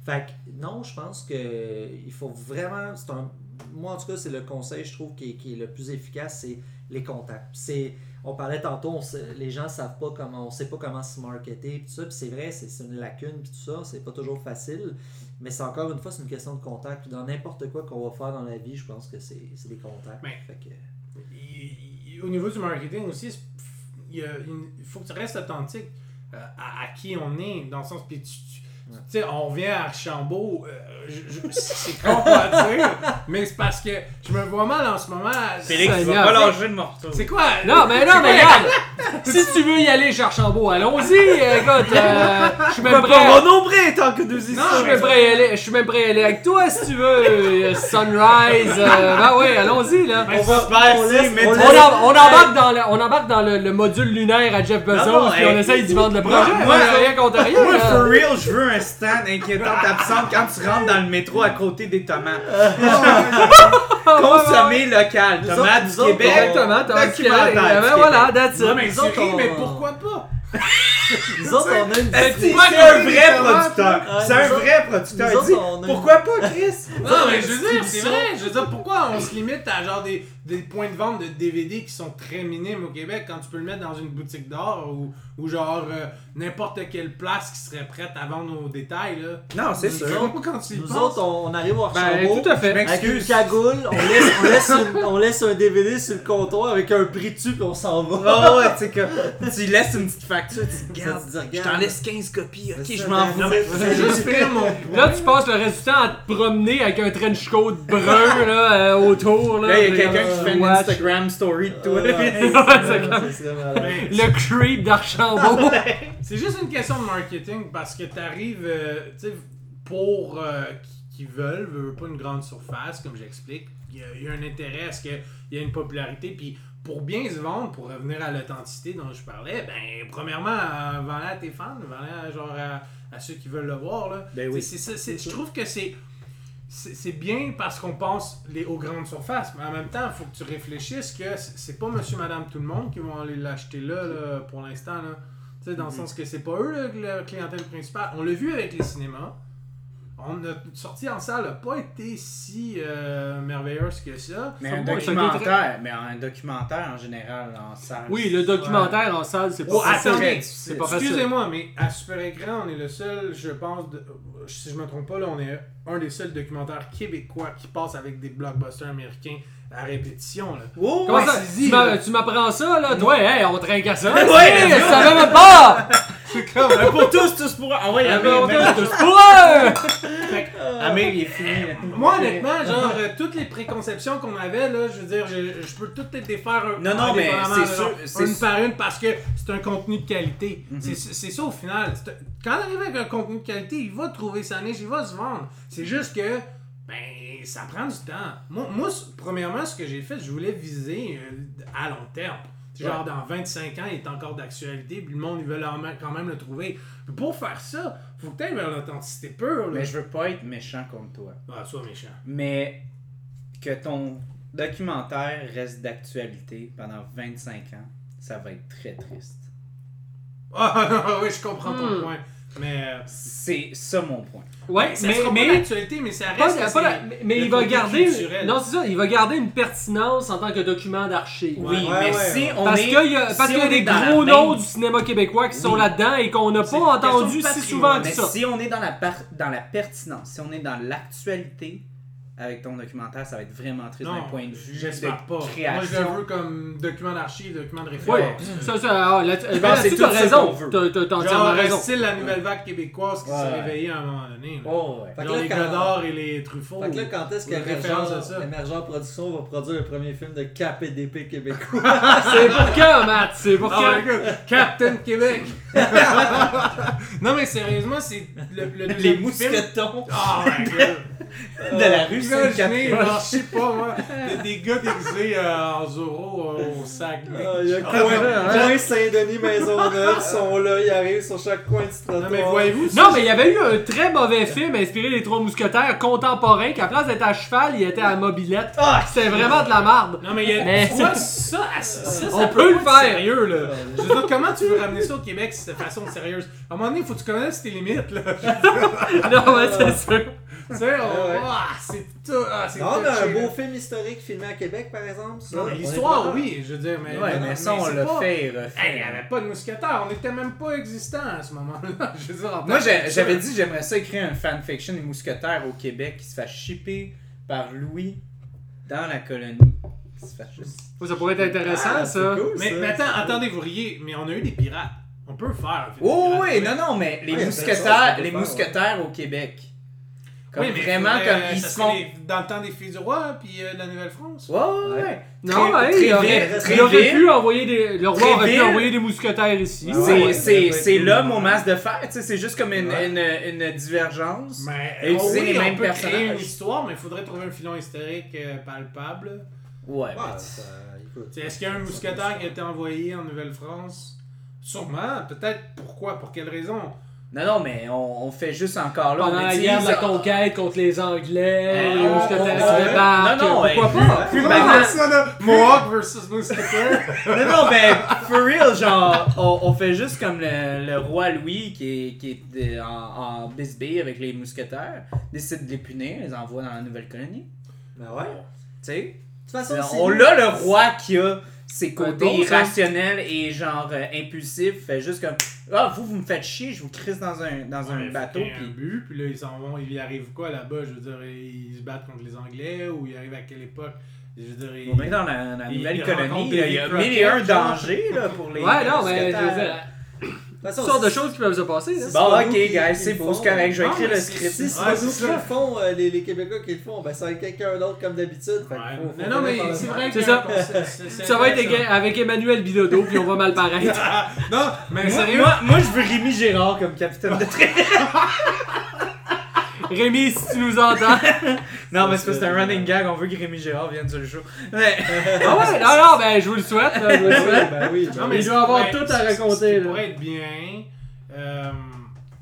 [SPEAKER 4] Fait que, non, je pense que il faut vraiment. c'est un, moi, en tout cas, c'est le conseil, je trouve, qui est, qui est le plus efficace, c'est les contacts. C'est, on parlait tantôt, on sait- les gens savent pas comment, on sait pas comment se marketer, puis tout ça, puis c'est vrai, c'est, c'est une lacune, puis tout ça, c'est pas toujours facile, mais c'est encore une fois, c'est une question de contact. Puis dans n'importe quoi qu'on va faire dans la vie, je pense que c'est, c'est des contacts.
[SPEAKER 2] Mais-
[SPEAKER 4] Fait que-
[SPEAKER 2] Il- il- au niveau du marketing aussi, il, faut que tu restes authentique euh, à, qui on est, dans le sens. Tu sais, on revient à Archambault, euh, c'est con à dire, mais c'est parce que je me vois mal en ce moment.
[SPEAKER 1] Félix, tu vas pas lâcher de morceau.
[SPEAKER 2] C'est quoi?
[SPEAKER 3] Non, mais non, mais regarde! si tu veux y aller, Charchambault, allons-y! Écoute, euh, je suis même
[SPEAKER 1] Pas
[SPEAKER 3] prêt.
[SPEAKER 1] mon nombril tant que nous y
[SPEAKER 2] Non,
[SPEAKER 3] Je suis même prêt à y aller, je suis même prêt à y aller avec toi si tu veux. Euh, Sunrise, euh, ben oui, allons-y là.
[SPEAKER 1] On va
[SPEAKER 4] on
[SPEAKER 3] embarque dans le, on embarque dans le, le module lunaire à Jeff Bezos, puis on essaye d'y vendre le projet.
[SPEAKER 1] moi-
[SPEAKER 3] rien contre rien.
[SPEAKER 1] Moi, for real, je veux un stand inquiétante absente quand tu rentres dans le métro à côté des tomates. <laughs>
[SPEAKER 3] Ah, ouais,
[SPEAKER 1] Consommer local. Tomates du Québec.
[SPEAKER 3] Exactement, Ben
[SPEAKER 1] du
[SPEAKER 3] voilà, that's it.
[SPEAKER 2] mais mais pourquoi pas? <laughs>
[SPEAKER 4] Nous autres, on a une
[SPEAKER 1] C'est
[SPEAKER 2] Moi,
[SPEAKER 1] c'est un vrai
[SPEAKER 2] tomates,
[SPEAKER 1] producteur. C'est un vrai producteur. Pourquoi pas, Chris?
[SPEAKER 2] Non, mais je veux dire, c'est vrai. Je veux dire, pourquoi on se limite à genre des, des points de vente de DVD qui sont très minimes au Québec quand tu peux le mettre dans une boutique d'or ou, ou genre euh, n'importe quelle place qui serait prête à vendre au détail, là.
[SPEAKER 1] Non, c'est sûr.
[SPEAKER 2] quand tu
[SPEAKER 4] Nous
[SPEAKER 2] penses.
[SPEAKER 4] autres, on, on arrive au
[SPEAKER 3] Ben, tout à fait.
[SPEAKER 4] Avec une cagoule, on laisse, on, <laughs> laisse une- on laisse un DVD sur le comptoir avec un prix dessus puis on s'en va.
[SPEAKER 1] Oh, ouais, tu sais que tu laisses une petite facture, tu te
[SPEAKER 4] Ça
[SPEAKER 1] regardes. Je t'en laisse 15 copies, ok, je m'en
[SPEAKER 2] vais juste faire mon
[SPEAKER 3] Là, tu passes le reste du temps à te promener avec un trench coat brun là, euh, autour. Là,
[SPEAKER 1] Là, il y a
[SPEAKER 3] puis,
[SPEAKER 1] quelqu'un
[SPEAKER 3] euh,
[SPEAKER 1] qui fait une
[SPEAKER 3] watch.
[SPEAKER 1] Instagram story de toi.
[SPEAKER 4] Ouais, <laughs>
[SPEAKER 3] c'est Le creep d'Archambault.
[SPEAKER 2] C'est juste une question de marketing parce que t'arrives, euh, tu sais, pour euh, qui veulent, veulent pas une grande surface, comme j'explique. Il y, a, il y a un intérêt à ce qu'il y ait une popularité. Puis pour bien se vendre, pour revenir à l'authenticité dont je parlais, ben, premièrement, euh, vends-la à tes fans, vends-la genre à, à ceux qui veulent le voir. Là.
[SPEAKER 1] Ben oui.
[SPEAKER 2] C'est- je trouve que c'est. C'est bien parce qu'on pense les, aux grandes surfaces, mais en même temps, il faut que tu réfléchisses que c'est pas monsieur, madame, tout le monde qui vont aller l'acheter là, là, pour l'instant. dans le sens que c'est pas eux la clientèle principale. On l'a vu avec les cinémas. On a sorti en salle n'a pas été si euh, merveilleuse que ça.
[SPEAKER 1] Mais
[SPEAKER 3] Ça
[SPEAKER 1] un
[SPEAKER 3] va, ça
[SPEAKER 1] documentaire, mais un documentaire en général en salle.
[SPEAKER 3] Oui, le documentaire en salle, c'est pas
[SPEAKER 2] Oh, attendez,
[SPEAKER 3] C'est pas facile.
[SPEAKER 2] Excusez-moi, mais à super écran, on est le seul, je pense, de- si je me trompe pas, là, on est un des seuls documentaires québécois qui passe avec des blockbusters américains à répétition. Là.
[SPEAKER 1] Oh,
[SPEAKER 3] Comment
[SPEAKER 1] ouais,
[SPEAKER 3] ça? Tu m'apprends ça, là? Toi, hey, on trinque à ça.
[SPEAKER 1] Mais
[SPEAKER 3] je savais même pas!
[SPEAKER 2] C'est comme.
[SPEAKER 1] Mais pour tous, tous pour un. Ah ouais,
[SPEAKER 3] Ah, on
[SPEAKER 1] même-
[SPEAKER 3] tous pour un!
[SPEAKER 2] Fait que,
[SPEAKER 1] Amir, il est fini.
[SPEAKER 2] Moi, honnêtement, genre, euh, toutes les préconceptions qu'on avait, là, je veux dire, je, je peux toutes les défaire un-
[SPEAKER 1] Non, non, mais
[SPEAKER 2] indépendamment,
[SPEAKER 1] c'est
[SPEAKER 2] là,
[SPEAKER 1] sûr,
[SPEAKER 2] genre,
[SPEAKER 1] c'est
[SPEAKER 2] Une
[SPEAKER 1] sûr.
[SPEAKER 2] par une parce que c'est un contenu de qualité.
[SPEAKER 1] Mhm.
[SPEAKER 2] C'est- C'est ça au final. C'est- Quand on arrive avec un contenu de qualité, il va trouver sa niche, il va se vendre. C'est juste que, ben, ça prend du temps. Moi, moi, c- premièrement, ce que j'ai fait, je voulais viser euh, à long terme. Genre, dans 25 ans, il est encore d'actualité, puis le monde, ils veulent quand même le trouver. Mais pour faire ça, faut que tu vers l'authenticité pure. Là.
[SPEAKER 1] Mais je veux pas être méchant contre toi.
[SPEAKER 2] Ah, sois méchant.
[SPEAKER 1] Mais que ton documentaire reste d'actualité pendant 25 ans, ça va être très triste.
[SPEAKER 2] Ah <laughs> oui, je comprends ton
[SPEAKER 3] Hmm.
[SPEAKER 2] point. Mais. euh,
[SPEAKER 1] C'est ça mon point.
[SPEAKER 3] Ouais,
[SPEAKER 2] ça
[SPEAKER 3] mais,
[SPEAKER 2] sera
[SPEAKER 3] mais,
[SPEAKER 2] pas d'actualité, mais ça reste. que
[SPEAKER 3] pas
[SPEAKER 2] c'est
[SPEAKER 3] la- mais- il va garder.
[SPEAKER 2] culturel.
[SPEAKER 3] Non, c'est ça, il va garder une pertinence en tant que document d'archives.
[SPEAKER 1] Oui,
[SPEAKER 4] Ouais,
[SPEAKER 1] mais
[SPEAKER 4] ouais,
[SPEAKER 1] si
[SPEAKER 4] ouais.
[SPEAKER 1] on
[SPEAKER 3] Parce
[SPEAKER 1] est.
[SPEAKER 3] qu'il y a, parce
[SPEAKER 1] si
[SPEAKER 3] qu'il y a des gros
[SPEAKER 1] même-
[SPEAKER 3] noms du cinéma québécois qui sont là-dedans et qu'on n'a pas entendu si souvent que
[SPEAKER 1] Mais
[SPEAKER 3] ça.
[SPEAKER 1] si on est dans la, par- dans la pertinence, si on est dans l'actualité avec ton documentaire, ça va être vraiment triste d'un point de vue
[SPEAKER 2] j'espère
[SPEAKER 1] de
[SPEAKER 2] pas. Moi, je le
[SPEAKER 1] création.
[SPEAKER 2] veux comme document d'archive, document de
[SPEAKER 3] Oui,
[SPEAKER 2] référence.
[SPEAKER 3] ça, ça, ah, là, <laughs> ben,
[SPEAKER 1] c'est tout
[SPEAKER 3] raison. T'as- entièrement raison.
[SPEAKER 2] style la nouvelle vague québécoise qui s'est
[SPEAKER 1] Ouais.
[SPEAKER 2] réveillée à un moment donné. là.
[SPEAKER 1] Oh, ouais.
[SPEAKER 4] Fait là,
[SPEAKER 2] les
[SPEAKER 4] quand-
[SPEAKER 2] Godard et les Truffaut.
[SPEAKER 4] Fait que là, quand est-ce que
[SPEAKER 2] Ou une référence à
[SPEAKER 4] Émergent
[SPEAKER 2] ça.
[SPEAKER 4] Émergent Production va produire le premier film de KPDP québécois? <laughs>
[SPEAKER 3] C'est pour quand, Matt? C'est pour
[SPEAKER 2] Oh
[SPEAKER 3] quand?
[SPEAKER 2] Captain Québec! <laughs> non mais sérieusement, c'est le, le
[SPEAKER 1] Les mousquetons
[SPEAKER 2] Oh god!
[SPEAKER 1] de la rue
[SPEAKER 2] Imaginez, genre, je sais pas moi, <laughs> des, des gars déguisés euh, en Zorro euh, au sac.
[SPEAKER 4] Ah, Il y a
[SPEAKER 2] Ah,
[SPEAKER 4] coin, coin Saint-Denis, Maisonneuve, sont là, ils arrivent sur chaque coin du trottoir.
[SPEAKER 2] Non mais voyez-vous,
[SPEAKER 3] Non, mais il y avait eu un très mauvais film inspiré des Trois Mousquetaires contemporains qu'à place d'être à cheval, il était à mobilette.
[SPEAKER 1] Ah,
[SPEAKER 3] C'était vraiment de la marde.
[SPEAKER 2] Non mais, il y a,
[SPEAKER 3] Mais-
[SPEAKER 2] tu vois, ça, ça, ça, ça
[SPEAKER 3] On
[SPEAKER 2] peut
[SPEAKER 3] peut le
[SPEAKER 2] pas être
[SPEAKER 3] faire.
[SPEAKER 2] sérieux là. Je veux dire, comment tu veux ramener ça au Québec de façon sérieuse? À un moment donné, il faut que tu connaisses tes limites là. <laughs>
[SPEAKER 3] Non, ouais, c'est sûr.
[SPEAKER 2] Tu sais, on-
[SPEAKER 4] Ouais, ouais.
[SPEAKER 2] ah, c'est tout. Ah, c'est
[SPEAKER 4] Non, mais un beau film historique filmé à Québec, par exemple. ça,
[SPEAKER 2] Non,
[SPEAKER 4] on
[SPEAKER 2] mais
[SPEAKER 4] est
[SPEAKER 2] l'histoire, oui, je veux dire, mais.
[SPEAKER 1] Ouais, mais ça, on l'a
[SPEAKER 2] pas-
[SPEAKER 1] fait,
[SPEAKER 2] Hey, il n'y avait pas de mousquetaires, on était même pas existant à ce moment-là. <laughs> Je veux dire, en
[SPEAKER 1] Moi, j'avais dit j'aimerais ça écrire un fanfiction des mousquetaires au Québec qui se fait shipper par Louis dans la colonie. Qui se fait juste-
[SPEAKER 3] Ça pourrait être intéressant,
[SPEAKER 4] Ah,
[SPEAKER 3] ça.
[SPEAKER 4] cool,
[SPEAKER 2] Mais,
[SPEAKER 4] ça.
[SPEAKER 2] mais attends, attendez, vous riez, mais on a eu des pirates. On peut faire. un film
[SPEAKER 1] Oh oui, non, non, mais les
[SPEAKER 4] Ouais,
[SPEAKER 1] mousquetaires, les
[SPEAKER 4] faire,
[SPEAKER 1] mousquetaires au Québec. Comme
[SPEAKER 2] Oui, mais
[SPEAKER 1] vraiment
[SPEAKER 2] faudrait,
[SPEAKER 1] comme
[SPEAKER 2] euh,
[SPEAKER 1] ils
[SPEAKER 2] ça
[SPEAKER 1] se font.
[SPEAKER 2] les- dans le temps des filles du roi, puis euh, de la Nouvelle-France.
[SPEAKER 1] Ouais, ouais, ouais.
[SPEAKER 3] Non,
[SPEAKER 1] Très-
[SPEAKER 3] ouais,
[SPEAKER 1] très
[SPEAKER 3] il aurait,
[SPEAKER 1] vite, très
[SPEAKER 3] il aurait pu envoyer des. Le roi
[SPEAKER 1] Très
[SPEAKER 3] aurait pu envoyer des mousquetaires ici.
[SPEAKER 4] Ouais,
[SPEAKER 1] C'est
[SPEAKER 4] peut cool.
[SPEAKER 1] mon masque de fer, tu sais, c'est juste comme une,
[SPEAKER 2] Ouais.
[SPEAKER 1] une, une divergence.
[SPEAKER 2] Mais
[SPEAKER 1] Et utiliser
[SPEAKER 2] oui,
[SPEAKER 1] les
[SPEAKER 2] on
[SPEAKER 1] mêmes
[SPEAKER 2] peut créer
[SPEAKER 1] personnages.
[SPEAKER 2] une histoire, mais il faudrait trouver un filon historique euh, palpable.
[SPEAKER 1] Ouais,
[SPEAKER 4] Ouais,
[SPEAKER 2] Est-ce qu'il y a un mousquetaire qui a été envoyé en Nouvelle-France? Sûrement. Peut-être. Pourquoi Pour quelle raison?
[SPEAKER 1] Non, non, mais on, on fait juste encore là.
[SPEAKER 3] Pendant
[SPEAKER 1] on
[SPEAKER 3] la guerre de la conquête contre les Anglais, les
[SPEAKER 1] on-
[SPEAKER 3] mousquetaires
[SPEAKER 1] on- non, non,
[SPEAKER 3] pourquoi
[SPEAKER 1] hey,
[SPEAKER 3] pas?
[SPEAKER 1] plus banal.
[SPEAKER 2] ça, là, Mohawk versus mousquetaire. <laughs>
[SPEAKER 1] Non, non, mais for real, genre, on, on fait juste comme le, le roi Louis qui est, qui est de- en, en bisbille avec les mousquetaires, décide de les punir, les envoie dans la nouvelle colonie.
[SPEAKER 4] Ben ouais.
[SPEAKER 1] Tu sais?
[SPEAKER 4] De toute façon, c'est
[SPEAKER 1] On
[SPEAKER 4] nous.
[SPEAKER 1] a le roi qui a ses côtés
[SPEAKER 3] bon,
[SPEAKER 1] irrationnels et genre euh, impulsifs, fait juste comme Ah, vous, vous me faites chier, je vous crisse dans un, dans un bateau.
[SPEAKER 2] ait un
[SPEAKER 1] Puis...
[SPEAKER 2] but, puis là, ils s'en vont. Il y arrive quoi là-bas? Je veux dire, ils se battent contre les Anglais ou ils arrivent à quelle époque? Je veux dire, ils-
[SPEAKER 1] On est dans la, la
[SPEAKER 2] il-
[SPEAKER 1] nouvelle
[SPEAKER 2] il
[SPEAKER 1] colonie, il y a mille et un dangers là, pour les.
[SPEAKER 3] Ouais, non, mais je
[SPEAKER 1] mousquetaires.
[SPEAKER 3] veux dire,
[SPEAKER 4] De toute
[SPEAKER 3] toutes
[SPEAKER 4] façon,
[SPEAKER 3] sortes de choses qui peuvent se passer. là.
[SPEAKER 4] C'est
[SPEAKER 1] Bon, ok, guys, c'est beau, c'est correct, je vais écrire le script.
[SPEAKER 4] Si c'est pas nous qui le font, euh, les, les Québécois qui le font, ben ça va être quelqu'un d'autre comme d'habitude.
[SPEAKER 2] Mais non, mais c'est vrai que. <laughs>
[SPEAKER 3] C'est ça. Ça va être avec- Emmanuel Bilodeau, puis on va mal paraître. <laughs>
[SPEAKER 2] Non, mais
[SPEAKER 1] Moi,
[SPEAKER 2] sérieux?
[SPEAKER 1] moi, moi, je veux Rémi Gérard comme capitaine de train. <laughs>
[SPEAKER 3] Rémi, si tu nous entends. <laughs>
[SPEAKER 1] Non, mais c'est parce que c'est un running gag, on veut que Rémi Gérard vienne sur le show. Mais...
[SPEAKER 3] Ah ouais, non, non, ben je vous le souhaite. là, je vous le souhaite.
[SPEAKER 4] Ben oui, ben
[SPEAKER 2] Non,
[SPEAKER 4] oui.
[SPEAKER 3] il doit avoir
[SPEAKER 2] qui
[SPEAKER 3] tout
[SPEAKER 2] pourrait-
[SPEAKER 3] à raconter,
[SPEAKER 2] pourrait être bien, euh,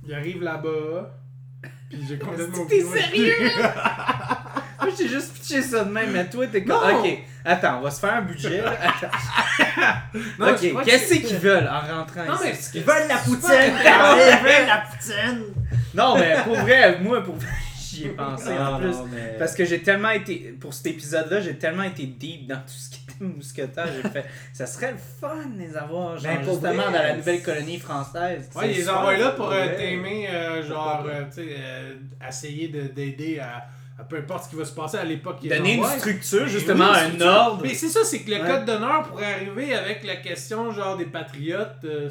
[SPEAKER 2] il arrive là-bas, puis j'ai complètement
[SPEAKER 1] T'es
[SPEAKER 2] oublié
[SPEAKER 1] sérieux? <laughs> Moi, j'ai juste pitché ça de même, mais toi, t'es comme. Ok, attends, on va se faire un budget. là. Attends. <laughs>
[SPEAKER 2] Non, je
[SPEAKER 1] ok,
[SPEAKER 2] que
[SPEAKER 1] qu'est-ce
[SPEAKER 2] c'est-
[SPEAKER 1] qu'ils veulent en rentrant
[SPEAKER 2] Non, mais
[SPEAKER 1] ici?
[SPEAKER 4] Ils veulent la poutine! <laughs> Ils veulent la poutine!
[SPEAKER 1] Non, mais pour vrai, moi, pour <laughs> j'y ai pensé en
[SPEAKER 4] Ah,
[SPEAKER 1] plus.
[SPEAKER 4] non, mais-
[SPEAKER 1] Parce que j'ai tellement été. Pour cet épisode-là, j'ai tellement été deep dans tout ce qui était mousquetaire. J'ai fait. Ça serait le fun de les avoir, genre,
[SPEAKER 4] Ben, pour
[SPEAKER 1] justement,
[SPEAKER 4] vrai,
[SPEAKER 1] dans la nouvelle colonie française.
[SPEAKER 2] Ouais, ils les envoient là pour euh, t'aimer, euh, genre, euh, tu sais, euh, essayer de- d'aider à peu importe ce qui va se passer à l'époque
[SPEAKER 1] Donner une structure, justement,
[SPEAKER 2] oui,
[SPEAKER 1] un
[SPEAKER 2] structure.
[SPEAKER 1] ordre.
[SPEAKER 2] Mais c'est ça, c'est que le
[SPEAKER 1] Ouais.
[SPEAKER 2] code d'honneur pourrait arriver avec la question, genre, des patriotes euh,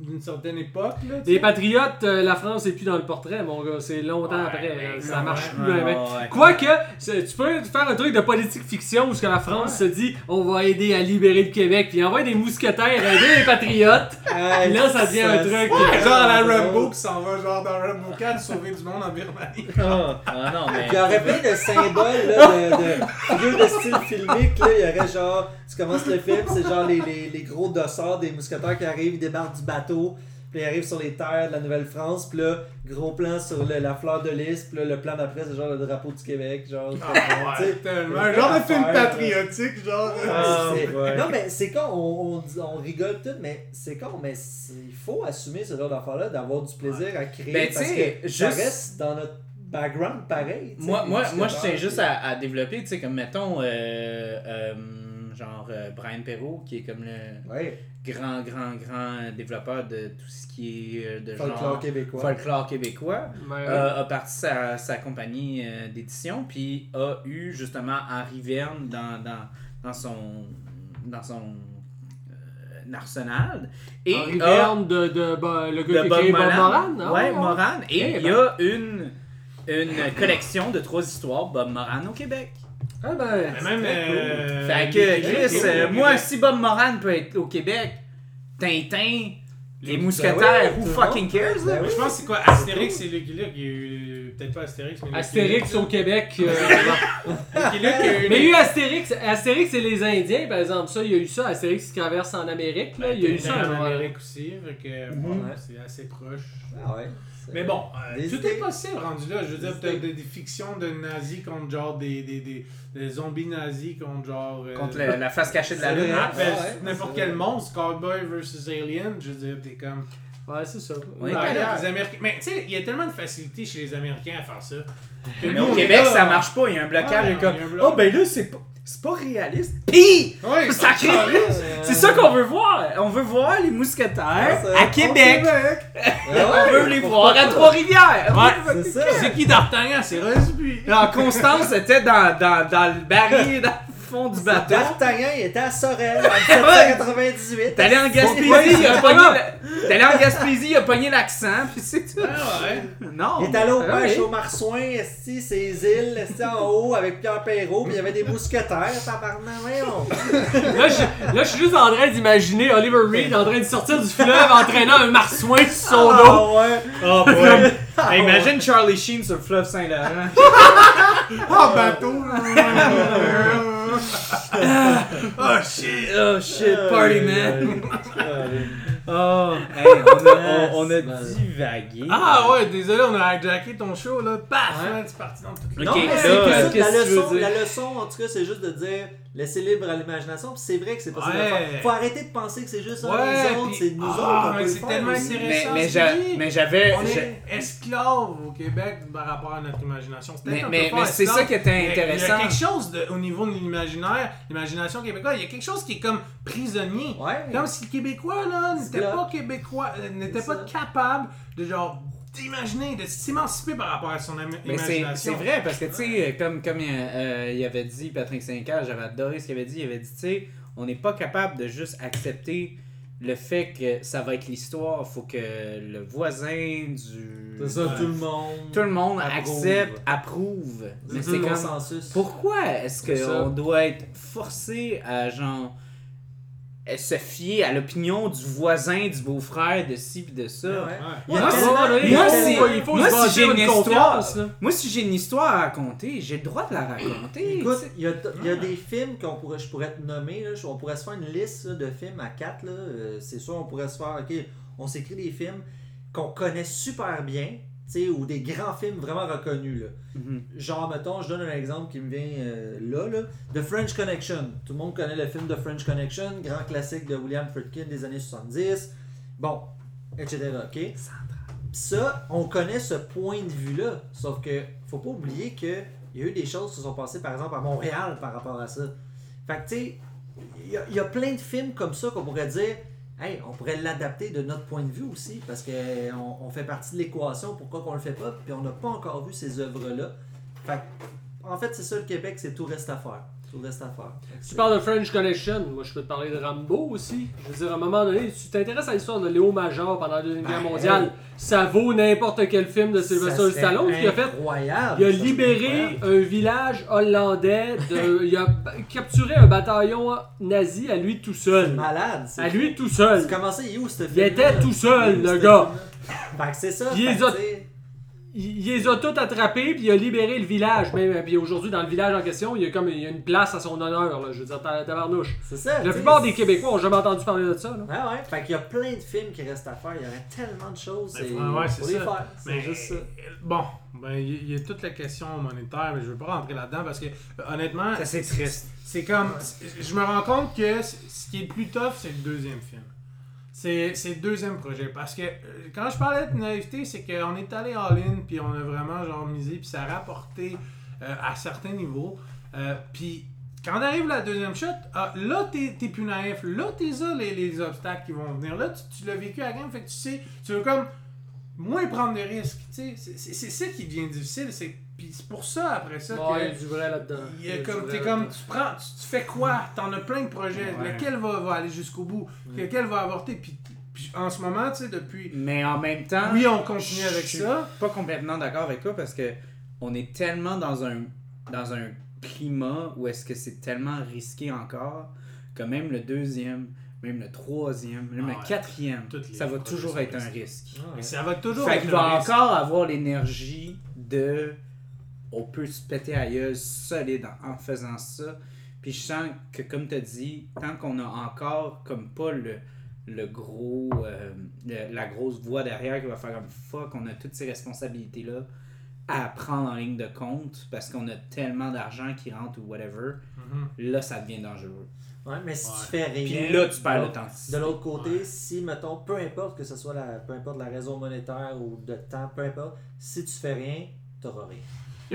[SPEAKER 2] d'une certaine époque, là.
[SPEAKER 3] Les patriotes, euh, la France est plus dans le portrait, mon gars. C'est longtemps
[SPEAKER 2] Ouais,
[SPEAKER 3] après.
[SPEAKER 2] mais
[SPEAKER 3] là. Ça
[SPEAKER 2] ouais,
[SPEAKER 3] marche
[SPEAKER 2] ouais,
[SPEAKER 3] plus.
[SPEAKER 1] Ouais,
[SPEAKER 3] ben, ben.
[SPEAKER 1] ouais, ouais.
[SPEAKER 3] Quoique, tu peux faire un truc de politique fiction où ce que la France se dit on va aider à libérer le Québec, puis envoie des mousquetaires aider les patriotes. <laughs> Puis là, ça devient un truc.
[SPEAKER 2] Ouais, genre la
[SPEAKER 4] Ouais.
[SPEAKER 2] Rambo qui s'en va, genre, dans Rambo 4, sauver du monde en Birmanie.
[SPEAKER 1] Ah, ah non, mais.
[SPEAKER 4] Il y aurait plein de symboles là, de, de style filmique. Là. Il y aurait genre, tu commences le film, c'est genre les, les, les gros dossards des mousquetaires qui arrivent, ils débarquent du bateau, puis ils arrivent sur les terres de la Nouvelle-France, puis là, gros plan sur le- la fleur de lys, puis là, le plan d'après, c'est genre le drapeau du Québec. Genre,
[SPEAKER 2] Ah, ouais, tellement. Un genre de film patriotique, genre.
[SPEAKER 1] Ah, ouais.
[SPEAKER 4] Non, mais c'est con, on, on, dit- on rigole tout, mais c'est con, mais il faut assumer ce genre d'affaire-là, d'avoir du plaisir à créer.
[SPEAKER 1] Ben,
[SPEAKER 4] parce
[SPEAKER 1] tu sais,
[SPEAKER 4] que ça
[SPEAKER 1] juste-
[SPEAKER 4] reste dans notre background pareil.
[SPEAKER 1] Moi, moi, moi, je tiens juste à développer, tu sais, comme mettons, euh, euh, genre euh, Brian Perrault, qui est comme le
[SPEAKER 4] Ouais,
[SPEAKER 1] grand, grand, grand développeur de tout ce qui est euh, de
[SPEAKER 4] folklore
[SPEAKER 1] genre
[SPEAKER 4] québécois.
[SPEAKER 1] folklore québécois. Euh, a parti sa, sa compagnie euh, d'édition, puis a eu justement Henri Verne dans, dans, dans son, dans son arsenal. Et
[SPEAKER 3] Henri Verne de, de, bah, le gars
[SPEAKER 1] de
[SPEAKER 3] qui a créé Bob
[SPEAKER 1] Moran.
[SPEAKER 3] Moran. non?
[SPEAKER 1] Ouais, Moran. Et
[SPEAKER 3] Eh
[SPEAKER 1] il y a une, une collection de trois histoires Bob Moran au Québec.
[SPEAKER 3] Ah ben,
[SPEAKER 2] Mais même. euh,
[SPEAKER 1] fait
[SPEAKER 2] les-
[SPEAKER 1] que,
[SPEAKER 2] les-
[SPEAKER 1] Chris,
[SPEAKER 2] les-
[SPEAKER 1] euh,
[SPEAKER 2] les-
[SPEAKER 1] moi, si Bob Moran peut être au Québec, Tintin, les
[SPEAKER 4] Ben
[SPEAKER 1] mousquetaires, who fucking cares? là?
[SPEAKER 4] Ben
[SPEAKER 2] je pense que c'est quoi Astérix c'est Lucky Luke? Il y a eu. Peut-être pas Astérix, mais.
[SPEAKER 3] Astérix au Québec. euh,
[SPEAKER 2] Lucky Luke, il y a eu. <laughs>
[SPEAKER 3] Mais il y a eu Astérix. Astérix, c'est les Indiens, par exemple. Ça, il y a eu ça. Astérix qui traverse en Amérique. Là. Il y a eu ça.
[SPEAKER 2] en. Amérique aussi. Fait que, bon,
[SPEAKER 4] Mhm.
[SPEAKER 2] c'est assez proche.
[SPEAKER 4] Ah ouais.
[SPEAKER 2] Mais bon, euh, tout est possible rendu là. Je veux dire,
[SPEAKER 4] Des
[SPEAKER 2] t'as des, des fictions de nazis contre genre des, des, des, des zombies nazis contre genre. euh,
[SPEAKER 1] Contre la, la face cachée de la <laughs> lune.
[SPEAKER 4] vrai.
[SPEAKER 2] appelle
[SPEAKER 4] Ah ouais,
[SPEAKER 2] n'importe
[SPEAKER 4] c'est
[SPEAKER 2] quel
[SPEAKER 4] vrai.
[SPEAKER 2] monstre, Cowboy versus Alien, je veux dire, t'es comme.
[SPEAKER 3] Ouais, c'est ça.
[SPEAKER 1] Oui.
[SPEAKER 2] Ah,
[SPEAKER 1] Ouais.
[SPEAKER 2] là, les Américains. Mais tu sais, il y a tellement de facilité chez les Américains à faire ça. que
[SPEAKER 1] Mais
[SPEAKER 2] nous,
[SPEAKER 1] au Québec,
[SPEAKER 2] là,
[SPEAKER 1] ça marche pas. Il y a un blocage.
[SPEAKER 2] Ouais,
[SPEAKER 1] et comme,
[SPEAKER 2] bloc.
[SPEAKER 1] oh ben là, c'est pas, c'est pas réaliste. Pis!
[SPEAKER 2] Ouais,
[SPEAKER 1] Sacré!
[SPEAKER 4] Euh,
[SPEAKER 1] C'est ça qu'on veut voir. On veut voir les mousquetaires
[SPEAKER 4] Ouais, ça-
[SPEAKER 1] à Québec.
[SPEAKER 4] Ah
[SPEAKER 1] On
[SPEAKER 4] ouais,
[SPEAKER 1] veut les voir à? Trois-Rivières.
[SPEAKER 2] Ouais.
[SPEAKER 4] C'est ça.
[SPEAKER 2] C'est qui d'Artagnan? C'est.
[SPEAKER 1] Non, Constance était dans, dans, dans le baril, dans fond du bateau.
[SPEAKER 4] D'Artagnan, il était à Sorel en 1798.
[SPEAKER 1] T'es allé en Gaspésie, il a pogné en Gaspésie, il a pogné l'accent, puis c'est tout.
[SPEAKER 2] Ah ouais.
[SPEAKER 1] Non.
[SPEAKER 4] Il est allé au
[SPEAKER 3] Ah
[SPEAKER 4] pêche au Marsouin, esti, ces îles, esti, en haut, avec Pierre Perrault, puis il y avait des mousquetaires, tabarnak, voyons.
[SPEAKER 3] Là, je, là, je suis juste en train d'imaginer Oliver Reed en train de sortir du fleuve entraînant un marsouin sur son dos.
[SPEAKER 4] Ah <laughs> ouais.
[SPEAKER 1] Oh boy. Hey, imagine Charlie Sheen sur le fleuve Saint-Laurent. <laughs>
[SPEAKER 2] Oh, bateau. <laughs> <laughs> oh shit.
[SPEAKER 1] Oh shit, party man. <laughs> Oh, hey, on a, on, on a
[SPEAKER 4] Man.
[SPEAKER 1] divagué.
[SPEAKER 2] Ah ouais, désolé, on a hijacké ton show là. Paf!
[SPEAKER 3] Ouais.
[SPEAKER 2] C'est parti dans.
[SPEAKER 4] Non,
[SPEAKER 1] Ok,
[SPEAKER 4] mais
[SPEAKER 1] là,
[SPEAKER 4] c'est
[SPEAKER 1] euh,
[SPEAKER 4] la, leçon, la leçon, en tout cas, c'est juste de dire laisser libre à l'imagination. Puis c'est vrai que c'est possible de
[SPEAKER 2] Ouais.
[SPEAKER 4] faire. Faut arrêter de penser que c'est juste
[SPEAKER 2] Ouais,
[SPEAKER 4] les autres,
[SPEAKER 2] puis-
[SPEAKER 4] c'est nous
[SPEAKER 2] Ah,
[SPEAKER 4] autres.
[SPEAKER 2] c'est tellement
[SPEAKER 4] aussi.
[SPEAKER 2] intéressant.
[SPEAKER 1] Mais, j'avais.
[SPEAKER 2] On est esclaves au Québec par rapport à notre imagination.
[SPEAKER 1] Mais,
[SPEAKER 2] un
[SPEAKER 1] mais,
[SPEAKER 2] peu
[SPEAKER 1] mais c'est ça qui était
[SPEAKER 2] mais Il y
[SPEAKER 1] intéressant.
[SPEAKER 2] a quelque chose de, au niveau de l'imaginaire, l'imagination québécoise, il y a quelque chose qui est comme prisonnier.
[SPEAKER 4] Ouais.
[SPEAKER 2] Comme si le Québécois là n'était
[SPEAKER 4] là.
[SPEAKER 2] pas québécois, euh, n'était
[SPEAKER 4] C'est
[SPEAKER 2] pas
[SPEAKER 4] ça.
[SPEAKER 2] capable de genre d'imaginer, de s'émanciper par rapport à son am-
[SPEAKER 1] Mais c'est
[SPEAKER 2] imagination.
[SPEAKER 1] c'est vrai, parce que, tu sais, comme, comme euh, euh, il avait dit, Patrick Saint-Cage, j'avais adoré ce qu'il avait dit. Il avait dit, tu sais, on n'est pas capable de juste accepter le fait que ça va être l'histoire. faut que le voisin du.
[SPEAKER 4] C'est ça,
[SPEAKER 2] Ouais.
[SPEAKER 4] tout le monde.
[SPEAKER 1] Tout le monde
[SPEAKER 4] Approuve.
[SPEAKER 1] accepte, approuve. Mais
[SPEAKER 4] C'est
[SPEAKER 1] comme.
[SPEAKER 4] consensus.
[SPEAKER 1] Pourquoi est-ce qu'on doit être forcé à, genre, se fier à l'opinion du voisin, du beau-frère, de ci pis de ça.
[SPEAKER 4] Ouais.
[SPEAKER 2] Ouais.
[SPEAKER 3] Il y a
[SPEAKER 1] Moi,
[SPEAKER 3] donné,
[SPEAKER 1] moi, si
[SPEAKER 3] bâtir
[SPEAKER 1] j'ai une
[SPEAKER 3] une
[SPEAKER 1] histoire-. Moi, si j'ai une histoire à raconter, j'ai le droit de la raconter.
[SPEAKER 4] Écoute, il y a, il y a des films qu'on pourrait, je pourrais te nommer. Là, on pourrait se faire une liste là, de films à quatre. là, euh, c'est sûr, on pourrait se faire. Ok, on s'écrit des films qu'on connaît super bien, ou des grands films vraiment reconnus. Là.
[SPEAKER 1] Mhm.
[SPEAKER 4] Genre, mettons, je donne un exemple qui me vient euh, là, là. The French Connection. Tout le monde connaît le film The French Connection, grand classique de William Friedkin des années 70. Bon, etc. Ok? Ça, on connaît ce point de vue-là. Sauf que, faut pas oublier que il y a eu des choses qui se sont passées, par exemple, à Montréal par rapport à ça. Fait que, tu sais, il y, a- il y a plein de films comme ça qu'on pourrait dire, on pourrait l'adapter de notre point de vue aussi, parce qu'on on fait partie de l'équation, pourquoi qu'on le fait pas, puis on n'a pas encore vu ces œuvres-là. En fait, c'est ça le Québec, c'est tout reste à faire. Reste à faire.
[SPEAKER 3] Tu parles de French Connection, moi je peux te parler de Rambo aussi. Je veux dire, à un moment donné, tu t'intéresses à l'histoire de Léo Major pendant la Deuxième Guerre
[SPEAKER 4] Ben,
[SPEAKER 3] mondiale,
[SPEAKER 4] hey.
[SPEAKER 3] ça vaut n'importe quel film de Sylvester Stallone qui a fait. Il a libéré un village hollandais, de- <laughs> il a capturé un bataillon nazi à lui tout seul.
[SPEAKER 4] malade. c'est
[SPEAKER 3] À lui tout seul.
[SPEAKER 4] Il est où ce film?
[SPEAKER 3] Il était tout seul, le gars.
[SPEAKER 4] Fait que c'est ça.
[SPEAKER 3] Il les a-
[SPEAKER 4] tu
[SPEAKER 3] Il, il les a tous attrapés, puis il a libéré le village. Même, puis aujourd'hui, dans le village en question, il y a comme il y a une place à son honneur, là, je veux dire, ta- tabarnouche.
[SPEAKER 4] C'est ça.
[SPEAKER 3] La plupart des Québécois ont jamais entendu parler de ça. Là.
[SPEAKER 4] Ouais, ouais. Fait qu'il y a plein de films qui restent à faire. Il y aurait tellement de choses.
[SPEAKER 2] Mais ouais, ouais, c'est
[SPEAKER 4] les
[SPEAKER 2] ça.
[SPEAKER 4] faire. C'est
[SPEAKER 2] Mais
[SPEAKER 4] juste ça.
[SPEAKER 2] bon, ben il y, a toute la question monétaire, mais je veux pas rentrer là-dedans parce que honnêtement,
[SPEAKER 1] Ça, c'est triste.
[SPEAKER 2] c'est comme je me rends compte que ce qui est le plus tough, c'est le deuxième film. C'est le deuxième projet parce que euh, quand je parlais de naïveté, c'est qu'on est allé all-in puis on a vraiment genre misé puis ça a rapporté euh, à certains niveaux. Euh, puis quand arrive la deuxième shot, ah, là t'es t'es plus naïf, là t'es ça les, les obstacles qui vont venir. Là tu, l'as vécu à game, fait que tu sais, tu veux comme moins prendre de risques. c'est- c'est ça qui devient difficile. C'est puis c'est pour ça après ça
[SPEAKER 3] Ouais, il y
[SPEAKER 2] que
[SPEAKER 3] a du vrai là-dedans.
[SPEAKER 2] il y a
[SPEAKER 3] Il y a du
[SPEAKER 2] comme, t'es comme, tu prends, tu, tu fais quoi? T'en as plein de projets.
[SPEAKER 1] Ouais.
[SPEAKER 2] Lequel va, va aller jusqu'au bout? Lequel va avorter? Puis, puis en ce moment, tu sais, depuis.
[SPEAKER 1] Mais en même temps.
[SPEAKER 2] Oui, on continue avec
[SPEAKER 1] je suis
[SPEAKER 2] ça.
[SPEAKER 1] pas complètement d'accord avec toi parce que on est tellement dans un dans un climat où est-ce que c'est tellement risqué encore que même le deuxième, même le troisième, même
[SPEAKER 2] Ah
[SPEAKER 1] le
[SPEAKER 2] ouais.
[SPEAKER 1] quatrième, ça va toujours être un risque.
[SPEAKER 4] Ouais.
[SPEAKER 2] Mais ça va toujours
[SPEAKER 1] Fait
[SPEAKER 2] être
[SPEAKER 1] qu'il va
[SPEAKER 2] risque.
[SPEAKER 1] encore avoir l'énergie de on peut se péter à gueule solide en, en faisant ça. Puis je sens que comme tu as dit, tant qu'on a encore comme pas le, le gros euh, le- la grosse voix derrière qui va faire comme fuck, on a toutes ces responsabilités là à prendre en ligne de compte parce qu'on a tellement d'argent qui rentre ou whatever,
[SPEAKER 2] Mhm.
[SPEAKER 1] là ça devient dangereux.
[SPEAKER 4] Ouais, mais si
[SPEAKER 2] Ouais.
[SPEAKER 4] tu fais rien.
[SPEAKER 1] Puis là tu perds
[SPEAKER 4] de
[SPEAKER 1] le
[SPEAKER 4] l'autre-
[SPEAKER 1] temps.
[SPEAKER 4] De l'autre côté,
[SPEAKER 2] Ouais.
[SPEAKER 4] si, mettons, peu importe que ce soit la, peu importe la raison monétaire ou de temps, peu importe, si tu fais rien, t'auras rien.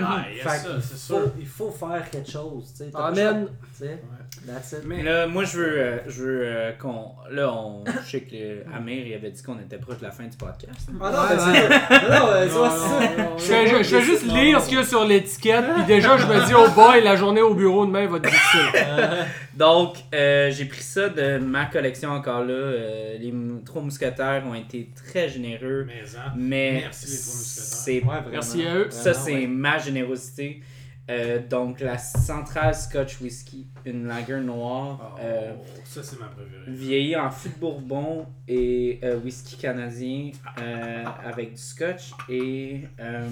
[SPEAKER 2] Ah, il y a
[SPEAKER 4] Fait
[SPEAKER 2] ça, c'est
[SPEAKER 4] faut,
[SPEAKER 2] sûr.
[SPEAKER 4] il faut faire quelque chose. tu sais, t'as pas le
[SPEAKER 3] Amen.
[SPEAKER 4] choix, tu sais. That's it.
[SPEAKER 2] Mais
[SPEAKER 1] Là, moi, je veux, euh, je veux euh, qu'on. Là, on... je sais que Amir, il avait dit qu'on était proche de la fin du podcast.
[SPEAKER 4] Ah non, mais c'est non.
[SPEAKER 3] Je fais, je- fais juste lire ce qu'il y a sur l'étiquette, puis déjà je me dis, oh boy, la journée au bureau demain va être difficile. <laughs>
[SPEAKER 1] Donc, euh, j'ai pris ça de ma collection encore là. Euh, les mou- trois mousquetaires ont été très généreux,
[SPEAKER 2] mais hein.
[SPEAKER 1] mais
[SPEAKER 2] Merci, les Trois Mousquetaires.
[SPEAKER 1] c'est
[SPEAKER 4] Ouais, vraiment,
[SPEAKER 3] Merci à eux.
[SPEAKER 1] ça,
[SPEAKER 4] vraiment,
[SPEAKER 1] c'est
[SPEAKER 4] ouais.
[SPEAKER 1] ma générosité. Euh, donc, la centrale Scotch Whisky, une lager noire.
[SPEAKER 2] Oh,
[SPEAKER 1] euh,
[SPEAKER 2] ça, c'est ma préférée.
[SPEAKER 1] vieilli en fût de bourbon et euh, whisky canadien euh, avec du scotch et euh,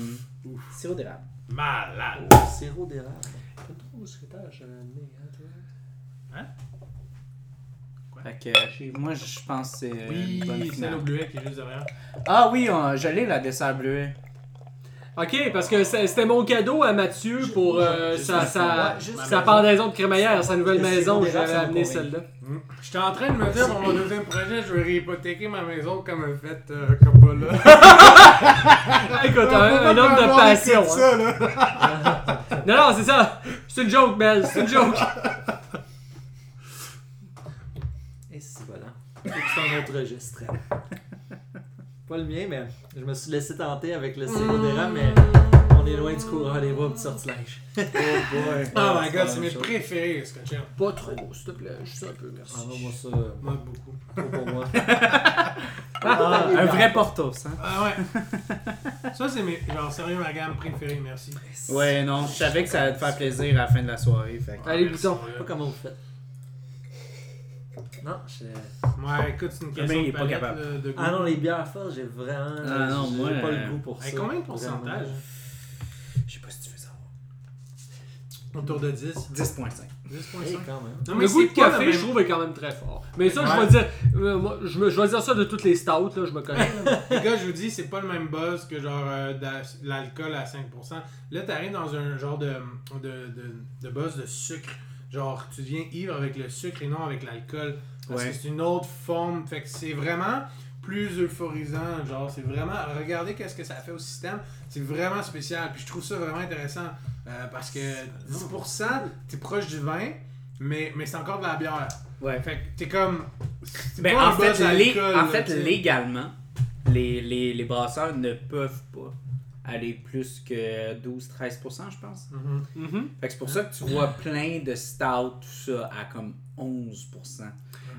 [SPEAKER 1] sirop d'érable.
[SPEAKER 2] Malade.
[SPEAKER 4] Sirop d'érable.
[SPEAKER 3] T'as trop mousquetaire, j'avais amené, hein, toi?
[SPEAKER 1] Fait que, moi, je pense que c'est une bonne
[SPEAKER 2] Oui, c'est le bleuet qui est juste derrière.
[SPEAKER 1] Ah oui, l'ai la dessert bleuet.
[SPEAKER 3] Ok, parce que c'est- c'était mon cadeau à Mathieu pour euh, sa, sa, sa
[SPEAKER 2] la
[SPEAKER 3] pendaison de crémaillère, sa nouvelle
[SPEAKER 4] Le
[SPEAKER 3] maison, j'avais amené
[SPEAKER 4] me
[SPEAKER 3] celle-là.
[SPEAKER 2] Hmm. J'étais en train de me dire pour mon deuxième projet, je vais réhypothéquer ma maison comme a fait euh, Coppola. <laughs>
[SPEAKER 3] Écoute, un, un homme de passion. hein.
[SPEAKER 2] ça, là. <laughs>
[SPEAKER 3] Non, non, c'est ça. C'est une joke, Belle, c'est une joke.
[SPEAKER 4] Et c'est voilà. C'est un autre registre. Pas le mien, mais je me suis laissé tenter avec le sirop d'érable, mais on est loin du courant des bois de sortilège.
[SPEAKER 1] Oh boy.
[SPEAKER 2] Oh <laughs> my god, c'est mes préférés, ce que j'aime.
[SPEAKER 3] Pas trop, s'il te plaît, juste un peu, merci.
[SPEAKER 4] Ah non, moi ça,
[SPEAKER 2] Moi, beaucoup.
[SPEAKER 4] pas pour moi. <laughs>
[SPEAKER 1] Ah, un vrai Portos, hein?
[SPEAKER 2] Ah ouais. Ça, c'est mes. Genre, sérieux, ma gamme préférée, merci.
[SPEAKER 1] Ouais, non, je savais que ça allait te faire plaisir à la fin de la soirée. Fait
[SPEAKER 3] Allez,
[SPEAKER 2] Merci,
[SPEAKER 3] bouton.
[SPEAKER 2] mon
[SPEAKER 4] Je sais
[SPEAKER 2] gars.
[SPEAKER 4] pas comment vous faites. Non, je...
[SPEAKER 2] Ouais, écoute, c'est une
[SPEAKER 1] Mais
[SPEAKER 2] question
[SPEAKER 1] il est
[SPEAKER 2] de
[SPEAKER 1] pas capable.
[SPEAKER 2] là, de goût.
[SPEAKER 4] Ah non, les bières fortes, j'ai vraiment.
[SPEAKER 1] Ah non,
[SPEAKER 4] j'ai
[SPEAKER 1] moi,
[SPEAKER 4] pas
[SPEAKER 1] euh,
[SPEAKER 4] le goût pour ça.
[SPEAKER 2] Hey, combien de pourcentage?
[SPEAKER 4] Vraiment.
[SPEAKER 1] Je sais pas si tu veux savoir.
[SPEAKER 2] Autour de 10.
[SPEAKER 1] 10.5.
[SPEAKER 2] 10.5.
[SPEAKER 4] Hey, quand même.
[SPEAKER 2] Non,
[SPEAKER 3] Le goût de café,
[SPEAKER 2] le
[SPEAKER 3] je
[SPEAKER 2] même-
[SPEAKER 3] trouve, est quand même très fort. Mais ça, je vais dire, euh, moi, je, me- je vais dire ça de toutes les stouts, là, je me connais. là. <laughs>
[SPEAKER 2] Les gars, je vous dis, c'est pas le même buzz que genre euh, l'alcool à 5%. Là, t'arrives dans un genre de, de, de, de buzz de sucre. Genre, tu deviens ivre avec le sucre et non avec l'alcool. Parce
[SPEAKER 1] Ouais.
[SPEAKER 2] que c'est une autre forme. Fait que c'est vraiment plus euphorisant. Genre, c'est vraiment. Regardez qu'est-ce que ça fait au système. C'est vraiment spécial. Puis je trouve ça vraiment intéressant. euh, parce que 10%, t'es proche du vin, mais, mais c'est encore de la bière.
[SPEAKER 1] Ouais.
[SPEAKER 2] Fait que t'es comme.
[SPEAKER 1] Ben, en fait, en fait légalement, les, les, les brasseurs ne peuvent pas aller plus que 12-13%, je pense.
[SPEAKER 2] Mhm.
[SPEAKER 3] Mhm.
[SPEAKER 1] Fait que c'est pour ça que tu vois plein de stout, tout ça, à comme 11%.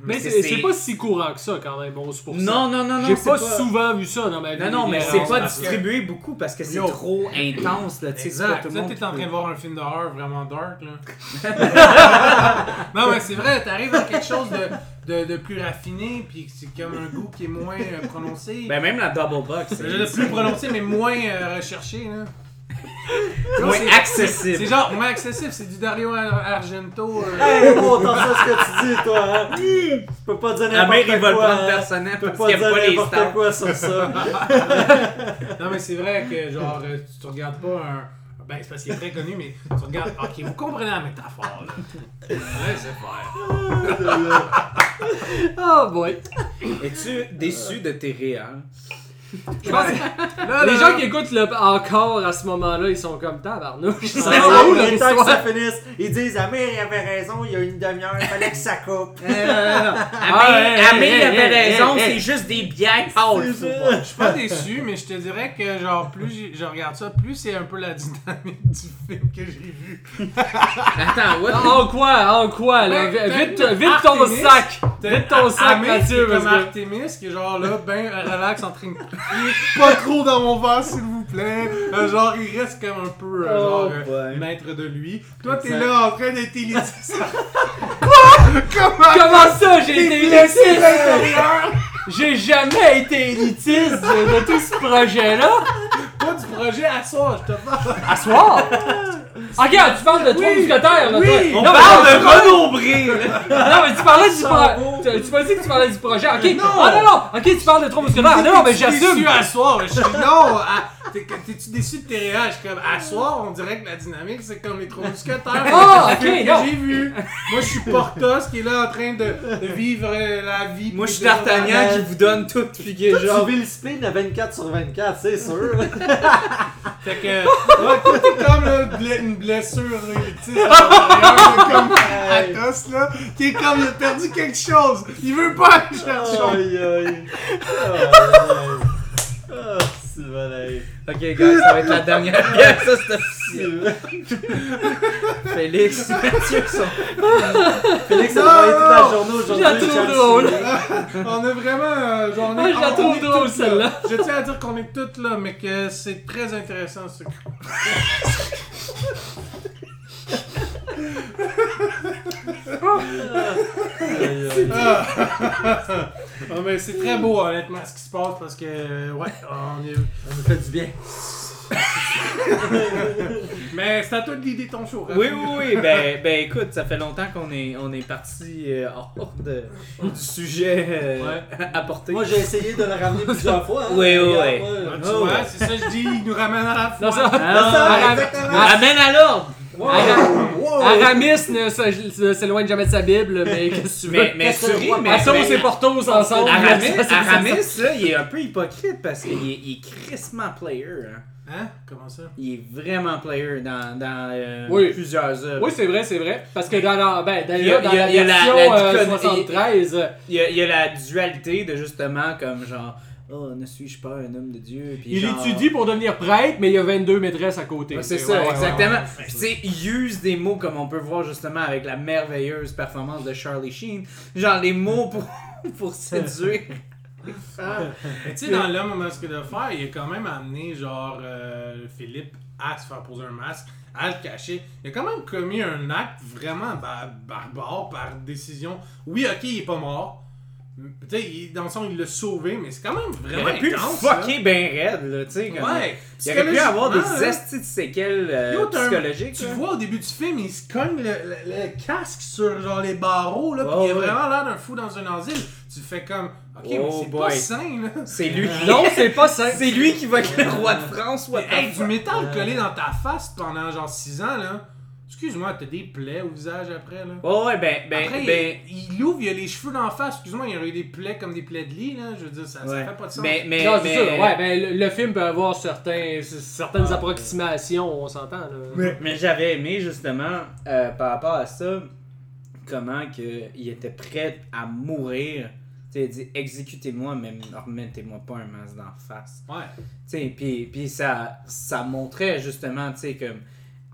[SPEAKER 3] Mais c'est c'est pas si courant que ça, quand même, 11%.
[SPEAKER 1] Non, non, non, non.
[SPEAKER 3] J'ai pas, souvent vu ça dans ma vie.
[SPEAKER 1] Non, non, mais c'est pas distribué beaucoup parce que c'est trop intense, là,
[SPEAKER 2] Exact.
[SPEAKER 1] tout le
[SPEAKER 2] Là,
[SPEAKER 1] monde
[SPEAKER 2] t'es en train de voir un film d'horreur vraiment dark, là. <laughs> non, mais c'est vrai, t'arrives à quelque chose de, de, de plus raffiné, puis c'est comme un goût qui est moins euh, prononcé.
[SPEAKER 1] Ben, même la double box, c'est
[SPEAKER 2] plus prononcé, mais moins euh, recherché, là.
[SPEAKER 1] Moins
[SPEAKER 2] c'est-
[SPEAKER 1] accessible.
[SPEAKER 2] C'est genre moins accessible, c'est du Dario Ar- Argento. euh,
[SPEAKER 4] Hey, gros, t'entends ce que tu dis, toi, hein? Tu peux pas dire
[SPEAKER 1] La
[SPEAKER 4] n'importe
[SPEAKER 1] mère,
[SPEAKER 4] quoi.
[SPEAKER 1] il va le prendre
[SPEAKER 4] hein?
[SPEAKER 1] personnel parce
[SPEAKER 4] pas
[SPEAKER 1] qu'il
[SPEAKER 4] dire
[SPEAKER 1] aime pas les
[SPEAKER 4] n'importe
[SPEAKER 1] stouts.
[SPEAKER 4] quoi sur ça. <laughs>
[SPEAKER 2] Non, mais c'est vrai que, genre, euh, tu, tu regardes pas un. Ben, c'est parce qu'il est très connu, mais tu regardes. Ok, vous comprenez la métaphore, là. Laissez faire. <laughs>
[SPEAKER 3] Oh boy.
[SPEAKER 1] Es-tu déçu de tes réals?
[SPEAKER 3] Je pense que
[SPEAKER 2] Là,
[SPEAKER 3] les
[SPEAKER 2] là,
[SPEAKER 3] gens qui écoutent le encore à ce moment-là, ils sont comme tabarnouche. Va où
[SPEAKER 4] est temps que ça finisse. Ils disent Amir, il avait raison, il y a une demi-heure, il fallait que ça coupe.
[SPEAKER 1] Euh, non, non. <laughs>
[SPEAKER 3] Ah,
[SPEAKER 1] Amé,
[SPEAKER 3] hey,
[SPEAKER 1] il avait
[SPEAKER 3] hey,
[SPEAKER 1] raison,
[SPEAKER 3] hey,
[SPEAKER 1] c'est
[SPEAKER 3] hey.
[SPEAKER 1] juste des bières pâles.
[SPEAKER 4] C'est.
[SPEAKER 2] Je suis pas déçu, mais je te dirais que, genre, plus je regarde ça, plus c'est un peu la dynamique du film que j'ai vu.
[SPEAKER 1] Attends, what?
[SPEAKER 3] En quoi? En quoi? là?
[SPEAKER 2] Ben,
[SPEAKER 3] Vite,
[SPEAKER 2] ben,
[SPEAKER 3] vite ton sac! Vite ton sac, Mathieu,
[SPEAKER 2] c'est comme. Artemis, qui est genre là, ben relax, en train de. <laughs> Pas trop dans mon verre, s'il vous plaît. Euh, genre, il reste comme un peu, euh,
[SPEAKER 1] Oh,
[SPEAKER 2] genre, euh, maître de lui. Toi, t'es là en train d'être élitiste. <laughs> Quoi? Comment?
[SPEAKER 3] Comment ça, j'ai été
[SPEAKER 2] blessé
[SPEAKER 3] élitiste? J'ai jamais été élitiste de, de tout ce projet-là.
[SPEAKER 2] Pas du projet à soi, je te parle.
[SPEAKER 3] À soir! Ok, tu parles de trois mousquetaires, là,
[SPEAKER 2] oui.
[SPEAKER 3] toi.
[SPEAKER 1] On
[SPEAKER 3] Non,
[SPEAKER 1] parle
[SPEAKER 3] mais-
[SPEAKER 1] de Renaud Bré.
[SPEAKER 3] Non, mais tu parlais du projet. Tu, m'as dit que tu parlais du projet. Ok.
[SPEAKER 2] Non.
[SPEAKER 3] Oh non, non. Ok, tu parles de trois mousquetaires. Non, non, mais j'assume.
[SPEAKER 2] déçu à soir? Je suis non. à- t'es- T'es-tu déçu de tes réels? Je suis comme, à soir, on dirait que la dynamique, c'est comme les trois mousquetaires.
[SPEAKER 3] Ah, ok,
[SPEAKER 2] j'ai vu. Moi, je suis Portos qui est là en train de, de vivre euh, la vie.
[SPEAKER 1] Moi, je suis D'Artagnan qui vous donne tout, puis que
[SPEAKER 4] Toi,
[SPEAKER 1] genre.
[SPEAKER 4] tu vis le spin de 24 sur 24, c'est sûr.
[SPEAKER 2] Fait que, ouais, comme une blessure l'intérieur, comme <laughs> Athos, là, qui est comme, il a perdu quelque chose. Il veut pas aller chercher.
[SPEAKER 4] Aïe, <laughs> aïe. Aïe, Ah, c'est malade.
[SPEAKER 1] Ok, guys, ça va être la dernière bière, ça c'est officiel. Félix, <laughs> Mathieu sont. <laughs>
[SPEAKER 4] Félix a travaillé toute la journée aujourd'hui.
[SPEAKER 3] Je la trouve drôle. <laughs>
[SPEAKER 2] On a vraiment. euh, genre, on
[SPEAKER 3] Ah,
[SPEAKER 2] est-
[SPEAKER 3] je la
[SPEAKER 2] on- on est
[SPEAKER 3] drôle, celle-là.
[SPEAKER 2] Je tiens à dire qu'on est toutes là, mais que c'est très intéressant ce. Ah, mais c'est très beau, honnêtement, ce qui se passe parce que, ouais, on est.
[SPEAKER 4] Ça nous fait du bien.
[SPEAKER 2] Mais c'est à toi de guider ton show.
[SPEAKER 1] Oui, oui, oui. Ben, ben écoute, ça fait longtemps qu'on est, on est parti euh, hors de, du sujet euh, apporté.
[SPEAKER 4] Moi, j'ai essayé de le ramener plusieurs fois. hein.
[SPEAKER 1] Oui, oui, oui.
[SPEAKER 2] Ah, tu
[SPEAKER 1] Oh,
[SPEAKER 2] vois,
[SPEAKER 1] ouais.
[SPEAKER 2] c'est ça que je dis, il nous ramène à la foi.
[SPEAKER 3] Non, ça.
[SPEAKER 1] Ah,
[SPEAKER 4] ça,
[SPEAKER 3] Ara-
[SPEAKER 4] exactement.
[SPEAKER 1] Amène à l'ordre!
[SPEAKER 4] Wow.
[SPEAKER 3] Ara-
[SPEAKER 4] Wow.
[SPEAKER 3] Aramis ne s'éloigne jamais de sa Bible, mais qu'est-ce que tu veux?
[SPEAKER 1] Mais, mais souris, mais.
[SPEAKER 3] Athos
[SPEAKER 1] mais-
[SPEAKER 3] et Portos ensemble.
[SPEAKER 1] Aramis, <laughs>
[SPEAKER 3] ça, c'est-
[SPEAKER 1] Aramis, là, il est un peu hypocrite parce qu'il est, il est crissement player. Hein.
[SPEAKER 2] Hein? Comment ça?
[SPEAKER 1] Il est vraiment player dans, dans euh,
[SPEAKER 3] Oui.
[SPEAKER 1] plusieurs œuvres.
[SPEAKER 3] Oui, c'est vrai, c'est vrai. Parce que dans la, ben,
[SPEAKER 1] Il y a-
[SPEAKER 3] d'ailleurs, dans
[SPEAKER 1] il y a-
[SPEAKER 3] la
[SPEAKER 1] il y a la-
[SPEAKER 3] version
[SPEAKER 1] la
[SPEAKER 3] euh,
[SPEAKER 1] dicon-
[SPEAKER 3] 73, euh,
[SPEAKER 1] Il y, a, il y a la dualité de justement comme genre Oh, ne suis-je pas un homme de Dieu? Puis
[SPEAKER 3] il
[SPEAKER 1] genre-
[SPEAKER 3] étudie pour devenir prêtre, mais il y a 22 maîtresses à côté.
[SPEAKER 1] Ouais, c'est ça,
[SPEAKER 3] ouais,
[SPEAKER 1] exactement.
[SPEAKER 3] ouais.
[SPEAKER 1] Tu sais, il use des mots comme on peut voir justement avec la merveilleuse performance de Charlie Sheen. Genre les mots pour, <laughs> pour séduire. <laughs>
[SPEAKER 2] Mais tu sais, dans l'homme au masque de fer, il a quand même amené, genre, euh, Philippe à se faire poser un masque, à le cacher. Il a quand même commis un acte vraiment ba- barbare par décision. Oui, ok, il est pas mort. Tu sais, il- dans le sens, il l'a sauvé, mais c'est quand même
[SPEAKER 1] Il
[SPEAKER 2] vraiment
[SPEAKER 1] aurait pu
[SPEAKER 2] intense,
[SPEAKER 1] fucker ben raide, là, tu sais. comme-
[SPEAKER 2] Ouais.
[SPEAKER 1] Il aurait pu avoir des
[SPEAKER 2] là.
[SPEAKER 1] estis de séquelles euh,
[SPEAKER 2] Yo, t'as un-
[SPEAKER 1] psychologiques.
[SPEAKER 2] Tu vois au début du film, il se cogne le, le- le casque sur genre les barreaux, là,
[SPEAKER 1] Ouais,
[SPEAKER 2] pis il a
[SPEAKER 1] ouais.
[SPEAKER 2] vraiment l'air d'un fou dans un asile. Tu fais comme, ok, mais
[SPEAKER 1] Oh
[SPEAKER 2] c'est
[SPEAKER 1] boy.
[SPEAKER 2] pas sain, là.
[SPEAKER 1] C'est lui qui... <laughs>
[SPEAKER 3] Non, c'est pas ça.
[SPEAKER 1] C'est lui qui va être le roi de France,
[SPEAKER 2] Mais,
[SPEAKER 1] the
[SPEAKER 2] hey, du métal collé dans ta face pendant genre 6 ans, là. Excuse-moi, t'as des plaies au visage après, là?
[SPEAKER 1] Ouais, ouais, ben, ben,
[SPEAKER 2] Après,
[SPEAKER 1] ben...
[SPEAKER 2] il, il ouvre, il a les cheveux d'en face. Excuse-moi, il y aurait eu des plaies comme des plaies de lit, là. Je veux dire, ça, ça
[SPEAKER 1] ouais.
[SPEAKER 2] fait pas de sens.
[SPEAKER 1] Mais, mais,
[SPEAKER 3] Non,
[SPEAKER 1] mais-
[SPEAKER 3] sûr. Ouais, ben, le, le film peut avoir certains, certaines
[SPEAKER 2] Ah,
[SPEAKER 3] approximations, on s'entend. là.
[SPEAKER 1] Mais, mais j'avais aimé justement euh, par rapport à ça comment que il était prêt à mourir. Tu sais, il dit exécutez-moi, mais remettez-moi pas un masque d'en face.
[SPEAKER 2] Ouais.
[SPEAKER 1] Tu sais, puis, puis ça, ça montrait justement, tu sais, comme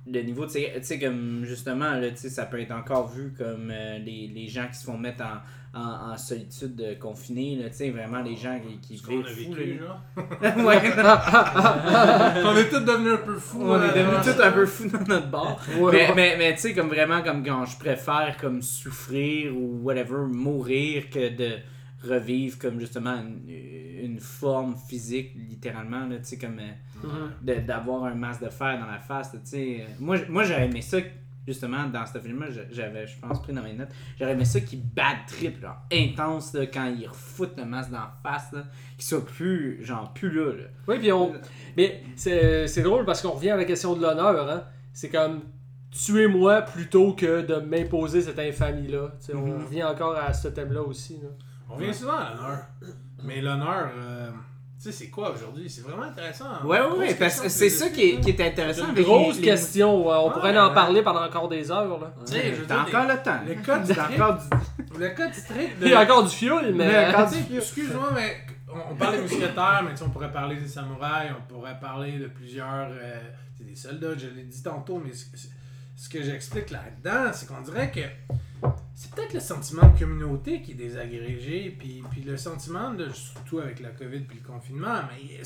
[SPEAKER 1] le niveau, tu sais, comme justement, là, ça peut être encore vu comme euh, les, les gens qui se font mettre en, en, en solitude euh, confinée, là, tu sais, vraiment les gens qui, qui
[SPEAKER 2] Ce qu'on a
[SPEAKER 1] vivent
[SPEAKER 2] vécu,
[SPEAKER 1] là.
[SPEAKER 2] là. <laughs> <laughs>
[SPEAKER 1] ouais,
[SPEAKER 2] On est tous devenus un peu fous.
[SPEAKER 1] on est
[SPEAKER 2] euh,
[SPEAKER 1] devenus tous un peu fous dans notre bar.
[SPEAKER 3] Ouais,
[SPEAKER 1] mais,
[SPEAKER 3] ouais.
[SPEAKER 1] mais, mais tu sais, comme vraiment, comme quand je préfère comme souffrir ou whatever, mourir que de revivre comme justement une, une forme physique, littéralement, là, tu sais, comme euh, d'avoir un masque de fer dans la face, là, tu sais. Moi, j- moi j'aurais aimé ça, justement, dans ce film-là, je- j'avais, je pense, pris dans mes notes, j'aurais aimé ça qui bad trip, genre, intense, là, quand il refoute le masque dans la face, là, qu'il soit plus, genre, plus là, là.
[SPEAKER 3] Oui, puis on. Mais c'est c'est drôle parce qu'on revient à la question de l'honneur. Hein? C'est comme tuez-moi plutôt que de m'imposer cette infamie-là. Tu sais, On
[SPEAKER 1] Mhm.
[SPEAKER 3] revient encore à ce thème-là aussi. là.
[SPEAKER 2] On revient souvent à l'honneur. Mais l'honneur, euh, tu sais, c'est quoi aujourd'hui? C'est vraiment intéressant. hein?
[SPEAKER 1] Ouais, ouais, parce que c'est ça qui est, qui est
[SPEAKER 3] C'est
[SPEAKER 1] intéressant
[SPEAKER 3] une grosse
[SPEAKER 1] les-
[SPEAKER 3] question. ouais. On
[SPEAKER 2] Ouais,
[SPEAKER 3] pourrait en
[SPEAKER 4] ouais.
[SPEAKER 3] parler pendant encore des heures. Là.
[SPEAKER 2] Tu sais, je veux
[SPEAKER 1] T'as encore le temps.
[SPEAKER 2] le <laughs> code
[SPEAKER 1] T'as
[SPEAKER 2] strict.
[SPEAKER 1] encore du...
[SPEAKER 2] Le code strict
[SPEAKER 3] Il y a encore du fioul, mais.
[SPEAKER 2] Excuse-moi, mais on, on parle des mousquetaires, mais tu sais, on pourrait parler des samouraïs, on pourrait parler de plusieurs. euh, c'est des soldats, je l'ai dit tantôt, mais ce que j'explique là-dedans, c'est qu'on dirait que c'est peut-être le sentiment de communauté qui est désagrégé, puis, puis le sentiment de. surtout avec la COVID puis le confinement, mais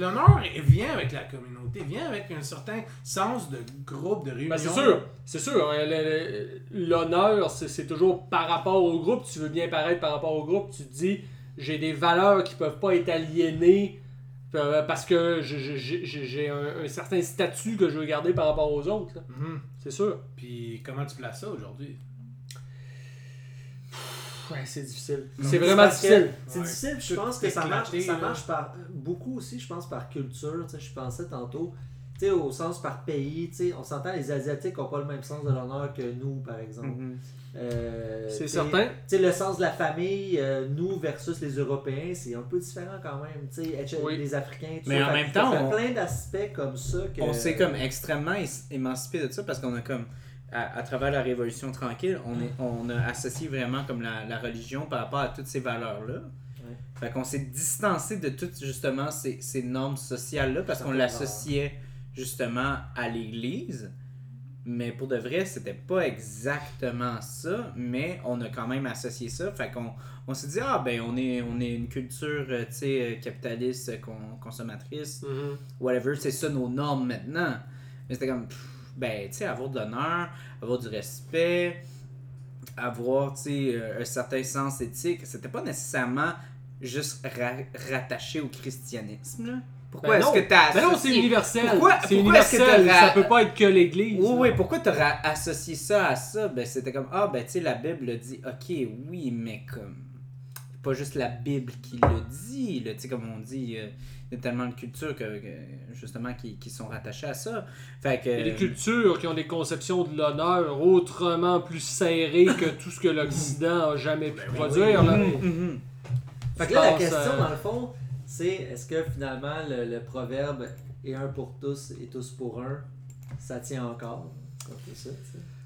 [SPEAKER 2] l'honneur vient avec la communauté, vient avec un certain sens de groupe, de réunion.
[SPEAKER 3] Ben, c'est sûr, c'est sûr. hein, L'honneur, c'est toujours par rapport au groupe. Tu veux bien paraître par rapport au groupe. Tu te dis, j'ai des valeurs qui peuvent pas être aliénées euh, parce que j'ai un, un certain statut que je veux garder par rapport aux autres.
[SPEAKER 2] Mhm.
[SPEAKER 3] C'est sûr.
[SPEAKER 2] Puis comment tu places ça aujourd'hui?
[SPEAKER 3] Ouais, c'est difficile.
[SPEAKER 4] C'est
[SPEAKER 3] vraiment difficile.
[SPEAKER 4] C'est
[SPEAKER 2] Ouais.
[SPEAKER 4] difficile, je pense que ça marche, ça marche par beaucoup aussi, je pense, par culture. tu sais, Je pensais tantôt, tu sais, au sens par pays. tu sais, On s'entend, les Asiatiques n'ont pas le même sens de l'honneur que nous, par exemple.
[SPEAKER 1] Mhm.
[SPEAKER 4] Euh,
[SPEAKER 3] C'est certain.
[SPEAKER 4] Tu sais, le sens de la famille, euh, nous versus les Européens, c'est un peu différent quand même. Tu sais, être-
[SPEAKER 3] Oui.
[SPEAKER 4] les Africains, tout
[SPEAKER 1] Mais en
[SPEAKER 4] Fait
[SPEAKER 1] même temps, on-
[SPEAKER 4] plein d'aspects comme ça. Que...
[SPEAKER 1] On s'est comme extrêmement émancipé de ça parce qu'on a comme à, à travers la Révolution tranquille, on, est, on a associé vraiment comme la, la religion par rapport à toutes ces valeurs-là.
[SPEAKER 4] Ouais.
[SPEAKER 1] Fait qu'on s'est distancé de toutes justement ces, ces normes sociales-là parce qu'on l'associait justement à l'Église. Mais pour de vrai, c'était pas exactement ça, mais on a quand même associé ça. Fait qu'on on s'est dit, ah ben on est, on est une culture euh, tu sais, euh, capitaliste, con- consommatrice,
[SPEAKER 3] Mhm.
[SPEAKER 1] whatever, c'est ça nos normes maintenant. Mais c'était comme, pff, ben, tu sais, avoir de l'honneur, avoir du respect, avoir, tu sais, euh, un certain sens éthique, c'était pas nécessairement juste ra- rattaché au christianisme, là. Pourquoi
[SPEAKER 3] Ben
[SPEAKER 1] est-ce
[SPEAKER 3] non.
[SPEAKER 1] que t'as
[SPEAKER 3] Ben non, c'est
[SPEAKER 1] associé...
[SPEAKER 3] universel.
[SPEAKER 1] Pourquoi-
[SPEAKER 3] C'est
[SPEAKER 1] pourquoi est-ce
[SPEAKER 3] universel. Ça peut pas être que l'Église.
[SPEAKER 1] Oui, oui, pourquoi t'aurais associé ça à ça? Ben, c'était comme, ah, ben, tu sais, la Bible le dit, ok, oui, mais comme, pas juste la Bible qui le dit, là, tu sais, comme on dit, euh, y a tellement de cultures que, que, justement, qui, qui sont rattachées à ça. Fait que...
[SPEAKER 3] Il y a des cultures qui ont des conceptions de l'honneur autrement plus serrées que tout ce que l'Occident a jamais pu
[SPEAKER 2] oui,
[SPEAKER 3] produire. là.
[SPEAKER 1] Mhm, mhm.
[SPEAKER 4] Fait que là, la question,
[SPEAKER 3] euh,
[SPEAKER 4] dans le fond, c'est est-ce que finalement le, le proverbe et un pour tous et tous pour un, ça tient encore?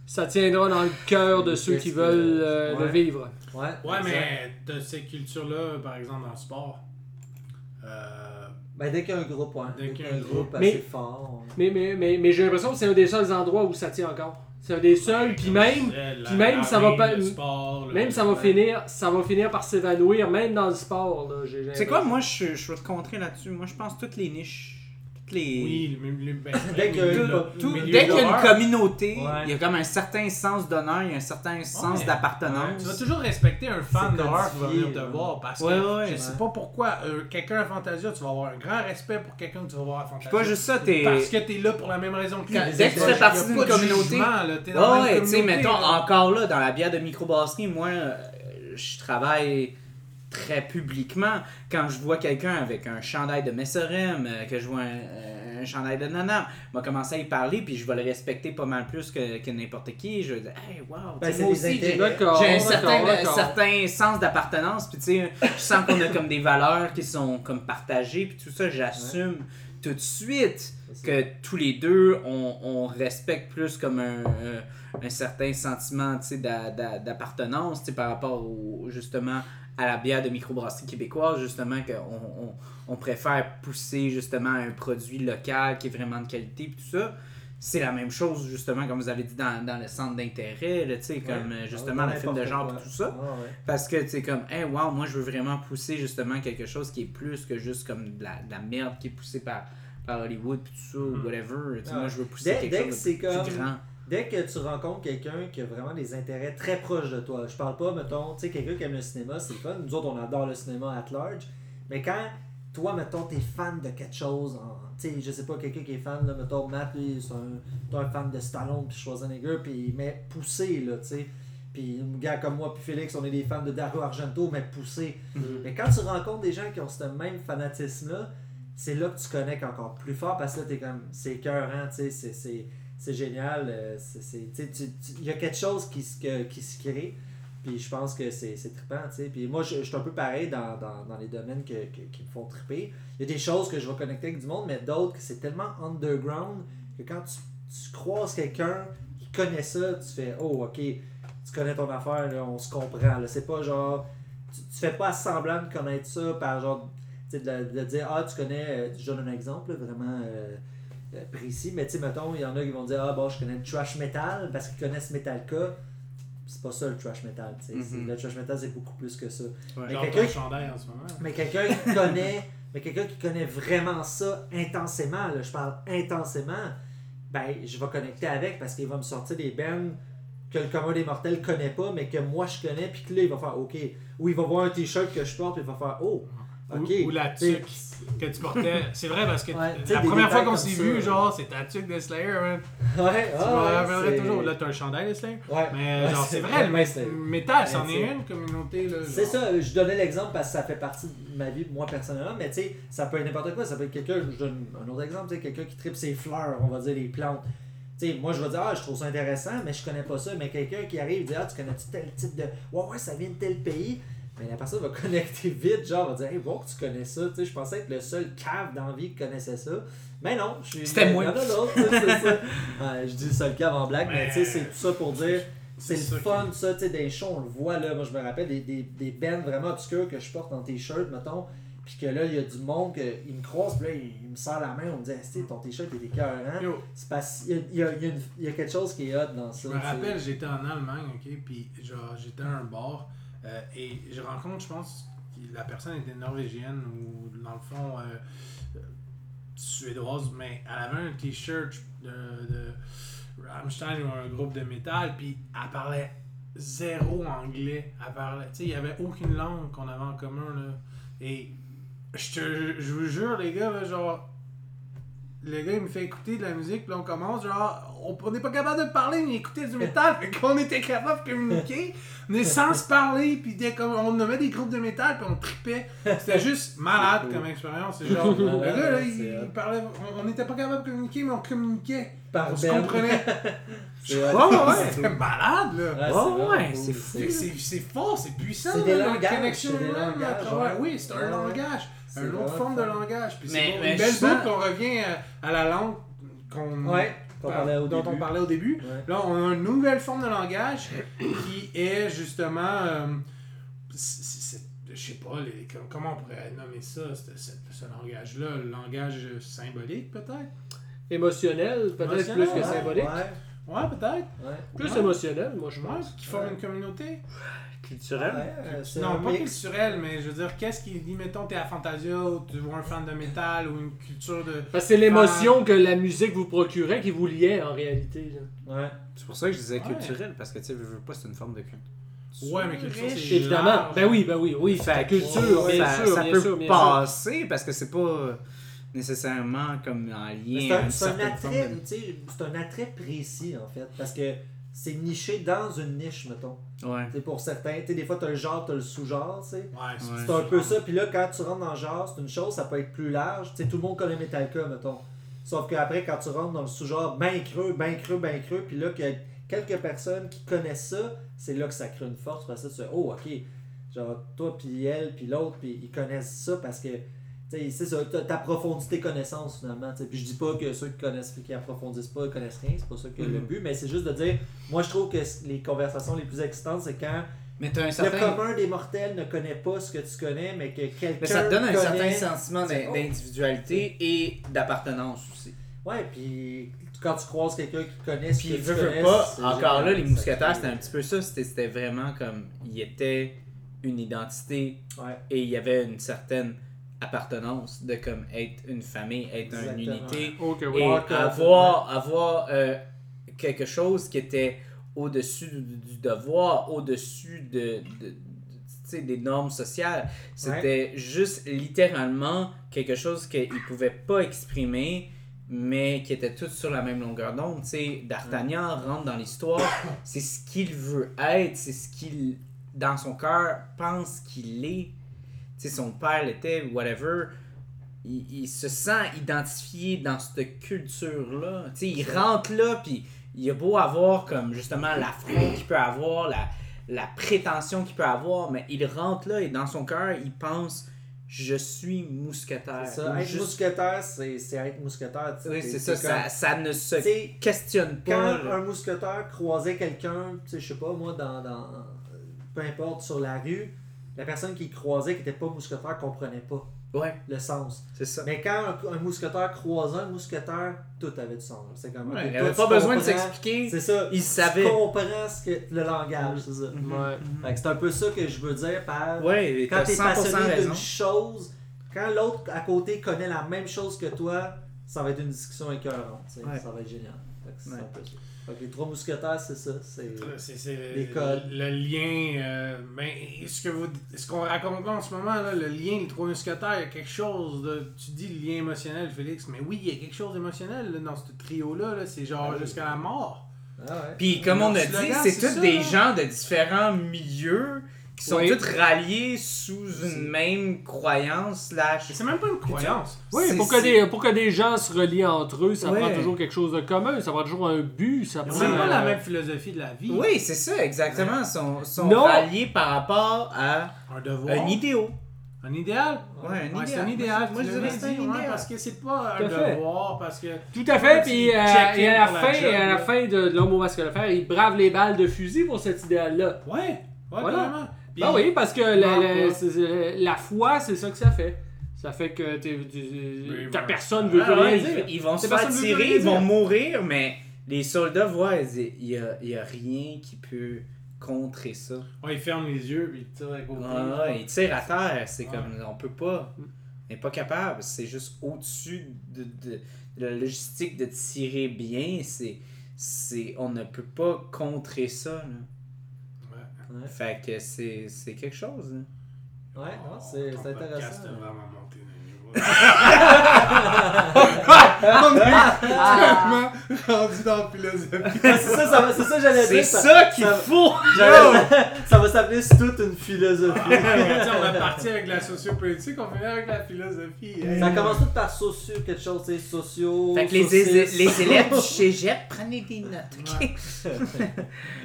[SPEAKER 4] Ça,
[SPEAKER 3] tiendra dans le cœur de ceux qui veulent euh, le
[SPEAKER 4] ouais.
[SPEAKER 3] vivre.
[SPEAKER 4] Ouais,
[SPEAKER 2] Ouais, mais t'as ces cultures-là, par exemple, dans le sport. Euh,
[SPEAKER 4] Ben, dès qu'il y a un groupe, ouais.
[SPEAKER 2] Dès
[SPEAKER 4] Dès
[SPEAKER 2] qu'il
[SPEAKER 4] y a un groupe
[SPEAKER 3] Mais-
[SPEAKER 4] assez fort.
[SPEAKER 3] Mais, mais, mais, mais j'ai l'impression que c'est un des seuls endroits où ça tient encore. C'est un des seuls, puis même, puis même, ça va pas-
[SPEAKER 2] sport,
[SPEAKER 3] même ça va finir, ça va finir par s'évanouir, même dans le sport.
[SPEAKER 1] sais quoi, moi, je, je vais te contrer là-dessus. Moi, je pense que toutes les niches, les.
[SPEAKER 2] Oui, ben,
[SPEAKER 4] Dès
[SPEAKER 1] qu'il y a une communauté,
[SPEAKER 4] Ouais.
[SPEAKER 1] il y a comme un certain sens d'honneur, il y a un certain sens
[SPEAKER 2] Ouais.
[SPEAKER 1] d'appartenance.
[SPEAKER 2] Tu vas toujours respecter un fan d'horreur qui va venir te voir parce que je sais pas pourquoi euh, quelqu'un à Fantasia, tu vas avoir un grand respect pour quelqu'un que tu vas voir à Fantasia.
[SPEAKER 1] Pas juste ça, t'es.
[SPEAKER 2] Parce que t'es là pour la même raison que lui.
[SPEAKER 1] Dès que tu fais partie d'une communauté- Ouais, tu sais, mettons, encore là, dans la bière de microbrasserie, moi, euh, je travaille très publiquement. Quand je vois quelqu'un avec un chandail de Messerem, euh, que je vois un, un chandail de Nanam, je vais commencer à y parler, puis je vais le respecter pas mal plus que, que n'importe qui. Je vais dire, hey, wow,
[SPEAKER 4] Ben,
[SPEAKER 1] tu sais,
[SPEAKER 4] c'est
[SPEAKER 1] moi aussi, j'ai-
[SPEAKER 4] intérêts.
[SPEAKER 3] D'accord.
[SPEAKER 1] j'ai un certain,
[SPEAKER 3] d'accord.
[SPEAKER 1] certain sens d'appartenance, puis tu sais, je sens qu'on a comme des valeurs qui sont comme partagées, puis tout ça, j'assume tout de suite que tous les deux, on, on respecte plus comme un, un, un certain sentiment d'appartenance tu sais, par rapport au, justement à la bière de microbrasserie québécoise, justement, qu'on on, on préfère pousser justement un produit local qui est vraiment de qualité, puis tout ça. C'est la même chose, justement, comme vous avez dit, dans, dans le centre d'intérêt, tu sais, comme euh, justement
[SPEAKER 4] Dans
[SPEAKER 1] le film de genre, tout ça.
[SPEAKER 4] Ouais, ouais.
[SPEAKER 1] Parce que, tu sais, comme, hey, wow, moi, je veux vraiment pousser justement quelque chose qui est plus que juste comme de la, de la merde qui est poussée par, par Hollywood, puis tout ça, ou
[SPEAKER 2] Mhm.
[SPEAKER 1] whatever.
[SPEAKER 4] Ah.
[SPEAKER 1] moi, je veux pousser
[SPEAKER 4] Dès-
[SPEAKER 1] quelque
[SPEAKER 4] dès
[SPEAKER 1] chose
[SPEAKER 4] que
[SPEAKER 1] de plus
[SPEAKER 4] comme-
[SPEAKER 1] grand.
[SPEAKER 4] Dès que tu rencontres quelqu'un qui a vraiment des intérêts très proches de toi, je parle pas, mettons, tu sais, quelqu'un qui aime le cinéma, c'est le fun. Nous autres, on adore le cinéma at large. Mais quand toi, mettons, t'es fan de quelque chose, en- tu sais, je sais pas, quelqu'un qui est fan, là, mettons, Matt, lui, c'est un, un fan de Stallone puis Schwarzenegger, puis mais poussé, là, tu sais. Puis un gars comme moi, puis Félix, on est des fans de Dario Argento, mais poussé. Mais quand tu rencontres des gens qui ont ce même fanatisme-là, c'est là que tu connectes encore plus fort parce que là, t'es comme, c'est écœurant, tu sais, c'est- c'est génial. euh, Il y a quelque chose qui, se- qui se crée. Puis je pense que c'est trippant. Puis moi, je, suis un peu pareil dans, dans, dans les domaines que, que- qui me font tripper. Il y a des choses que je vais connecter avec du monde, mais d'autres que c'est tellement underground que quand tu, tu croises quelqu'un qui connaît ça, tu fais Oh, ok, tu connais ton affaire, on se comprend. C'est pas genre. Tu, fais pas semblant de connaître ça par genre. De, de dire Ah, tu connais. euh, Je donne un exemple, vraiment. euh, précis, mais tu sais, mettons, il y en a qui vont dire Ah, bon, je connais le trash metal parce qu'ils connaissent Metallica. C'est pas ça le trash metal, tu sais.
[SPEAKER 1] Mhm.
[SPEAKER 4] C'est- Le trash metal, c'est beaucoup plus que ça. Mais quelqu'un qui-
[SPEAKER 2] en ce moment.
[SPEAKER 4] Mais quelqu'un qui connaît, <laughs> mais quelqu'un qui connaît vraiment ça intensément, là, je parle intensément, ben, je vais connecter avec parce qu'il va me sortir des bands que le commun des mortels connaît pas, mais que moi je connais, puis que là, il va faire OK. Ou il va voir un t-shirt que je porte, puis il va faire Oh,
[SPEAKER 2] Ou- la
[SPEAKER 4] T'sais,
[SPEAKER 2] tuque que tu portais. C'est vrai parce que
[SPEAKER 4] Ouais,
[SPEAKER 2] la première fois qu'on s'est vu, genre, c'est ta tuque de Slayer, man.
[SPEAKER 4] Ouais,
[SPEAKER 2] Tu me
[SPEAKER 4] ouais,
[SPEAKER 2] toujours. Là, t'as un chandail de Slayer.
[SPEAKER 4] Ouais.
[SPEAKER 2] Mais
[SPEAKER 4] Ouais,
[SPEAKER 2] genre,
[SPEAKER 4] c'est
[SPEAKER 2] vrai, le métal, c'en est une communauté.
[SPEAKER 4] C'est ça, je donnais l'exemple parce que ça fait partie de ma vie, moi personnellement, mais tu sais, ça peut être n'importe quoi. Ça peut être quelqu'un, je donne un autre exemple, tu sais, quelqu'un qui tripe ses fleurs, on va dire les plantes. Tu sais, moi je vais dire, ah, je trouve ça intéressant, mais je connais pas ça. Mais quelqu'un qui arrive, dit, ah, tu connais-tu tel type de. Ouais, ouais, ça vient de tel pays. Mais la personne va <laughs> connecter vite, genre, va dire, hey, bon, tu connais ça. Tu sais, je pensais être le seul cave d'envie qui connaissait ça. Mais non, je suis.
[SPEAKER 1] C'était moi.
[SPEAKER 4] C'est ça. <laughs> Ouais, je dis le seul cave en blague, mais,
[SPEAKER 2] Mais-
[SPEAKER 4] tu sais, c'est tout ça pour dire. C'est le fun, ça, tu sais, des shows, on le voit là. Moi, je me rappelle des, des, des bands vraiment obscurs que je porte en t-shirt, mettons. Puis que là, il y a du monde qui me croise, puis là, il, il me serre la main, on me dit, ton t-shirt est écœurant. C'est parce qu'il y y, y a y quelque chose qui est hot dans ça.
[SPEAKER 2] Je me rappelle, j'étais en Allemagne, ok, puis genre j'étais à un bar euh, et je rencontre, je pense, la personne était norvégienne ou dans le fond euh, suédoise, mais elle avait un t-shirt de, Rammstein ou un groupe de métal, puis elle parlait zéro anglais. Elle parlait, tu sais, il y avait aucune langue qu'on avait en commun là. Et je te, je vous jure les gars, genre le gars il me fait écouter de la musique, puis là on commence, genre, on n'est pas capable de parler, mais écouter du métal, <laughs> fait qu'on était capable de communiquer, mais sans se parler, puis dès qu'on on nommait des groupes de métal, puis on tripait. C'était juste malade comme expérience. C'est genre, <laughs> le gars là, il, il parlait, on- n'était pas capable de communiquer, mais on communiquait.
[SPEAKER 4] Par
[SPEAKER 2] On se comprenait. <laughs>
[SPEAKER 4] C'est.
[SPEAKER 1] Ouais, ouais,
[SPEAKER 2] C'était malade, là.
[SPEAKER 4] Ouais,
[SPEAKER 1] Ouais, c'est fou.
[SPEAKER 2] Fait que C'est fort, c'est puissant.
[SPEAKER 4] C'est des langages.
[SPEAKER 2] Oui, c'est un langage.
[SPEAKER 4] C'est
[SPEAKER 2] Une autre forme de langage. Puis
[SPEAKER 1] Mais-
[SPEAKER 2] c'est
[SPEAKER 1] mais
[SPEAKER 2] une belle boucle qu'on revient à, à la langue qu'on
[SPEAKER 4] Ouais, au
[SPEAKER 2] dont
[SPEAKER 4] début.
[SPEAKER 2] on parlait au début.
[SPEAKER 4] Ouais.
[SPEAKER 2] Là, on a une nouvelle forme de langage qui est justement. euh, je sais pas, les- comment on pourrait nommer ça, ce, ce- ce langage-là? Le langage symbolique, peut-être?
[SPEAKER 3] Émotionnel, peut-être plus que symbolique.
[SPEAKER 4] Ouais.
[SPEAKER 2] Ouais, peut-être.
[SPEAKER 4] Ouais.
[SPEAKER 3] Plus
[SPEAKER 2] Ouais.
[SPEAKER 3] émotionnel, moi, je
[SPEAKER 2] Ouais,
[SPEAKER 3] pense.
[SPEAKER 2] qui forment une communauté.
[SPEAKER 1] Culturel.
[SPEAKER 4] Ouais, euh, c'est
[SPEAKER 2] Non, pas
[SPEAKER 4] mix.
[SPEAKER 2] culturel, mais je veux dire, qu'est-ce qui dit, mettons, t'es à Fantasia ou tu vois un fan de métal ou une culture de.
[SPEAKER 3] Parce que c'est l'émotion que la musique vous procurait qui vous liait en réalité. là.
[SPEAKER 4] Ouais.
[SPEAKER 1] C'est pour ça que je disais
[SPEAKER 2] Ouais.
[SPEAKER 1] culturel, parce que tu sais, veux, veux pas, c'est une forme de culture.
[SPEAKER 2] Ouais, mais culture, c'est.
[SPEAKER 3] Évidemment.
[SPEAKER 2] large.
[SPEAKER 3] Ben oui, ben oui, oui. C'est la culture,
[SPEAKER 1] Ouais,
[SPEAKER 3] bien
[SPEAKER 1] ça,
[SPEAKER 3] sûr,
[SPEAKER 1] ça
[SPEAKER 3] bien
[SPEAKER 1] peut
[SPEAKER 3] sûr, bien sûr.
[SPEAKER 1] passer parce que c'est pas nécessairement comme en lien
[SPEAKER 4] C'est
[SPEAKER 1] à
[SPEAKER 4] un,
[SPEAKER 1] une
[SPEAKER 4] c'est un attrait, tu sais, c'est un attrait précis en fait, parce que c'est niché dans une niche, mettons.
[SPEAKER 1] Ouais.
[SPEAKER 4] Tu sais, pour certains, tu des fois t'as le genre, t'as le sous-genre, tu sais.
[SPEAKER 2] Ouais, c'est
[SPEAKER 1] Ouais.
[SPEAKER 4] Un peu ça, puis là, quand tu rentres dans le genre, c'est une chose, ça peut être plus large. Tu sais, tout le monde connaît Metallica, mettons. Sauf qu'après, quand tu rentres dans le sous-genre, ben creux, ben creux, ben creux, puis là, qu'il y a quelques personnes qui connaissent ça, c'est là que ça crée une force, parce que oh, ok, genre, toi, puis elle, puis l'autre, puis ils connaissent ça parce que, c'est ça, t'approfondis tes connaissances, finalement, tu sais. Puis je dis pas que ceux qui connaissent, qui approfondissent pas, ils connaissent rien, c'est pas ça que le
[SPEAKER 1] Mhm.
[SPEAKER 4] but, mais c'est juste de dire, moi, je trouve que les conversations les plus excitantes, c'est quand
[SPEAKER 1] Mais t'as un
[SPEAKER 4] le commun des mortels ne connaît pas ce que tu connais, mais que quelqu'un.
[SPEAKER 1] Mais ça te donne un
[SPEAKER 4] connaît.
[SPEAKER 1] certain sentiment d'individualité et d'appartenance aussi.
[SPEAKER 4] Ouais, puis quand tu croises quelqu'un qui connaît ce
[SPEAKER 1] Puis,
[SPEAKER 4] que tu
[SPEAKER 1] veux, veux
[SPEAKER 4] connais,
[SPEAKER 1] pas, encore là, les mousquetaires, c'était un petit peu ça. C'était c'était vraiment comme. Il était une identité
[SPEAKER 4] Ouais.
[SPEAKER 1] et il y avait une certaine appartenance de comme être une famille, être une unité.
[SPEAKER 3] Oui.
[SPEAKER 1] et avoir, avoir euh, quelque chose qui était au-dessus du, du devoir, au-dessus de, des normes sociales. C'était juste littéralement quelque chose qu'ils ne pouvaient pas exprimer, mais qui était tout sur la même longueur d'onde. Tu sais, D'Artagnan rentre dans l'histoire, c'est ce qu'il veut être, c'est ce qu'il, dans son cœur, pense qu'il est. Sais, son père l'était, whatever il, il se sent identifié dans cette culture-là. Tu sais, il rentre là, puis il a beau avoir comme justement l'affront qu'il peut avoir, la, la prétention qu'il peut avoir, mais il rentre là et dans son cœur, il pense Je suis mousquetaire.
[SPEAKER 4] Ça. Être
[SPEAKER 1] juste-
[SPEAKER 4] mousquetaire, c'est c'est être mousquetaire.
[SPEAKER 1] Oui, c'est ça,
[SPEAKER 4] comme-
[SPEAKER 1] ça, ça ne se questionne
[SPEAKER 4] quand
[SPEAKER 1] pas. là.
[SPEAKER 4] un mousquetaire croisait quelqu'un, je sais pas, moi, dans, dans. Peu importe, sur la rue, la personne qui croisait qui était pas mousquetaire comprenait pas
[SPEAKER 1] Ouais,
[SPEAKER 4] le sens.
[SPEAKER 1] c'est ça.
[SPEAKER 4] Mais quand un, un mousquetaire croisait un mousquetaire, tout avait du sens. C'est comme.
[SPEAKER 2] Ouais,
[SPEAKER 1] Il n'avait
[SPEAKER 4] tu
[SPEAKER 1] pas besoin de s'expliquer.
[SPEAKER 4] C'est ça.
[SPEAKER 1] Il
[SPEAKER 4] Tu
[SPEAKER 1] savait.
[SPEAKER 4] comprends ce que, le langage, c'est ça.
[SPEAKER 3] Ouais.
[SPEAKER 4] Fait que c'est un peu ça que je veux dire par.
[SPEAKER 1] Ouais,
[SPEAKER 4] quand t'es
[SPEAKER 1] 100%
[SPEAKER 4] passionné d'une chose, quand l'autre à côté connaît la même chose que toi, ça va être une discussion écœurante. tu.
[SPEAKER 1] Ouais.
[SPEAKER 4] Ça va être génial. C'est
[SPEAKER 1] Ouais.
[SPEAKER 4] un peu ça. Les trois mousquetaires, c'est ça. C'est...
[SPEAKER 2] Le,
[SPEAKER 4] Les codes.
[SPEAKER 2] le lien. euh, ben, ce que vous, ce qu'on raconte en ce moment, là, le lien, les trois mousquetaires, il y a quelque chose de. Tu dis le lien émotionnel, Félix, mais oui, il y a quelque chose d'émotionnel là, dans ce trio-là. Là, c'est genre
[SPEAKER 4] Ah oui.
[SPEAKER 2] jusqu'à la mort.
[SPEAKER 4] Ah ouais.
[SPEAKER 1] Puis comme on a
[SPEAKER 2] Le
[SPEAKER 1] dit, c'est tous des gens de différents milieux qui sont
[SPEAKER 3] Oui.
[SPEAKER 1] tous ralliés sous une même croyance slash.
[SPEAKER 2] C'est même pas une croyance.
[SPEAKER 3] Oui,
[SPEAKER 1] C'est-
[SPEAKER 3] pour que,
[SPEAKER 1] c'est-
[SPEAKER 3] des, pour que des gens se relient entre eux, ça
[SPEAKER 1] Ouais.
[SPEAKER 3] prend toujours quelque chose de commun, ça prend toujours un but, ça prend...
[SPEAKER 2] même pas la même philosophie de la vie.
[SPEAKER 1] Oui, c'est ça, exactement. Ils sont, sont ralliés par rapport à
[SPEAKER 2] Un devoir.
[SPEAKER 1] un idéal.
[SPEAKER 2] Un idéal?
[SPEAKER 1] Ouais, un
[SPEAKER 2] Ouais, c'est
[SPEAKER 1] idéal.
[SPEAKER 2] un idéal.
[SPEAKER 1] Moi, je dirais que c'est un
[SPEAKER 2] ouais,
[SPEAKER 1] idéal.
[SPEAKER 2] parce que c'est pas un
[SPEAKER 3] Tout à fait.
[SPEAKER 2] devoir, parce que.
[SPEAKER 3] Tout à fait, puis euh, et à la fin, et à la
[SPEAKER 2] là.
[SPEAKER 3] fin de l'homme au masque de fer, il brave les balles de fusil pour cet idéal-là.
[SPEAKER 2] Ouais, ouais,
[SPEAKER 3] Voilà. Ben oui, parce que la, foi, c'est ça que ça fait. Ça fait que t'es-
[SPEAKER 2] Mais
[SPEAKER 3] ta personne veut
[SPEAKER 1] Ah
[SPEAKER 3] plus rien
[SPEAKER 1] ils,
[SPEAKER 3] dire.
[SPEAKER 1] ils vont se faire tirer, ils vont mourir, mais les soldats voient, ils il y a, il y a rien qui peut contrer ça.
[SPEAKER 2] Ouais, il ferme les yeux, puis il tire avec côté.
[SPEAKER 1] Ah, ouais, ils tirent à terre, c'est
[SPEAKER 2] Ouais.
[SPEAKER 1] comme, on peut pas. On n'est pas capable, c'est juste au-dessus de, de- de la logistique de tirer bien, c'est, c'est, on ne peut pas contrer ça. Là.
[SPEAKER 2] Ouais.
[SPEAKER 1] Fait que c'est, c'est quelque chose. hein.
[SPEAKER 4] ouais
[SPEAKER 2] Oh,
[SPEAKER 4] non, c'est,
[SPEAKER 2] ton
[SPEAKER 4] c'est
[SPEAKER 2] podcast
[SPEAKER 4] intéressant.
[SPEAKER 2] a vraiment monté d'un niveau.
[SPEAKER 3] Ah. <laughs>
[SPEAKER 2] On est vraiment rendu dans la philosophie.
[SPEAKER 4] Ouais, <laughs> c'est ça, ça c'est ça que j'allais
[SPEAKER 1] C'est
[SPEAKER 4] dire.
[SPEAKER 1] ça qu'il
[SPEAKER 4] ça-
[SPEAKER 1] faut! <laughs>
[SPEAKER 4] j'allais- ça va s'appeler c'est toute une philosophie.
[SPEAKER 2] On est parti avec la sociopolitique, on finit avec la philosophie. Hey.
[SPEAKER 4] ça commence tout par socio, quelque chose, sais, socio.
[SPEAKER 1] Fait que les, <laughs> élèves du cégep, prenez des notes, ok? <laughs>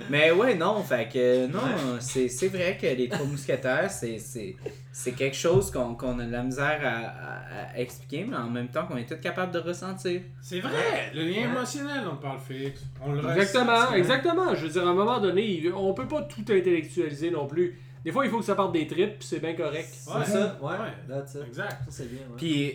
[SPEAKER 1] Mais ouais, non, fait que non, c'est c'est vrai que les trois mousquetaires, c'est- c'est c'est quelque chose qu'on qu'on a de la misère à, à- à expliquer, mais en même temps qu'on est tous capables de ressentir.
[SPEAKER 2] C'est vrai, le lien émotionnel, on parle Félix. On le
[SPEAKER 3] Exactement, exactement. Je veux dire, à un moment donné, on peut pas tout intellectualiser non plus. Des fois, il faut que ça parte des tripes, puis c'est bien correct.
[SPEAKER 2] Ouais.
[SPEAKER 4] C'est ça, ouais.
[SPEAKER 2] Ouais.
[SPEAKER 4] That's it.
[SPEAKER 2] Exact.
[SPEAKER 4] Ça, c'est bien, ouais.
[SPEAKER 1] Puis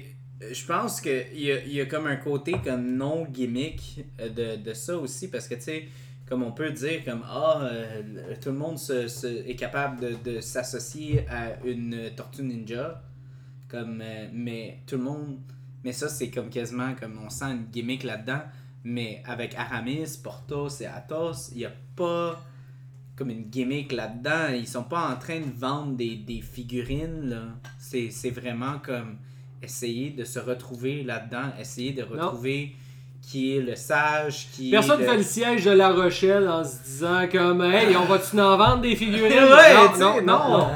[SPEAKER 1] je pense qu'il y a, il y a comme un côté comme non gimmick euh, de, de ça aussi parce que tu sais comme on peut dire comme ah euh, tout le monde se, se- est capable de, de s'associer à une tortue ninja comme euh, mais tout le monde mais ça c'est comme quasiment comme on sent une gimmick là-dedans mais avec Aramis, Portos et Athos il n'y a pas comme une gimmick là-dedans ils sont pas en train de vendre des, des figurines là c'est c'est vraiment comme essayer de se retrouver là-dedans essayer de retrouver qui est le sage qui
[SPEAKER 3] Personne
[SPEAKER 1] est
[SPEAKER 3] fait
[SPEAKER 1] le...
[SPEAKER 3] siège de La Rochelle en se disant comme Hey, on va-tu en vendre des figurines? <laughs>
[SPEAKER 1] Ouais,
[SPEAKER 3] non, non, non,
[SPEAKER 1] non. <laughs>
[SPEAKER 3] non.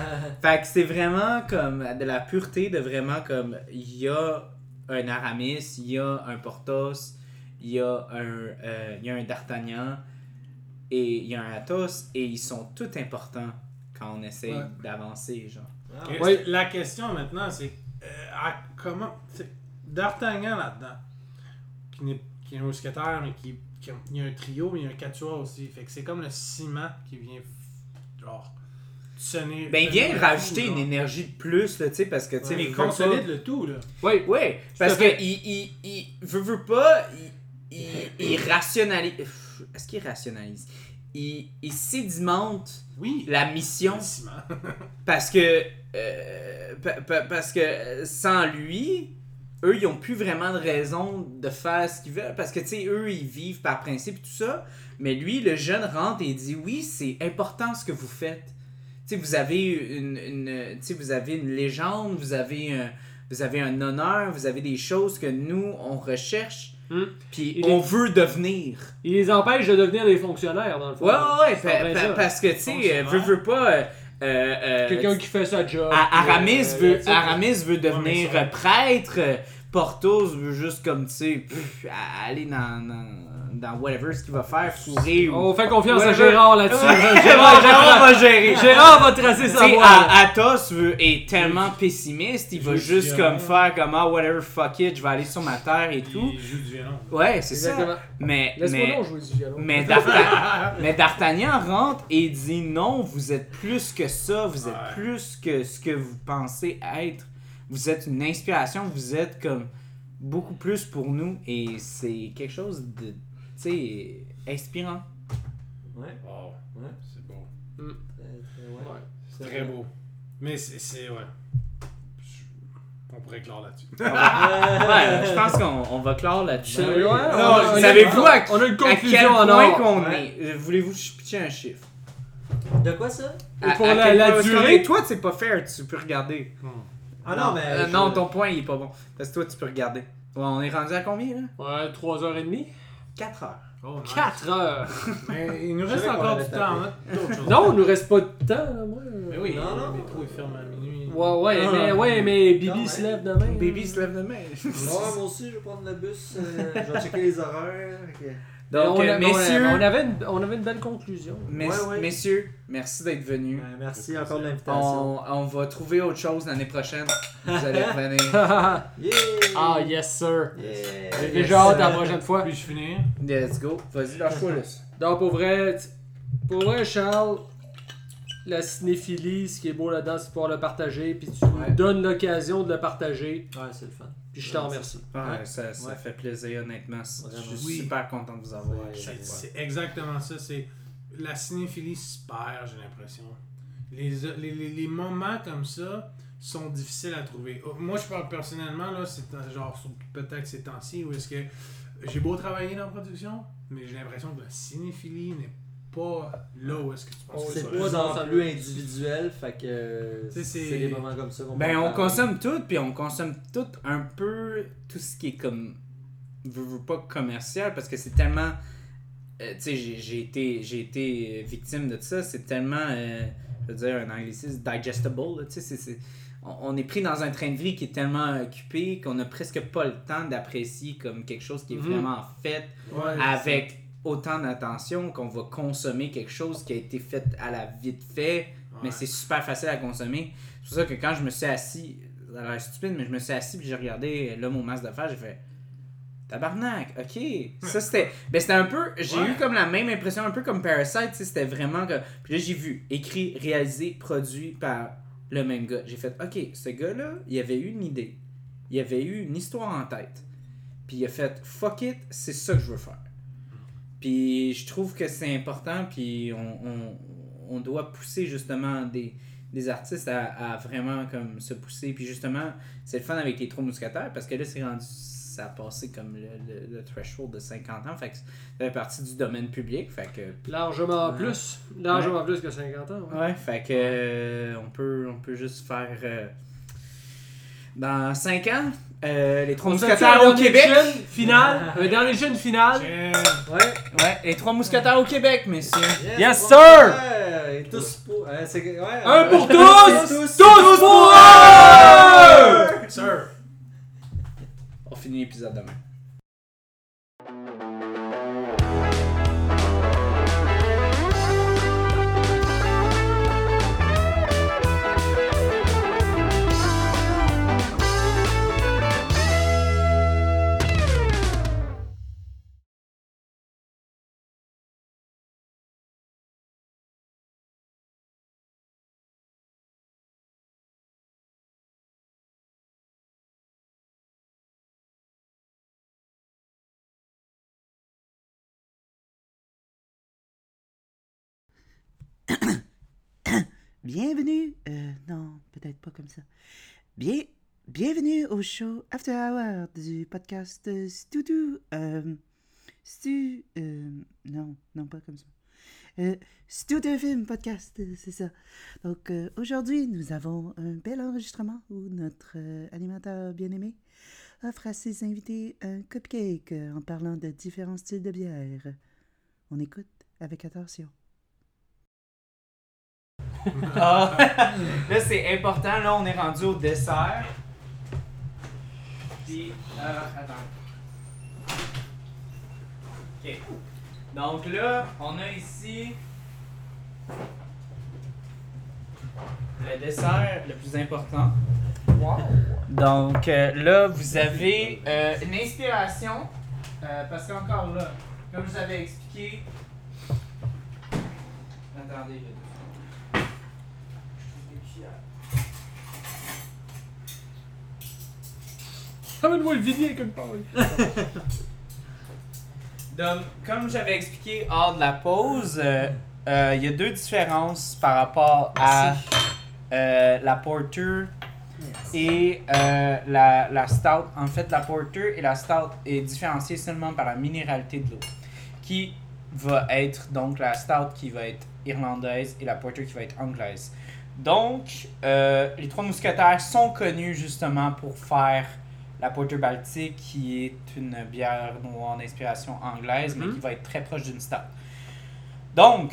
[SPEAKER 1] Fait que c'est vraiment comme de la pureté de vraiment comme il y a un Aramis, il y a un Porthos, il y a un, euh, il y a un D'Artagnan et il y a un Athos et ils sont tous importants quand on essaie
[SPEAKER 2] Ouais.
[SPEAKER 1] d'avancer genre.
[SPEAKER 4] Ah,
[SPEAKER 2] c'est- La question maintenant, c'est euh, comment. D'Artagnan là-dedans, qui, n'est- qui est un mousquetaire, mais qui, qui a, il y a un trio, mais il y a un quatuor aussi. Fait que c'est comme le ciment qui vient. Genre. sonner.
[SPEAKER 1] Ben il vient rajouter
[SPEAKER 2] tout,
[SPEAKER 1] une énergie de plus là, tu sais parce que tu sais
[SPEAKER 2] Ouais, il consolide le tout, là.
[SPEAKER 3] Oui,
[SPEAKER 1] Ouais, parce que il, il, il veut, veut pas, il, il, il rationalise. Est-ce qu'il rationalise? Il, il sédimente
[SPEAKER 2] Oui.
[SPEAKER 1] la mission <laughs> parce que euh, pa- pa- parce que sans lui, eux ils ont plus vraiment de raison de faire ce qu'ils veulent. Parce que tu sais eux ils vivent par principe et tout ça, mais lui le jeune rentre et dit oui c'est important ce que vous faites. Tu sais vous avez une, une tu sais vous avez une légende, vous avez un vous avez un honneur, vous avez des choses que nous on recherche
[SPEAKER 3] Hmm.
[SPEAKER 1] puis on veut devenir.
[SPEAKER 3] il les empêche de devenir des fonctionnaires, dans le fond.
[SPEAKER 1] Ouais, ouais, pa- pa- parce que, tu sais, veux, veux pas. euh, euh,
[SPEAKER 3] Quelqu'un qui fait sa job.
[SPEAKER 1] Aramis,
[SPEAKER 3] euh,
[SPEAKER 1] veut, Aramis veut devenir prêtre. Porthos veut juste, comme, tu sais, aller dans, dans, dans whatever ce qu'il va faire, fourrer ou.
[SPEAKER 3] On fait confiance à. Gérard là-dessus. <laughs> Gérard,
[SPEAKER 1] Gérard va gérer.
[SPEAKER 3] Gérard va tracer sa voie.
[SPEAKER 1] Athos veut, est tellement pessimiste, il va juste comme faire comme ah whatever fuck it, je vais aller sur ma terre et tout.
[SPEAKER 2] Il joue du violon.
[SPEAKER 1] Ouais, c'est ça.
[SPEAKER 3] Exactement.
[SPEAKER 1] Mais
[SPEAKER 3] Laisse-moi
[SPEAKER 1] mais
[SPEAKER 3] jouer du violon.
[SPEAKER 1] mais D'Arta- <laughs> mais D'Artagnan rentre et dit non, vous êtes plus que ça, vous êtes
[SPEAKER 2] Ouais.
[SPEAKER 1] plus que ce que vous pensez être. Vous êtes une inspiration, vous êtes comme beaucoup plus pour nous et c'est quelque chose de, sais, inspirant.
[SPEAKER 4] Ouais.
[SPEAKER 2] Wow.
[SPEAKER 4] Ouais.
[SPEAKER 2] C'est beau.
[SPEAKER 4] Très, très, ouais.
[SPEAKER 3] Ouais.
[SPEAKER 2] C'est très beau. Mais c'est. c'est- Ouais. On pourrait clore là-dessus.
[SPEAKER 1] Ouais, je pense qu'on on va clore là-dessus.
[SPEAKER 3] Ouais,
[SPEAKER 1] Non,
[SPEAKER 3] on a-
[SPEAKER 1] savez-vous à,
[SPEAKER 3] on a une
[SPEAKER 1] à quel
[SPEAKER 3] conclusion en
[SPEAKER 1] point
[SPEAKER 3] or.
[SPEAKER 1] qu'on
[SPEAKER 4] Ouais.
[SPEAKER 1] est Voulez-vous pitcher un chiffre?
[SPEAKER 4] De quoi ça?
[SPEAKER 1] À-
[SPEAKER 3] pour
[SPEAKER 1] à
[SPEAKER 3] la-
[SPEAKER 1] quel
[SPEAKER 3] durée?
[SPEAKER 1] Toi, c'est pas fair, tu peux regarder.
[SPEAKER 4] Ah non, mais.
[SPEAKER 1] Euh,
[SPEAKER 4] je-
[SPEAKER 1] non, ton point il est pas bon. Parce que toi, tu peux regarder. On est rendu à combien là?
[SPEAKER 3] Ouais, 3h30.
[SPEAKER 1] 4 heures.
[SPEAKER 2] Oh, nice.
[SPEAKER 3] 4 heures. <laughs>
[SPEAKER 2] Mais il nous reste encore du temps. hein.
[SPEAKER 3] Non, il nous reste pas de temps, là, moi.
[SPEAKER 2] Mais oui,
[SPEAKER 4] Non, non.
[SPEAKER 2] le métro est fermé à minuit.
[SPEAKER 3] Ouais, ouais,
[SPEAKER 1] Ah.
[SPEAKER 3] mais, ouais, mais Bibi
[SPEAKER 4] Non,
[SPEAKER 3] se lève demain.
[SPEAKER 1] Baby se lève demain.
[SPEAKER 4] Ouais, moi aussi, je vais prendre le bus. euh, je vais checker les horaires.
[SPEAKER 1] Donc,
[SPEAKER 3] on,
[SPEAKER 1] euh,
[SPEAKER 3] a-
[SPEAKER 1] messieurs,
[SPEAKER 3] on, avait une, on avait une belle conclusion.
[SPEAKER 1] mess-
[SPEAKER 4] Ouais, ouais.
[SPEAKER 1] messieurs, merci d'être venus.
[SPEAKER 4] Ouais, merci encore de l'invitation.
[SPEAKER 1] On, on va trouver autre chose l'année prochaine. Vous allez revenir. <laughs> <laughs>
[SPEAKER 4] Yeah!
[SPEAKER 3] ah, yes, sir.
[SPEAKER 4] Yeah!
[SPEAKER 3] J'ai
[SPEAKER 1] Yes.
[SPEAKER 3] déjà hâte à la prochaine fois.
[SPEAKER 2] Puis-je finir?
[SPEAKER 1] Let's go. Vas-y, lâche-toi <laughs> là.
[SPEAKER 3] Donc, pour vrai, pour vrai, Charles, la cinéphilie, ce qui est beau là-dedans, c'est de pouvoir le partager. Puis tu
[SPEAKER 4] Ouais.
[SPEAKER 3] nous donnes l'occasion de le partager.
[SPEAKER 4] Ouais, c'est le fun.
[SPEAKER 3] Puis je t'en remercie.
[SPEAKER 1] Ouais. ça, ça
[SPEAKER 4] Ouais.
[SPEAKER 1] fait plaisir, honnêtement. Je suis
[SPEAKER 2] Oui.
[SPEAKER 1] super content de vous avoir.
[SPEAKER 4] C'est-
[SPEAKER 2] exactement ça. C'est la cinéphilie se perd, j'ai l'impression. Les, les, les, les moments comme ça sont difficiles à trouver. Oh, Moi, je parle personnellement, là, c'est genre sur- peut-être ces temps-ci où est-ce que j'ai beau travailler dans la production, mais j'ai l'impression que la cinéphilie n'est pas là où est-ce que tu penses que
[SPEAKER 4] C'est de
[SPEAKER 2] va.
[SPEAKER 4] plus individuel, fait que c'est des moments comme ça
[SPEAKER 1] Ben, on consomme tout, puis on consomme tout un peu tout ce qui est comme. veux, veux pas commercial, parce que c'est tellement. euh, tu sais, j'ai été, j'ai été victime de ça. C'est tellement. euh, je veux dire, un anglicisme digestible. Tu sais, c'est- on, est pris dans un train de vie qui est tellement occupé qu'on a presque pas le temps d'apprécier comme quelque chose qui est
[SPEAKER 3] Mhm.
[SPEAKER 1] vraiment fait
[SPEAKER 2] Ouais,
[SPEAKER 1] avec autant d'attention qu'on va consommer quelque chose qui a été fait à la vite fait, mais c'est super facile à consommer. C'est pour ça que quand je me suis assis, ça a l'air stupide, mais je me suis assis puis j'ai regardé là mon masque d'affaires, j'ai fait Tabarnak, ok. Ça c'était. Ben c'était un peu. J'ai
[SPEAKER 2] Ouais.
[SPEAKER 1] eu comme la même impression, un peu comme Parasite, c'était vraiment que. Puis là j'ai vu, écrit, réalisé, produit par le même gars. J'ai fait, ok, ce gars-là, il avait eu une idée. il avait eu une histoire en tête. Puis il a fait fuck it, c'est ça que je veux faire. Puis je trouve que c'est important, puis on, on, on doit pousser justement des, des artistes à, à vraiment comme se pousser. Puis justement, c'est le fun avec les trois mousquetaires parce que là, c'est rendu. Ça a passé comme le, le, le threshold de 50 ans. Fait que ça fait partie du domaine public. Fait que.
[SPEAKER 3] Largement plus. Largement plus que 50 ans. ouais.
[SPEAKER 1] Ouais, fait que. euh, on, peut, on peut juste faire. euh, dans 5 ans, euh, les trois mousquetaires au Québec.
[SPEAKER 3] jeune finale. Un dernier jeune finale.
[SPEAKER 2] Tiens.
[SPEAKER 4] Ouais.
[SPEAKER 1] Ouais, les trois mousquetaires au Québec, messieurs.
[SPEAKER 3] Yes,
[SPEAKER 4] bon,
[SPEAKER 3] sir!
[SPEAKER 4] ouais, et tous pour. ouais, c'est- ouais,
[SPEAKER 3] Un pour
[SPEAKER 4] tous, <laughs>
[SPEAKER 3] tous!
[SPEAKER 4] tous,
[SPEAKER 3] Tous pour un!
[SPEAKER 2] Sir.
[SPEAKER 1] On finit l'épisode demain.
[SPEAKER 5] Bienvenue, euh, non, peut-être pas comme ça. Bien, bienvenue au show After Hour du podcast Studu. Euh, Stu, euh, non, non pas comme ça. Euh, Studio Film Podcast, c'est ça. Donc aujourd'hui, nous avons un bel enregistrement où notre animateur bien-aimé offre à ses invités un cupcake en parlant de différents styles de bière. On écoute avec attention.
[SPEAKER 1] Ah, <laughs> là, c'est important. Là, on est rendu au dessert. Puis, euh, attends. Ok. Donc là, on a ici le dessert le plus important. Donc euh, là, vous avez euh, une inspiration. euh, parce qu'encore là, comme je vous avais expliqué. Attendez, je vais
[SPEAKER 3] Ramène-moi le vidier quelque part. <laughs>
[SPEAKER 1] Donc, comme j'avais expliqué hors de la pause, euh, euh, il y a deux différences par rapport à euh, la Porter et la, la Stout. En fait, la Porter et la Stout est différenciée seulement par la minéralité de l'eau, qui va être donc la Stout qui va être irlandaise et la Porter qui va être anglaise. Donc, les trois mousquetaires sont connus justement pour faire la Porter Baltique, qui est une bière noire d'inspiration anglaise, mais
[SPEAKER 3] Mhm.
[SPEAKER 1] qui va être très proche d'une stout. Donc,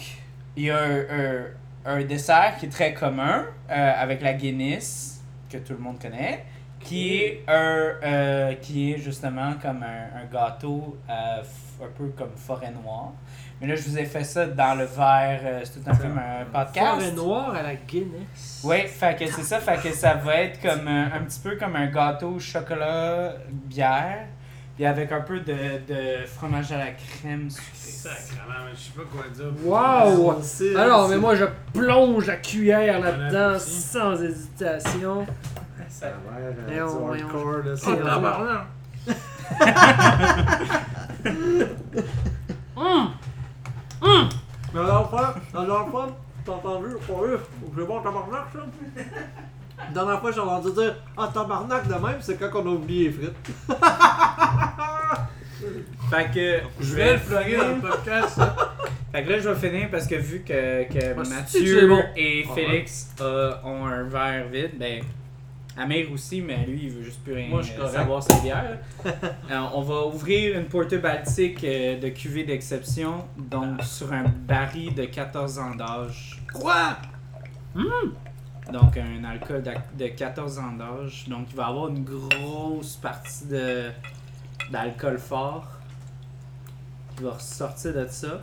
[SPEAKER 1] il y a un, un- un dessert qui est très commun euh, avec la Guinness, que tout le monde connaît, qui est, un, euh, qui est justement comme un, un gâteau euh, un peu comme forêt noire. Mais là, je vous ai fait ça dans le verre, euh, c'est tout un peu un podcast.
[SPEAKER 3] Forêt noire à la Guinness.
[SPEAKER 1] Oui, fait que c'est ça, fait que ça va être comme un, un petit peu comme un gâteau au chocolat bière, puis avec un peu de, de fromage à la crème sucrée.
[SPEAKER 2] Sacrément, mais je sais pas quoi dire.
[SPEAKER 3] Wow! Alors, mais moi, je plonge la cuillère là-dedans sans hésitation.
[SPEAKER 4] Ça a l'air, euh,
[SPEAKER 3] voyons.
[SPEAKER 4] hardcore, là,
[SPEAKER 3] Oh,
[SPEAKER 4] c'est-
[SPEAKER 3] tabarnak. <laughs> <laughs>
[SPEAKER 4] Mais la dernière fois, la dernière fois, t'as entendu, vu, c'est bon tabarnak ça? La dernière fois, j'ai entendu dire Ah, tabarnak de même, c'est quand on a oublié les frites. <laughs>
[SPEAKER 1] Fait que
[SPEAKER 2] Je vais le plugger dans le podcast, ça.
[SPEAKER 1] Fait que là, je vais finir parce que vu que, que
[SPEAKER 3] Ah, c'est-tu que
[SPEAKER 1] Mathieu
[SPEAKER 3] c'est bon?
[SPEAKER 1] et
[SPEAKER 4] Ah,
[SPEAKER 1] Félix euh, ont un verre vide, ben Amir aussi, mais lui, il veut juste plus rien
[SPEAKER 4] Moi, je
[SPEAKER 1] euh, savoir sa bière. Euh, on va ouvrir une porte baltique euh, de cuvée d'exception, donc sur un baril de 14 ans d'âge.
[SPEAKER 2] Quoi?
[SPEAKER 1] Donc un alcool de 14 ans d'âge. Donc il va avoir une grosse partie de d'alcool fort qui va ressortir de ça.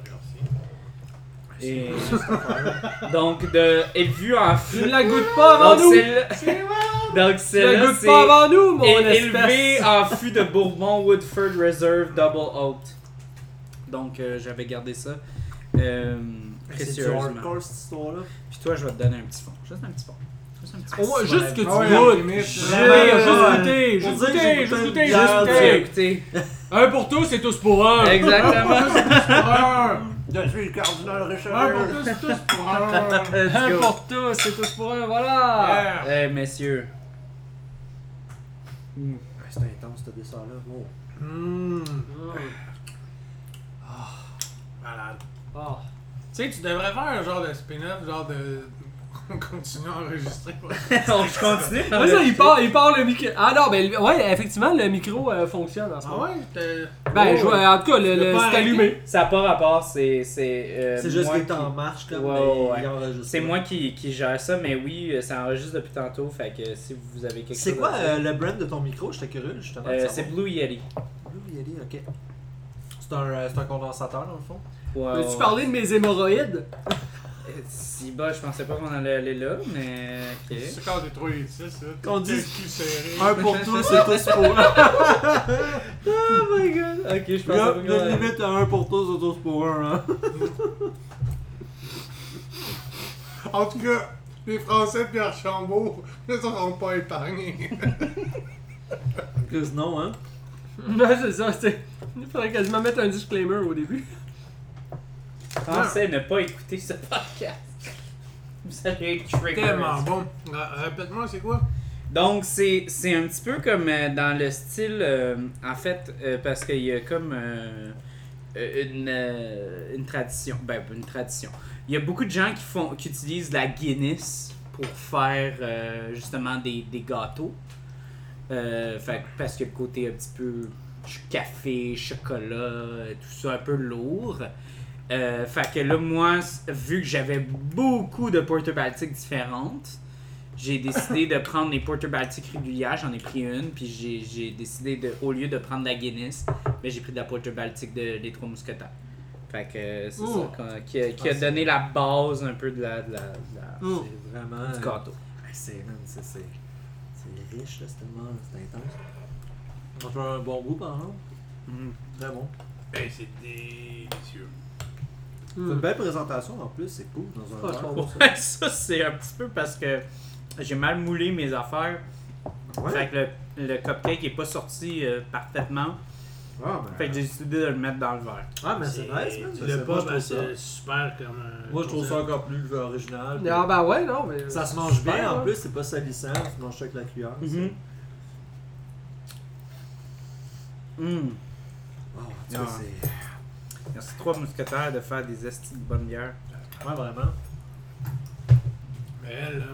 [SPEAKER 1] Et <laughs> donc de est vu en
[SPEAKER 3] Tu
[SPEAKER 1] fût.
[SPEAKER 3] la goûtes pas avant
[SPEAKER 1] Donc
[SPEAKER 3] nous!
[SPEAKER 1] donc
[SPEAKER 3] Tu
[SPEAKER 1] celle-là
[SPEAKER 3] la goûtes
[SPEAKER 1] c'est
[SPEAKER 3] pas avant nous, mon
[SPEAKER 1] élevé en fût de Bourbon Woodford Reserve Double Oat. Donc euh, j'avais gardé ça euh,
[SPEAKER 4] C'est
[SPEAKER 1] précieusement.
[SPEAKER 4] hardcore cette histoire-là.
[SPEAKER 1] Puis toi je vais te donner un petit fond, juste un petit fond. Juste un petit
[SPEAKER 3] Au moins, juste que tu
[SPEAKER 2] Ah
[SPEAKER 3] goûtes. Juste goûter, juste goûter,
[SPEAKER 4] j'ai
[SPEAKER 3] juste goûter, Un pour tous et tous pour un.
[SPEAKER 1] exactement.
[SPEAKER 2] Un
[SPEAKER 4] Je suis le cardinal
[SPEAKER 2] Un
[SPEAKER 4] Richelieu.
[SPEAKER 2] pour tous, tous pour un.
[SPEAKER 3] Un pour tous et tous pour un, voilà.
[SPEAKER 2] Yeah.
[SPEAKER 1] Eh, messieurs.
[SPEAKER 4] C'est intense ce dessert-là. Oh.
[SPEAKER 2] Mmh.
[SPEAKER 3] Mm.
[SPEAKER 2] Malade.
[SPEAKER 3] Ah.
[SPEAKER 2] Tu sais, tu devrais faire un genre de spin-off, genre de. <laughs> On continue à enregistrer. <laughs>
[SPEAKER 1] On continue.
[SPEAKER 3] Ouais, ça, il part, il part le micro. Ah non, mais ouais, effectivement, le micro euh, fonctionne en ce
[SPEAKER 2] Ah
[SPEAKER 3] moment.
[SPEAKER 2] ouais? t'es-
[SPEAKER 3] Ben,
[SPEAKER 1] Oh,
[SPEAKER 3] je vois- en tout cas, le,
[SPEAKER 2] Tu
[SPEAKER 3] le- c'est allumé.
[SPEAKER 1] Ça n'a pas rapport, c'est. C'est euh,
[SPEAKER 4] C'est juste est
[SPEAKER 1] qui-
[SPEAKER 4] en marche comme
[SPEAKER 1] Ouais,
[SPEAKER 4] mais
[SPEAKER 1] ouais. C'est moi qui, qui gère ça, mais oui, euh, ça enregistre depuis tantôt, fait que si vous avez quelque chose.
[SPEAKER 4] C'est quoi euh, le brand de ton micro? J'étais curieux justement.
[SPEAKER 1] Euh. C'est Blue Yeti.
[SPEAKER 4] Blue Yeti, ok. C'est un, c'est un condensateur dans le fond.
[SPEAKER 1] Ouais,
[SPEAKER 3] Peux-tu
[SPEAKER 1] ouais.
[SPEAKER 3] parler de mes hémorroïdes? <laughs>
[SPEAKER 1] Si bas, je pensais pas qu'on allait aller là, mais. Ok.
[SPEAKER 2] C'est quand des trois ici, ça.
[SPEAKER 4] Qu'on
[SPEAKER 2] T'es
[SPEAKER 4] dit-
[SPEAKER 2] le cul serré.
[SPEAKER 4] Un pour tous et tous pour un. <laughs>
[SPEAKER 1] Oh my god! Ok, je
[SPEAKER 4] Là,
[SPEAKER 1] qu'on
[SPEAKER 4] de
[SPEAKER 1] allait-
[SPEAKER 4] limite à un pour tous et tous pour un. Hein.
[SPEAKER 2] En tout cas, les Français Pierre Chambaud ne <laughs> seront pas épargnés.
[SPEAKER 4] Chris, non, hein. <laughs>
[SPEAKER 3] Ouais, c'est ça, c'est. Il faudrait quasiment mettre un disclaimer au début.
[SPEAKER 1] Pensez ne pas écouter ce podcast. <laughs> Vous allez être triggered.
[SPEAKER 2] Tellement bon. Euh, Répète-moi, c'est quoi?
[SPEAKER 1] Donc, c'est c'est un petit peu comme euh, dans le style, euh, en fait, euh, parce qu'il y a comme une, une tradition. Ben, une tradition. Il y a beaucoup de gens qui, font, qui utilisent la Guinness pour faire justement des, des gâteaux. Fait, parce que le côté un petit peu café, chocolat, tout ça un peu lourd. Euh, fait que là, moi, vu que j'avais beaucoup de porter baltiques différentes, j'ai décidé de <laughs> prendre les porter baltiques régulières, j'en ai pris une, puis j'ai, j'ai décidé de, au lieu de prendre la Guinness, mais j'ai pris de la porter baltique de les trois mousquetaires. Fait que euh, c'est
[SPEAKER 3] Oh.
[SPEAKER 1] ça qu'on- qui a, qui a
[SPEAKER 4] Ah,
[SPEAKER 1] donné la base un peu de la, de la, de la-
[SPEAKER 3] Mm.
[SPEAKER 4] C'est vraiment.
[SPEAKER 1] du gâteau.
[SPEAKER 4] Ouais, C'est, man, c'est, c'est, c'est riche, là, c'est tellement. C'est intense. On fait un bon goût, par exemple.
[SPEAKER 1] Mhm.
[SPEAKER 4] Très bon.
[SPEAKER 2] Hey, c'est délicieux.
[SPEAKER 4] C'est une belle présentation en plus, c'est cool dans un verre.
[SPEAKER 1] Ouais, ça c'est un petit peu parce que j'ai mal moulé mes affaires.
[SPEAKER 4] Ouais.
[SPEAKER 1] Fait que le, le cupcake est pas sorti euh, parfaitement.
[SPEAKER 4] Ah, ben.
[SPEAKER 1] Fait que j'ai décidé de le mettre dans le verre.
[SPEAKER 4] Ah, mais c'est nice, man.
[SPEAKER 2] Tu l'as pas,
[SPEAKER 4] je
[SPEAKER 2] ben,
[SPEAKER 4] trouve ça.
[SPEAKER 2] c'est super comme. un
[SPEAKER 4] Moi, je trouve ça encore plus original.
[SPEAKER 3] Ah, ben ouais, non, mais.
[SPEAKER 4] Ça se mange bien en plus, c'est pas salissant, tu manges ça avec la cuillère.
[SPEAKER 1] Mhm. Mm.
[SPEAKER 4] Oh, tu
[SPEAKER 1] Ah.
[SPEAKER 4] vois, c'est.
[SPEAKER 1] Merci trois mousquetaires de faire des estis de bonne bière.
[SPEAKER 4] Ouais, vraiment.
[SPEAKER 2] Mais elle, là.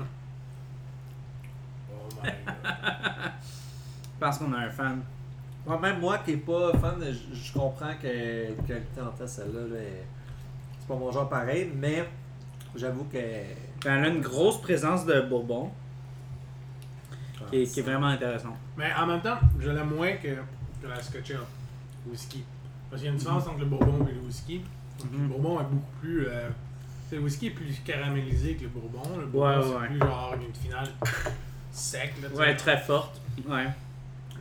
[SPEAKER 2] Oh my god. <laughs>
[SPEAKER 1] Je pense qu'on a un fan.
[SPEAKER 4] Ouais, même moi qui est pas fan, je, je comprends que en tête, celle-là, là, est- c'est pas mon genre pareil, mais j'avoue que.
[SPEAKER 1] Ben, Elle a une grosse présence de bourbon qui est, qui est vraiment intéressant.
[SPEAKER 2] Mais en même temps, je l'aime moins que, que la Scotch Ale whisky. Parce qu'il y a une différence entre le bourbon et le whisky. Le
[SPEAKER 1] Mhm.
[SPEAKER 2] bourbon est beaucoup plus. euh, le whisky est plus caramélisé que le bourbon. Le bourbon,
[SPEAKER 1] Ouais,
[SPEAKER 2] c'est
[SPEAKER 1] ouais.
[SPEAKER 2] plus genre une finale sec. Là.
[SPEAKER 1] Ouais, très forte. Ouais.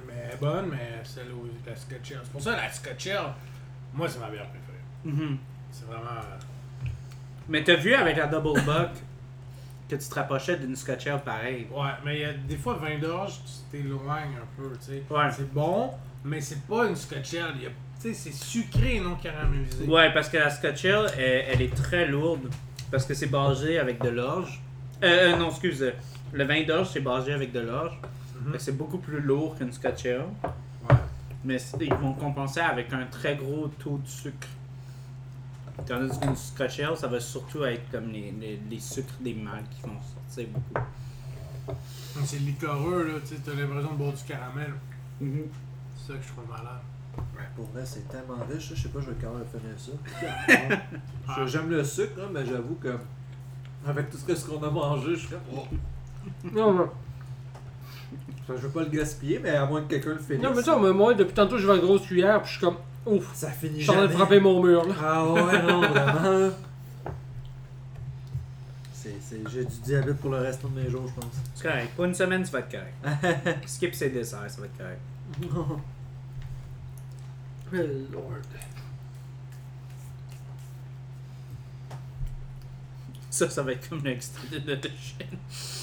[SPEAKER 2] Mais bonne, mais celle au la Scotch. C'est pour ça la Scotch moi, c'est ma bière préférée.
[SPEAKER 1] Mhm.
[SPEAKER 2] C'est vraiment. euh,
[SPEAKER 1] Mais t'as vu avec la Double Buck que tu te rapprochais d'une Scotch pareil?
[SPEAKER 2] Ouais, mais il y a des fois, vin d'orge, tu t'éloignes un peu, tu sais.
[SPEAKER 1] Ouais.
[SPEAKER 2] C'est bon, mais c'est pas une Scotch. Il y a- Tu sais, c'est sucré et non caramélisé.
[SPEAKER 1] Ouais, parce que la Scotch Ale, elle, elle est très lourde. Parce que c'est basé avec de l'orge. Euh, euh, non, excuse. euh, Le vin d'orge, c'est basé avec de l'orge.
[SPEAKER 2] Mhm.
[SPEAKER 1] C'est beaucoup plus lourd qu'une Scotch Ale.
[SPEAKER 2] Ouais.
[SPEAKER 1] Mais ils vont compenser avec un très gros taux de sucre. Tandis qu'une Scotch Ale, ça va surtout être comme les, les, les sucres des mâles qui vont sortir beaucoup.
[SPEAKER 2] C'est liquoreux, là, tu sais, t'as l'impression de boire du caramel.
[SPEAKER 1] Mhm.
[SPEAKER 2] C'est ça que je trouve malade.
[SPEAKER 4] Pour vrai, c'est tellement riche, je sais pas, je vais quand même finir ça. <laughs> Je- J'aime le sucre, là, mais j'avoue que. Avec tout ce que- ce qu'on a mangé, je suis comme. oh.
[SPEAKER 3] Non, non.
[SPEAKER 4] Enfin, je veux pas le gaspiller, mais à moins que quelqu'un le finisse.
[SPEAKER 3] Non, mais ça, mais moi, depuis tantôt, je vais la grosse cuillère, puis je suis comme, ouf,
[SPEAKER 4] ça finit
[SPEAKER 3] je suis en train de frapper mon mur, là.
[SPEAKER 4] Ah ouais, non, <laughs> vraiment. C'est, c'est, j'ai du diabète pour le restant de mes jours, je pense.
[SPEAKER 1] C'est correct. Pour une semaine, tu vas être correct. <laughs> Skip ses desserts, ça va être correct.
[SPEAKER 3] Oh, Lord.
[SPEAKER 1] Ça, ça va être comme le Extended Edition.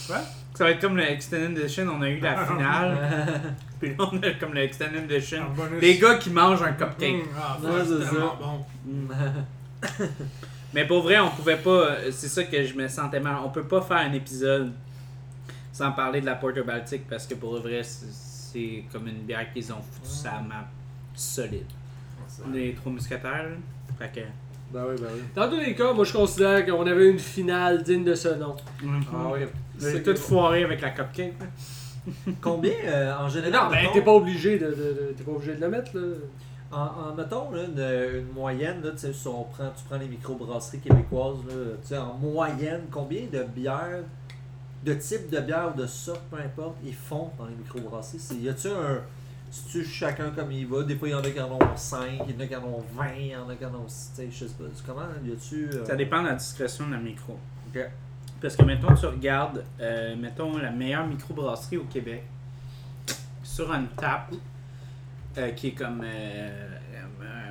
[SPEAKER 2] Quoi?
[SPEAKER 1] Ça va être comme le Extended Edition. On a eu la <laughs> finale. <laughs> puis là, on a comme le Extended Edition. Les gars qui mangent un cupcake.
[SPEAKER 2] Mmh, ah,
[SPEAKER 4] c'est ça.
[SPEAKER 2] bon. <laughs>
[SPEAKER 1] Mais pour vrai, on pouvait pas. euh, C'est ça que je me sentais mal. On peut pas faire un épisode sans parler de la Porter Baltic parce que pour le vrai, c'est- c'est comme une bière qu'ils ont foutu sa map solide. Les trois mousquetaires. Fait que.
[SPEAKER 4] Ben oui, ben oui.
[SPEAKER 3] Dans tous les cas, moi je considère qu'on avait une finale digne de ce nom.
[SPEAKER 4] Ah oui.
[SPEAKER 1] C'est tout foiré avec la cupcake. là.
[SPEAKER 4] Combien euh, en général
[SPEAKER 3] non, ben
[SPEAKER 4] mettons,
[SPEAKER 3] t'es pas obligé de, de- de- t'es pas obligé de le mettre là.
[SPEAKER 4] En, en mettons là, une, une moyenne, là, tu sais, si on prend, tu prends les microbrasseries québécoises, là, tu sais, en moyenne, combien de bières, de types de bières ou de sortes, peu importe, ils font dans les microbrasseries? Y a-tu un. Tu chacun comme il va, des fois il y en a qui en ont 5, il y en a qui en ont 20, il y en a qui en ont. Tu sais, je sais pas. Comment Y a-tu. euh,
[SPEAKER 1] Ça dépend de la discrétion de la micro.
[SPEAKER 4] Ok.
[SPEAKER 1] Parce que, mettons, tu regardes, euh, mettons, la meilleure microbrasserie au Québec, sur une tap, euh, qui est comme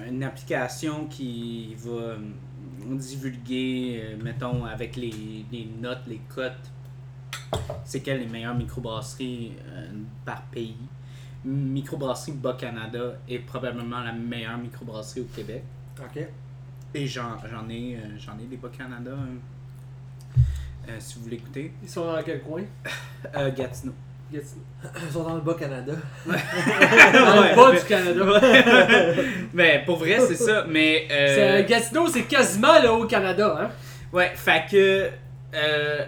[SPEAKER 1] une application qui va divulguer, mettons, avec les, les notes, les cotes, c'est quelles les meilleures microbrasseries par pays? Microbrasserie Bas-Canada est probablement la meilleure microbrasserie au Québec.
[SPEAKER 4] Ok.
[SPEAKER 1] Et j'en j'en ai, euh, j'en ai des Bas-Canada, hein. Euh, si vous voulez écouter.
[SPEAKER 3] Ils sont dans quel coin?
[SPEAKER 1] Euh, Gatineau.
[SPEAKER 3] Gatineau.
[SPEAKER 4] Ils sont dans le Bas-Canada. <laughs>
[SPEAKER 3] Dans le bas du Canada. <laughs>
[SPEAKER 1] Mais pour vrai, c'est ça. Mais.
[SPEAKER 3] Gatineau, c'est quasiment le Haut-Canada, hein.
[SPEAKER 1] Ouais, fait que.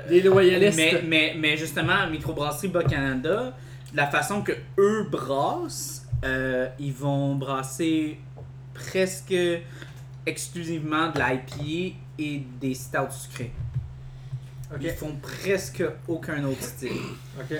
[SPEAKER 3] Les loyalistes.
[SPEAKER 1] mais, mais, mais justement, Microbrasserie Bas-Canada, la façon que eux brassent, euh, ils vont brasser presque exclusivement de l'IPA et des stouts sucrés. Ils font presque aucun autre style. <clears throat>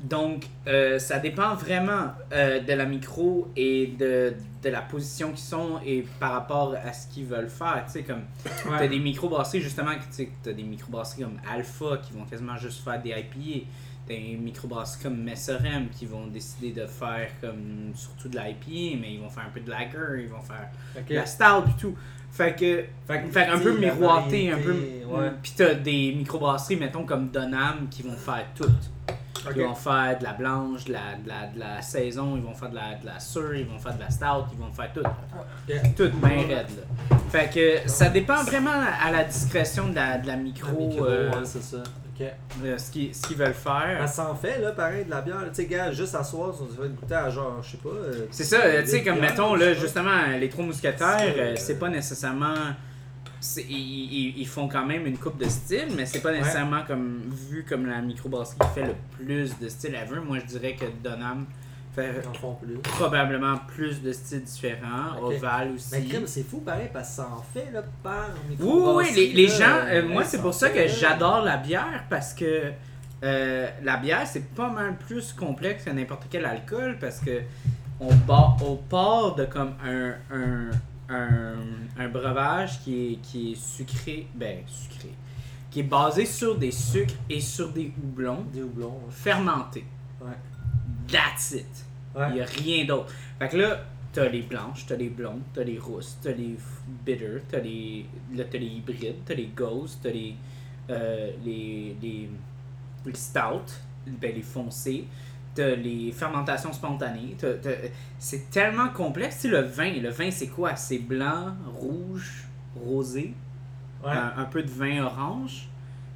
[SPEAKER 1] Donc, euh, ça dépend vraiment euh, de la micro et de, de la position qu'ils sont et par rapport à ce qu'ils veulent faire. Tu sais, comme, t'as des microbrasseries, justement, tu sais, t'as des microbrasseries comme Alpha qui vont quasiment juste faire des IPA. Des microbrasseries comme Messerem qui vont décider de faire comme surtout de l'IPA, mais ils vont faire un peu de lager, ils vont faire de la stout et tout. Fait que
[SPEAKER 4] Fait que,
[SPEAKER 1] un peu miroiter, un peu.
[SPEAKER 4] Ouais.
[SPEAKER 1] Puis t'as des microbrasseries, mettons, comme Donham, qui vont faire tout.
[SPEAKER 4] Ok.
[SPEAKER 1] Ils vont faire de la blanche, de la, de la, de la saison, ils vont faire de la, de la sur, ils vont faire de la stout, ils vont faire tout. Tout bien raide, là. Fait que ça dépend vraiment à la discrétion de la, de la
[SPEAKER 4] La
[SPEAKER 1] micro,
[SPEAKER 4] micro,
[SPEAKER 1] euh,
[SPEAKER 4] ouais, c'est ça.
[SPEAKER 1] Euh, ce qu'ils veulent faire.
[SPEAKER 4] Elle s'en fait, là, pareil, de la bière. Tu sais, gars, juste à soir, on se fait goûter à genre, je sais pas. euh,
[SPEAKER 1] C'est ça, euh, tu sais, comme
[SPEAKER 4] bières,
[SPEAKER 1] mettons, là, justement, les trois mousquetaires,
[SPEAKER 4] C'est,
[SPEAKER 1] pas nécessairement. Ils, ils- font quand même une coupe de style, mais c'est pas nécessairement comme vu comme la microbrasserie qui fait le plus de styles ever. Moi, je dirais que Donham fait
[SPEAKER 4] Ils en font plus.
[SPEAKER 1] probablement plus de styles différents.
[SPEAKER 4] Ok.
[SPEAKER 1] Oval aussi.
[SPEAKER 4] Mais c'est fou, pareil, parce que ça en fait, là, par
[SPEAKER 1] Oui,
[SPEAKER 4] micro
[SPEAKER 1] oui, les, les
[SPEAKER 4] là,
[SPEAKER 1] gens, euh,
[SPEAKER 4] ouais,
[SPEAKER 1] moi c'est pour ça que j'adore la bière parce que euh, la bière c'est pas mal plus complexe que n'importe quel alcool parce que on, ba- on part de comme un, un, un, un breuvage qui est, qui est sucré, ben sucré, qui est basé sur des sucres et sur des houblons
[SPEAKER 4] Des houblons.
[SPEAKER 1] fermentés.
[SPEAKER 4] Ouais.
[SPEAKER 1] That's it.
[SPEAKER 4] Ouais.
[SPEAKER 1] Il n'y a rien d'autre. Fait que là, t'as les blanches, t'as les blondes, t'as les rousses, t'as les bitter, t'as les, là, t'as les hybrides, t'as les ghosts, t'as les, euh, les, les, les stouts, ben, les foncés, t'as les fermentations spontanées. c'est tellement complexe. Tu sais, le vin, le vin, c'est quoi? C'est blanc, rouge, rosé,
[SPEAKER 4] Ouais.
[SPEAKER 1] un, un peu de vin orange.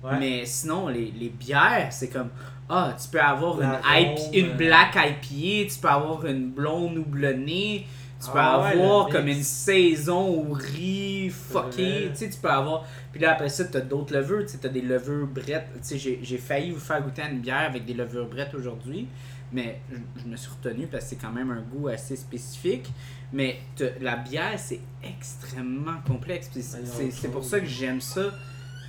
[SPEAKER 4] Ouais.
[SPEAKER 1] Mais sinon, les, les bières, c'est comme Ah, tu peux avoir une, IP une
[SPEAKER 4] euh.
[SPEAKER 1] black IPA, tu peux avoir une blonde houblonnée, tu peux
[SPEAKER 4] Ah
[SPEAKER 1] avoir comme
[SPEAKER 4] mix.
[SPEAKER 1] une saison au riz fucké, tu sais, tu peux avoir. Puis là, après ça, t'as d'autres levures, tu sais, t'as des levures brettes. Tu sais, j'ai- failli vous faire goûter à une bière avec des levures brettes aujourd'hui, mais je, je me suis retenu parce que c'est quand même un goût assez spécifique. Mais la bière, c'est extrêmement complexe. c'est- pour ça que j'aime ça.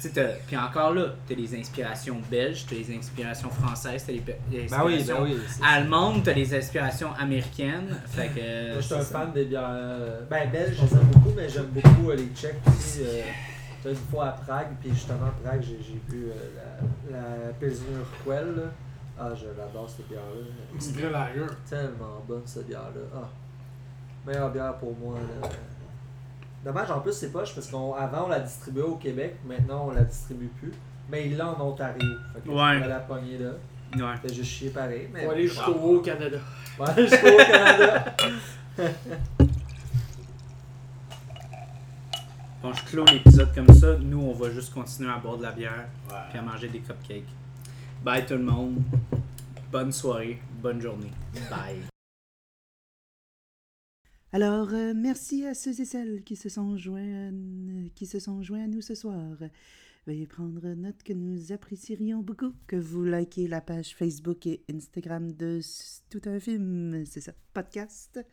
[SPEAKER 1] Tu Puis encore là, t'as les inspirations belges, t'as les inspirations françaises, t'as les, pe- les
[SPEAKER 4] Ben oui,
[SPEAKER 1] inspirations
[SPEAKER 4] ben oui.
[SPEAKER 1] allemandes, t'as les inspirations américaines. Fait que.
[SPEAKER 4] Moi, je suis un
[SPEAKER 1] ça.
[SPEAKER 4] fan des bières. euh, Ben, belges, je les aime beaucoup, mais j'aime beaucoup euh, les tchèques aussi. euh, une fois à Prague, puis justement, à Prague, j'ai bu euh, la, la Pilsner. Ah, je l'adore cette bière-là.
[SPEAKER 2] Une vraie lager.
[SPEAKER 4] Tellement bonne cette bière-là. Ah. Meilleure bière pour moi. Là. Dommage, en plus, c'est poche parce qu'avant, on, la distribuait au Québec, maintenant, on la distribue plus. Mais il l'a en Ontario. Fait que
[SPEAKER 1] Ouais.
[SPEAKER 4] tu peux la pogner là.
[SPEAKER 1] Ouais.
[SPEAKER 4] Fait juste chier pareil. Mais
[SPEAKER 3] On va aller jusqu'au haut Canada.
[SPEAKER 4] Ouais, jusqu'au Canada. <laughs> <laughs>
[SPEAKER 1] Bon, je clôt l'épisode comme ça. Nous, on va juste continuer à boire de la bière puis à manger des cupcakes. Bye tout le monde. Bonne soirée, bonne journée. Bye.
[SPEAKER 5] Alors, euh, merci à ceux et celles qui se sont joints, qui se sont joints à nous ce soir. Veuillez prendre note que nous apprécierions beaucoup que vous likez la page Facebook et Instagram de Tout un film, c'est ça, podcast.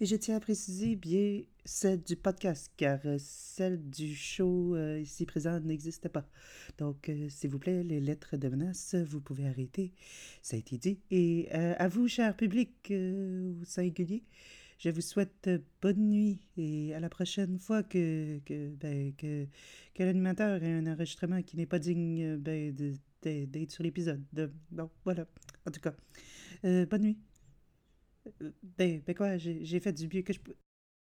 [SPEAKER 5] Et je tiens à préciser bien celle du podcast, car euh, celle du show euh, ici présent n'existe pas. Donc, s'il vous plaît, les lettres de menace, vous pouvez arrêter. Ça a été dit. Et à vous, cher public, au singulier, je vous souhaite euh, bonne nuit et à la prochaine fois que, que, ben, que, l'animateur ait un enregistrement qui n'est pas digne euh, ben, d'être sur l'épisode. De- Bon, voilà. En tout cas, euh, bonne nuit. Ben, ben quoi, j'ai fait du mieux que je peux.